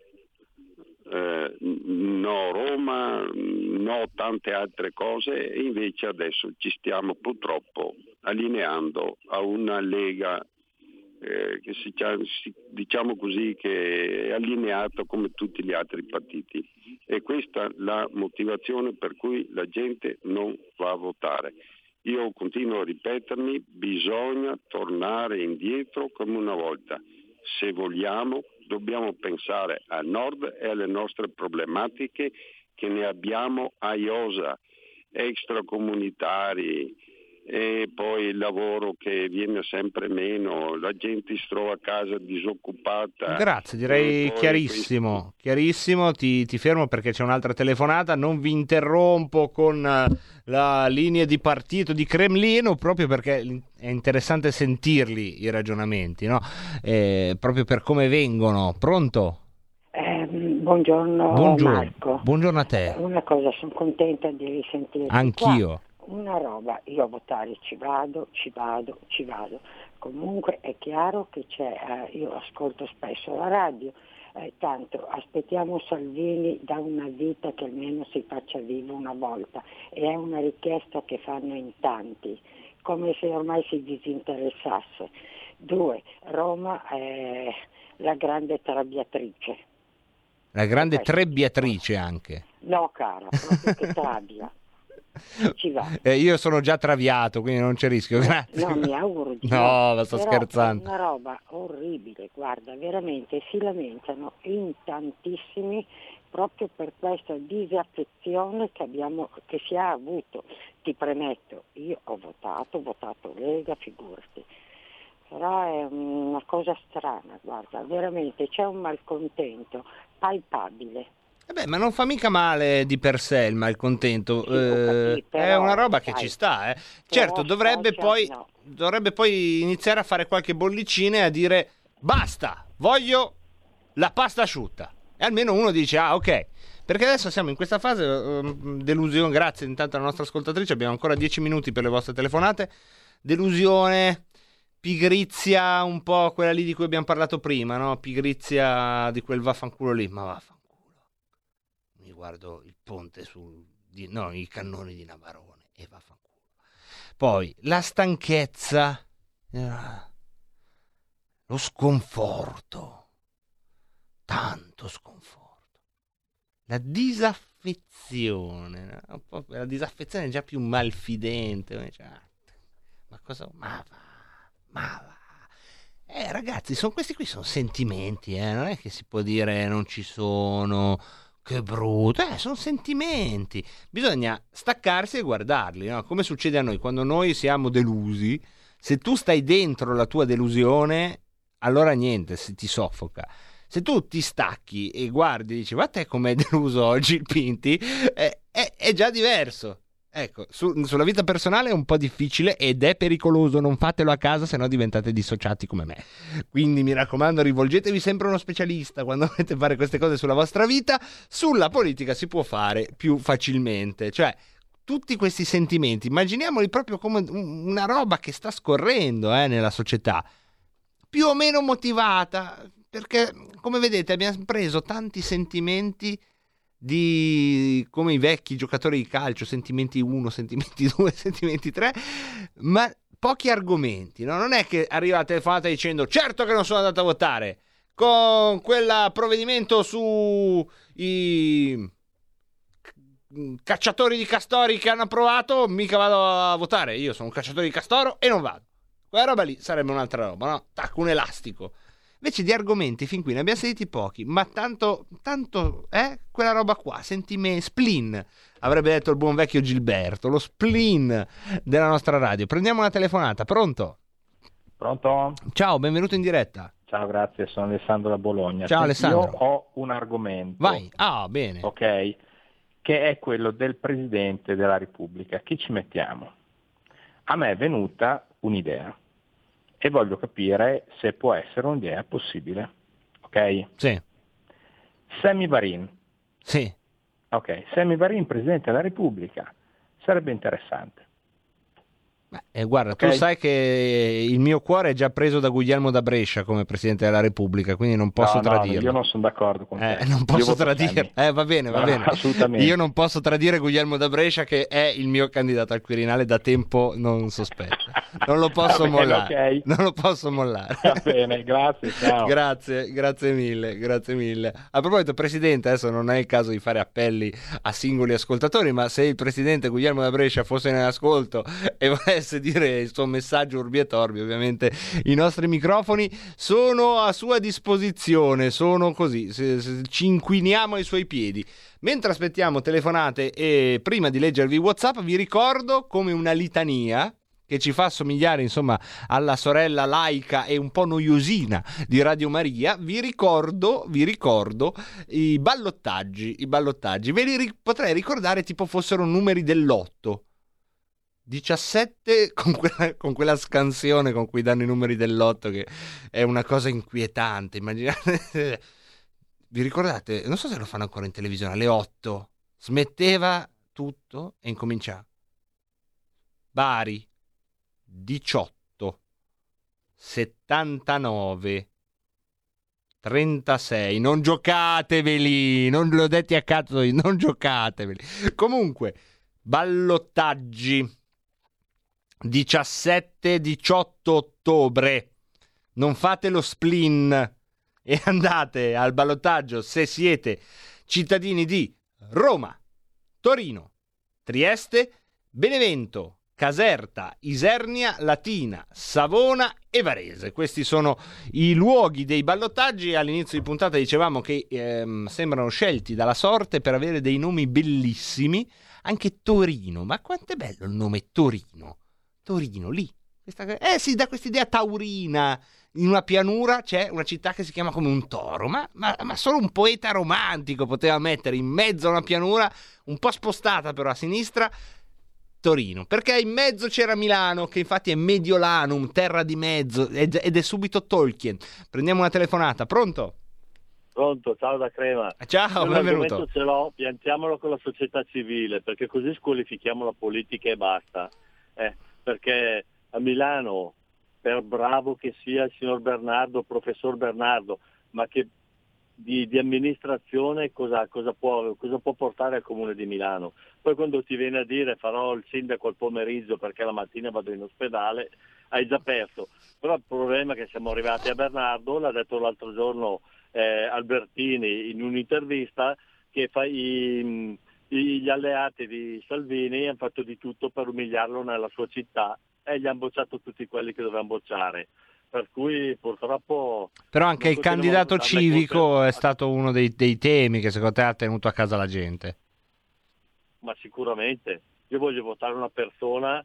eh, no Roma, no tante altre cose e invece adesso ci stiamo purtroppo allineando a una Lega eh, che si, diciamo così che è allineata come tutti gli altri partiti e questa è la motivazione per cui la gente non va a votare. Io continuo a ripetermi, bisogna tornare indietro come una volta. Se vogliamo dobbiamo pensare al nord e alle nostre problematiche che ne abbiamo a iosa, extracomunitari e poi il lavoro che viene sempre meno, la gente si trova a casa disoccupata. Grazie, direi chiarissimo. Chiarissimo, ti, ti fermo perché c'è un'altra telefonata. Non vi interrompo con eh, la linea di partito di Cremlino proprio perché è interessante sentirli i ragionamenti, no? Eh, proprio per come vengono. Pronto? Eh, buongiorno, Buongiorno. Marco. Buongiorno a te. Una cosa, sono contenta di risentirti Anch'io. qua. Una roba, io a votare ci vado, ci vado, ci vado. Comunque è chiaro che c'è, eh, io ascolto spesso la radio, eh, tanto aspettiamo Salvini da una vita che almeno si faccia vivo una volta e è una richiesta che fanno in tanti, come se ormai si disinteressasse. Due, Roma è la grande trabiatrice. La grande trebbiatrice anche. No, cara, proprio che trabbia. [LAUGHS] Ci va. Eh, io sono già traviato, quindi non c'è rischio. Grazie. No, mi auguro di [LAUGHS] No, ma sto Però scherzando. È una roba orribile, guarda, veramente si lamentano in tantissimi proprio per questa disaffezione che, abbiamo, che si è avuto. Ti premetto, io ho votato, ho votato Lega, figurati. Però è una cosa strana, guarda, veramente c'è un malcontento palpabile. Eh beh, ma non fa mica male di per sé il malcontento, eh, capito, è una roba che sai, ci sta. eh. Certo, dovrebbe poi, no. dovrebbe poi iniziare a fare qualche bollicina e a dire basta, voglio la pasta asciutta. E almeno uno dice, ah ok, perché adesso siamo in questa fase, ehm, delusione, grazie intanto alla nostra ascoltatrice, abbiamo ancora 10 minuti per le vostre telefonate, delusione, pigrizia, un po' quella lì di cui abbiamo parlato prima, no? Pigrizia di quel vaffanculo lì, ma vaffanculo. Mi guardo il ponte su, di, no, i cannoni di Navarone e vaffanculo. Poi la stanchezza, eh, lo sconforto, tanto sconforto, la disaffezione, no? La disaffezione è già più malfidente, cioè, ma cosa, ma va, ma va. Eh, ragazzi, sono, questi qui sono sentimenti, eh, non è che si può dire non ci sono, che brutto, eh, sono sentimenti. Bisogna staccarsi e guardarli, no? come succede a noi quando noi siamo delusi. Se tu stai dentro la tua delusione, allora niente, si ti soffoca. Se tu ti stacchi e guardi e dici, ma te com'è [LAUGHS] deluso oggi il Pinti, è, è- è già diverso. Ecco, su- sulla vita personale è un po' difficile ed è pericoloso, non fatelo a casa se no diventate dissociati come me. Quindi mi raccomando, rivolgetevi sempre a uno specialista quando [LAUGHS] volete fare queste cose sulla vostra vita. Sulla politica si può fare più facilmente, cioè tutti questi sentimenti, immaginiamoli proprio come un- una roba che sta scorrendo eh, nella società, più o meno motivata, perché come vedete abbiamo preso tanti sentimenti di come i vecchi giocatori di calcio, sentimenti 1, sentimenti [LAUGHS] 2, sentimenti 3, ma pochi argomenti, no? non è che arriva la telefonata dicendo certo che non sono andato a votare con quel provvedimento su i cacciatori di castori che hanno approvato, mica vado a votare, io sono un cacciatore di castoro e non vado. Quella roba lì sarebbe un'altra roba, no? Tac, un elastico. Invece di argomenti fin qui ne abbiamo sentiti pochi, ma tanto, tanto, eh, quella roba qua, sentime, spleen, avrebbe detto il buon vecchio Gilberto, lo spleen della nostra radio. Prendiamo una telefonata, pronto? Pronto? Ciao, benvenuto in diretta. Ciao, grazie, sono Alessandro da Bologna. Ciao, Senti, Alessandro. Io ho un argomento. Vai. Ah, bene. Ok, che è quello del Presidente della Repubblica. Chi ci mettiamo? A me è venuta un'idea e voglio capire se può essere un'idea possibile. Ok? Sì. Semi Varin. Sì. Ok, Semi Varin, Presidente della Repubblica, sarebbe interessante. Eh, guarda, Ok. tu sai che il mio cuore è già preso da Guglielmo da Brescia come Presidente della Repubblica, quindi non posso No, no, tradirlo. io non sono d'accordo con te. Eh, non posso. Semi. Eh, va bene, va No, bene. assolutamente. Io non posso tradire Guglielmo da Brescia che è il mio candidato al Quirinale da tempo non sospetto. Non lo posso [LAUGHS] bene, mollare. ok. Non lo posso mollare. Va bene, grazie, ciao. [LAUGHS] Grazie, grazie mille, grazie mille. A proposito, Presidente, adesso non è il caso di fare appelli a singoli ascoltatori, ma se il Presidente Guglielmo da Brescia fosse in ascolto e volesse dire il suo messaggio urbi e torbi, ovviamente i nostri microfoni sono a sua disposizione, sono così, se- se- ci inquiniamo ai suoi piedi. Mentre aspettiamo telefonate e prima di leggervi WhatsApp, vi ricordo come una litania che ci fa somigliare insomma alla sorella laica e un po' noiosina di Radio Maria, vi ricordo, vi ricordo i ballottaggi, i ballottaggi. Ve li ri- potrei ricordare tipo fossero numeri dell'otto. 17 con quella, con quella scansione con cui danno i numeri dell'otto che è una cosa inquietante. Immaginate, vi ricordate? Non so se lo fanno ancora in televisione, alle 8 smetteva tutto e incominciava. Bari 18 79 36 non giocateveli! Non l'ho detti a cazzo non giocateveli. Comunque ballottaggi 17-18 ottobre non fate lo spleen e [LAUGHS] andate al ballottaggio se siete cittadini di Roma, Torino, Trieste, Benevento, Caserta, Isernia, Latina, Savona e Varese. Questi sono i luoghi dei ballottaggi. All'inizio di puntata dicevamo che ehm, sembrano scelti dalla sorte per avere dei nomi bellissimi. Anche Torino, ma quanto è bello il nome Torino? Torino, lì. Questa- eh sì, dà questa idea taurina. In una pianura c'è una città che si chiama come un toro, ma, ma- ma solo un poeta romantico poteva mettere in mezzo a una pianura, un po' spostata però a sinistra, Torino, perché in mezzo c'era Milano, che infatti è Mediolanum, terra di mezzo, ed è subito Tolkien. Prendiamo una telefonata, pronto? Pronto, ciao da Crema. Ciao, Io benvenuto. ce l'ho, piantiamolo con la società civile, perché così squalifichiamo la politica e basta. Eh, perché a Milano, per bravo che sia il signor Bernardo, professor Bernardo, ma che di, di amministrazione cosa, cosa può, cosa può portare al comune di Milano? Poi quando ti viene a dire farò il sindaco al pomeriggio perché la mattina vado in ospedale, hai già perso. Però il problema è che siamo arrivati a Bernardo, l'ha detto l'altro giorno eh, Albertini in un'intervista, che fa i- gli alleati di Salvini hanno fatto di tutto per umiliarlo nella sua città e gli hanno bocciato tutti quelli che dovevano bocciare. per cui purtroppo... Però anche il candidato civico è stato uno dei, dei temi che secondo te ha tenuto a casa la gente. ma sicuramente io voglio votare una persona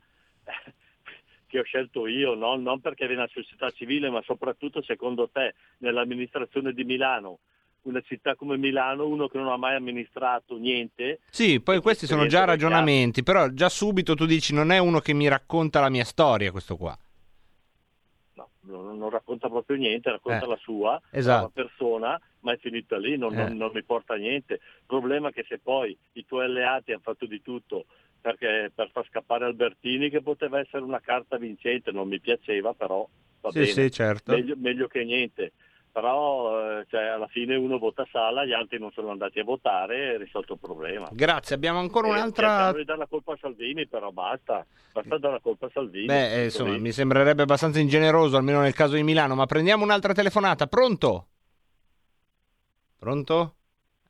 che ho scelto io, no? non perché viene dalla società civile, ma soprattutto secondo te nell'amministrazione di Milano, una città come Milano, uno che non ha mai amministrato niente. Sì, poi questi sono già ragionamenti, però già subito tu dici non è uno che mi racconta la mia storia questo qua. No, non, non racconta proprio niente, racconta Eh, la sua, esatto. la persona, ma è finita lì, non, non- Eh. non mi porta a niente. Il problema è che se poi i tuoi alleati hanno fatto di tutto perché, per far scappare Albertini, che poteva essere una carta vincente, non mi piaceva, però va Sì, bene, sì, certo. meglio, meglio che niente. Però eh, cioè, alla fine uno vota Sala, gli altri non sono andati a votare e è risolto il problema. Grazie, abbiamo ancora Eh, un'altra... cercano di dare la colpa a Salvini, però basta, basta dare la colpa a Salvini. Beh, eh, insomma, mi sembrerebbe abbastanza ingeneroso, almeno nel caso di Milano, ma prendiamo un'altra telefonata. Pronto? Pronto?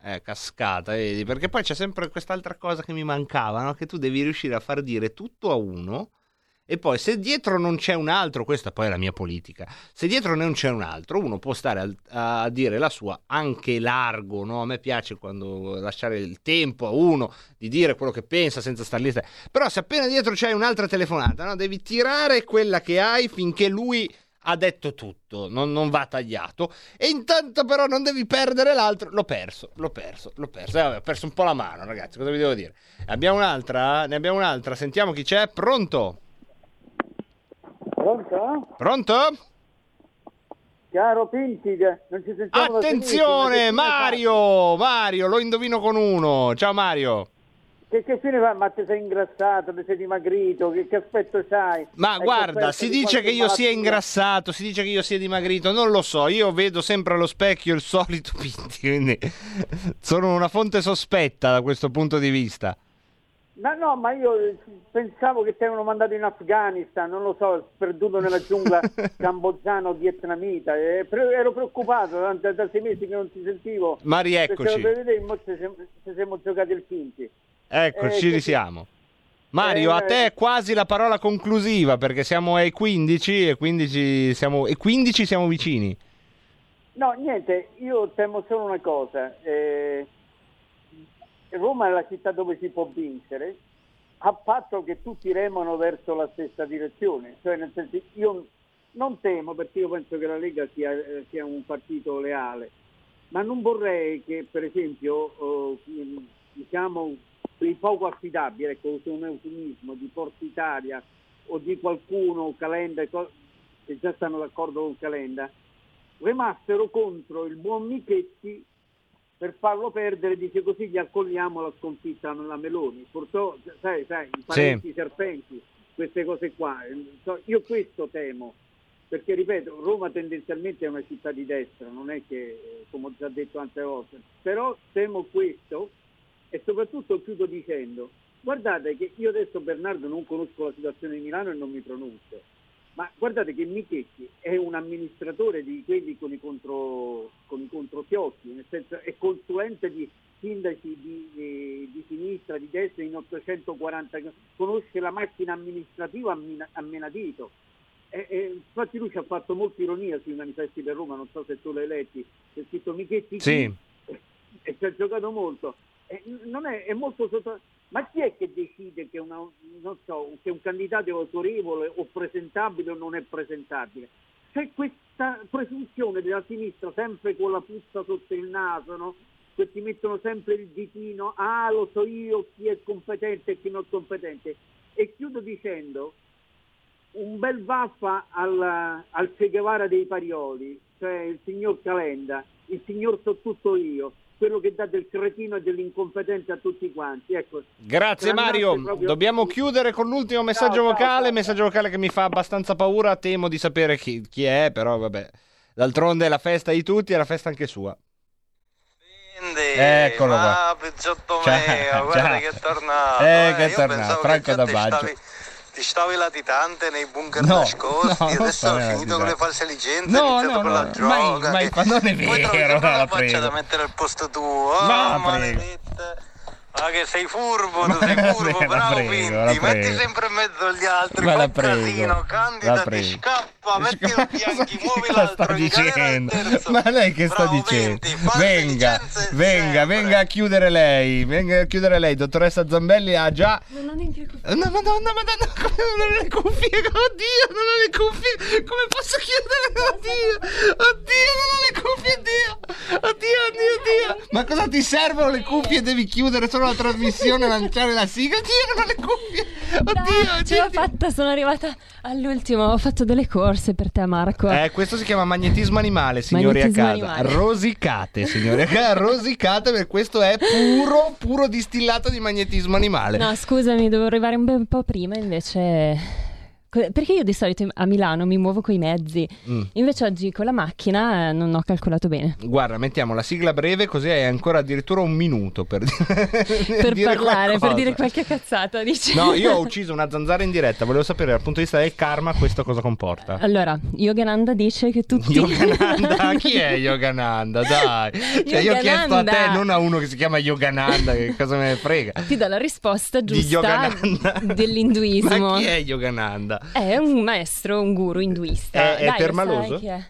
Eh, cascata, vedi? Perché poi c'è sempre quest'altra cosa che mi mancava, no? Che tu devi riuscire a far dire tutto a uno e poi se dietro non c'è un altro, questa poi è la mia politica, se dietro non c'è un altro, uno può stare al- a, dire la sua anche largo, no? A me piace quando lasciare il tempo a uno di dire quello che pensa senza star lì. Però se appena dietro c'è un'altra telefonata, no? Devi tirare quella che hai finché lui ha detto tutto, non, non va tagliato. E intanto però non devi perdere l'altro. L'ho perso, l'ho perso, l'ho perso. Eh, vabbè, ho perso un po' la mano, ragazzi, cosa vi devo dire? Abbiamo un'altra? Ne abbiamo un'altra, sentiamo chi c'è. Pronto? Pronto? Pronto? Chiaro Pinti, che non ci sentiamo Attenzione, Mario! Mario, lo indovino con uno. Ciao Mario. Che, che fine fa? Ma ti sei ingrassato, ti sei dimagrito, che, che aspetto c'hai? Ma Hai guarda, si di dice qualche che io sia ingrassato, si dice che io sia dimagrito, non lo so, io vedo sempre allo specchio il solito [LAUGHS] Pinti, quindi sono una fonte sospetta da questo punto di vista. No, no, ma io eh, pensavo che ti avevano mandato in Afghanistan, non lo so, sperduto nella giungla [LAUGHS] cambogiana o vietnamita. eh, pre- ero preoccupato da, da- sei mesi che non ti sentivo. Ma rieccoci. Ci siamo, giocati il Pinti. Ecco, Eh, risiamo. Mario, a Eh, te è quasi la parola conclusiva perché siamo ai 15 e 15 siamo, e 15 siamo vicini. No, niente, io temo solo una cosa. eh, Roma è la città dove si può vincere, a patto che tutti remano verso la stessa direzione. Cioè, nel senso, io non temo perché io penso che la Lega sia, sia un partito leale, ma non vorrei che, per esempio, eh, diciamo, il poco affidabile, ecco, uso un eufemismo, di Forza Italia o di qualcuno, Calenda, che già stanno d'accordo con Calenda, remassero contro il buon Michetti per farlo perdere, dice così gli accogliamo la sconfitta alla Meloni. Purtroppo, sai, sai, i parenti serpenti, queste cose qua. Io questo temo, perché ripeto, Roma tendenzialmente è una città di destra, non è che, come ho già detto tante volte, però temo questo e soprattutto chiudo dicendo, guardate che io adesso Bernardo non conosco la situazione di Milano e non mi pronuncio, ma guardate che Michetti è un amministratore di quelli con i, contro, con i controfiocchi, nel senso è consulente di sindaci di, di- di sinistra, di destra in 840, conosce la macchina amministrativa a, menadito. E, e infatti lui ci ha fatto molta ironia sui manifesti per Roma, non so se tu l'hai letti, c'è scritto Michetti Sì. [LAUGHS] e ci ha giocato molto. Non è, è molto sotto... Ma chi è che decide che, una- so, che un candidato è autorevole o presentabile o non è presentabile? C'è questa presunzione della sinistra sempre con la puzza sotto il naso, no? Che ti mettono sempre il ditino, ah lo so io chi è competente e chi non è competente. E chiudo dicendo, un bel vaffa al, al Che Guevara dei Parioli, cioè il signor Calenda, il signor so tutto io, quello che dà del cretino e dell'incompetente a tutti quanti. Ecco, Grazie Mario, proprio- dobbiamo chiudere con l'ultimo messaggio vocale, messaggio vocale che mi fa abbastanza paura, temo di sapere chi, chi è, però vabbè. D'altronde è la festa di tutti, è la festa anche sua. Eccolo qua. Ah, pizzotto Ciao, mio, guarda ciao. che è tornato. Eh, che è tornato, Franco da Baggio. stavi, ti stavi latitante nei bunker No, nascosti, no, adesso hai finito con le false licenze, No, hai iniziato no, con no, la droga. mai che- fa- non è Poi trovi vero, sempre no, la faccia da mettere al posto tuo. Ma Oh, prego. maledetta. Ma che sei furbo, tu sei [LAUGHS] Ma furbo, bravo prego, Pinti, la metti sempre in mezzo agli altri, Ma fa casino, candidati, scappa. Papà, metti il bianchi, muovi [LAUGHS] Cosa l'altro, dicendo? Ma lei che sta Bravo, dicendo? 20, fatti Venga, licenze venga, venga a chiudere lei. Venga a chiudere lei. Dottoressa Zambelli ha già. Non ho neanche le cuffie. No, madonna, madonna, come non ho le cuffie? Oddio, non ho le cuffie. Come posso chiudere? Oddio, oddio, non ho le cuffie, oddio. Oddio, oddio, oddio. Ma cosa ti servono le cuffie? Devi chiudere solo la trasmissione, lanciare la sigla. Oddio, non ho le cuffie. Oddio, Ce l'ho fatta, sono arrivata all'ultimo. Ho fatto delle corse per te, Marco. Eh, questo si chiama magnetismo animale, signori Magnetismo a casa. animale. Rosicate, signori a casa, [LAUGHS] rosicate perché questo è puro, puro distillato di magnetismo animale. No, scusami, dovevo arrivare un bel po' prima, invece. Perché io di solito a Milano mi muovo coi mezzi, Mm. invece oggi con la macchina eh, non ho calcolato bene. Guarda, mettiamo la sigla breve così hai ancora addirittura un minuto per, dire- [LAUGHS] Per dire parlare, per qualcosa. dire qualche cazzata, dici? No, io ho ucciso una zanzara in diretta, volevo sapere dal punto di vista del karma questo cosa comporta. Allora, Yogananda dice che tutti... Yogananda, [LAUGHS] chi è Yogananda? Dai, cioè, io ho chiesto a te, non a uno che si chiama Yogananda, che cosa me ne frega. Ti do la risposta Di giusta Yogananda. dell'induismo. Ma chi è Yogananda? È un maestro, un guru induista. È- Dai, lo permaloso? è?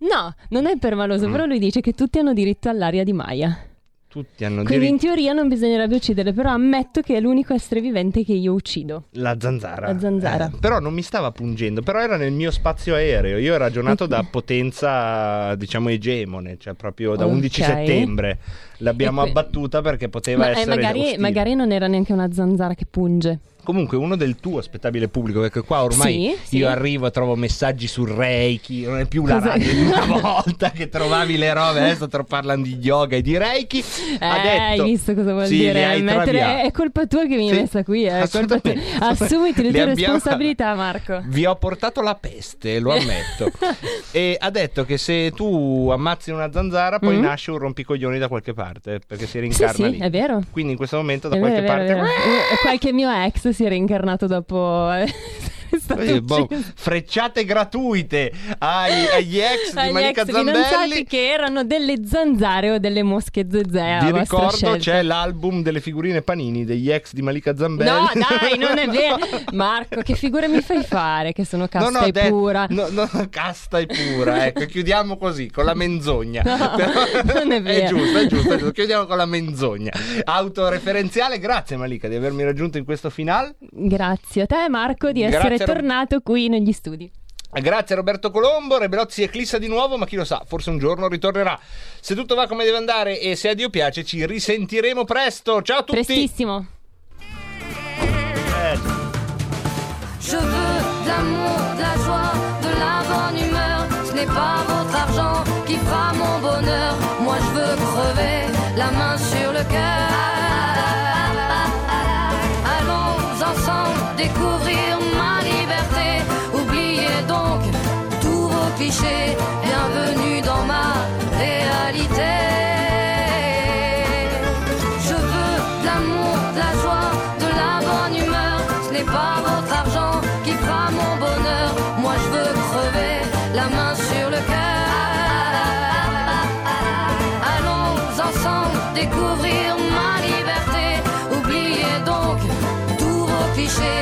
No, non è permaloso, Mm. però lui dice che tutti hanno diritto all'aria di Maya. Tutti hanno Quindi in diritto. teoria non bisognerebbe ucciderle, però ammetto che è l'unico essere vivente che io uccido. La zanzara. La zanzara. Eh, però non mi stava pungendo, però era nel mio spazio aereo. Io ho ragionato da potenza, diciamo, egemone, cioè proprio da Ok. 11 settembre. L'abbiamo E abbattuta perché poteva Ma eh, essere magari, ostile. magari non era neanche una zanzara che punge. Comunque uno del tuo spettabile pubblico, perché qua ormai Sì, sì. io arrivo e trovo messaggi sul Reiki, non è più la Cosa- radio di una [LAUGHS] volta che trovavi le robe, adesso te parlano di yoga e di Reiki. Eh, hai visto cosa vuol Sì, dire? Mettere- è colpa tua che mi hai Sì, messa qui. Assolutamente. [LAUGHS] Assumiti le Li tue abbiamo- responsabilità, Marco. [LAUGHS] Vi ho portato la peste, lo ammetto. e ha detto che se tu ammazzi una zanzara, poi Mhm. nasce un rompicoglioni da qualche parte, perché si reincarna sì, lì. è vero. Quindi in questo momento da È qualche vero, parte... Eh, [LAUGHS] Qualche mio ex si è reincarnato dopo. Stato Eh, boh, frecciate gratuite ai- [LAUGHS] agli ex di Agli Malika ex fidanzati Zambelli. che erano delle zanzare o delle mosche zezè. a Vi ricordo scelta. c'è l'album delle figurine panini degli ex di Malika Zambelli. No, dai, non è vero. [LAUGHS] Marco, che figura mi fai fare? Che sono casta No, no, e de- pura. No, no, casta e pura. Ecco, chiudiamo così, con la menzogna. No, [LAUGHS] non è vero. È giusto, è giusto, è giusto. Chiudiamo con la menzogna. Autoreferenziale, grazie Malika di avermi raggiunto in questo finale. Grazie a te, Marco, di essere Tornato qui negli studi. Grazie a Roberto Colombo, Rebelozzi eclissa di nuovo, ma chi lo sa, forse un giorno ritornerà. Se tutto va come deve andare e se a Dio piace, ci risentiremo presto. Ciao a tutti. Prestissimo. Eh, Je veux l'amour, de la joie, de la bonne humeur. Ce n'est pas votre argent qui fera mon bonheur. Moi je veux crever la main sur le cœur. Allons ensemble découvrir ma clichés. Bienvenue dans ma réalité. Je veux de l'amour, de la joie, de la bonne humeur. Ce n'est pas votre argent qui fera mon bonheur. Moi je veux crever la main sur le cœur. Allons ensemble découvrir ma liberté. Oubliez donc tous vos clichés.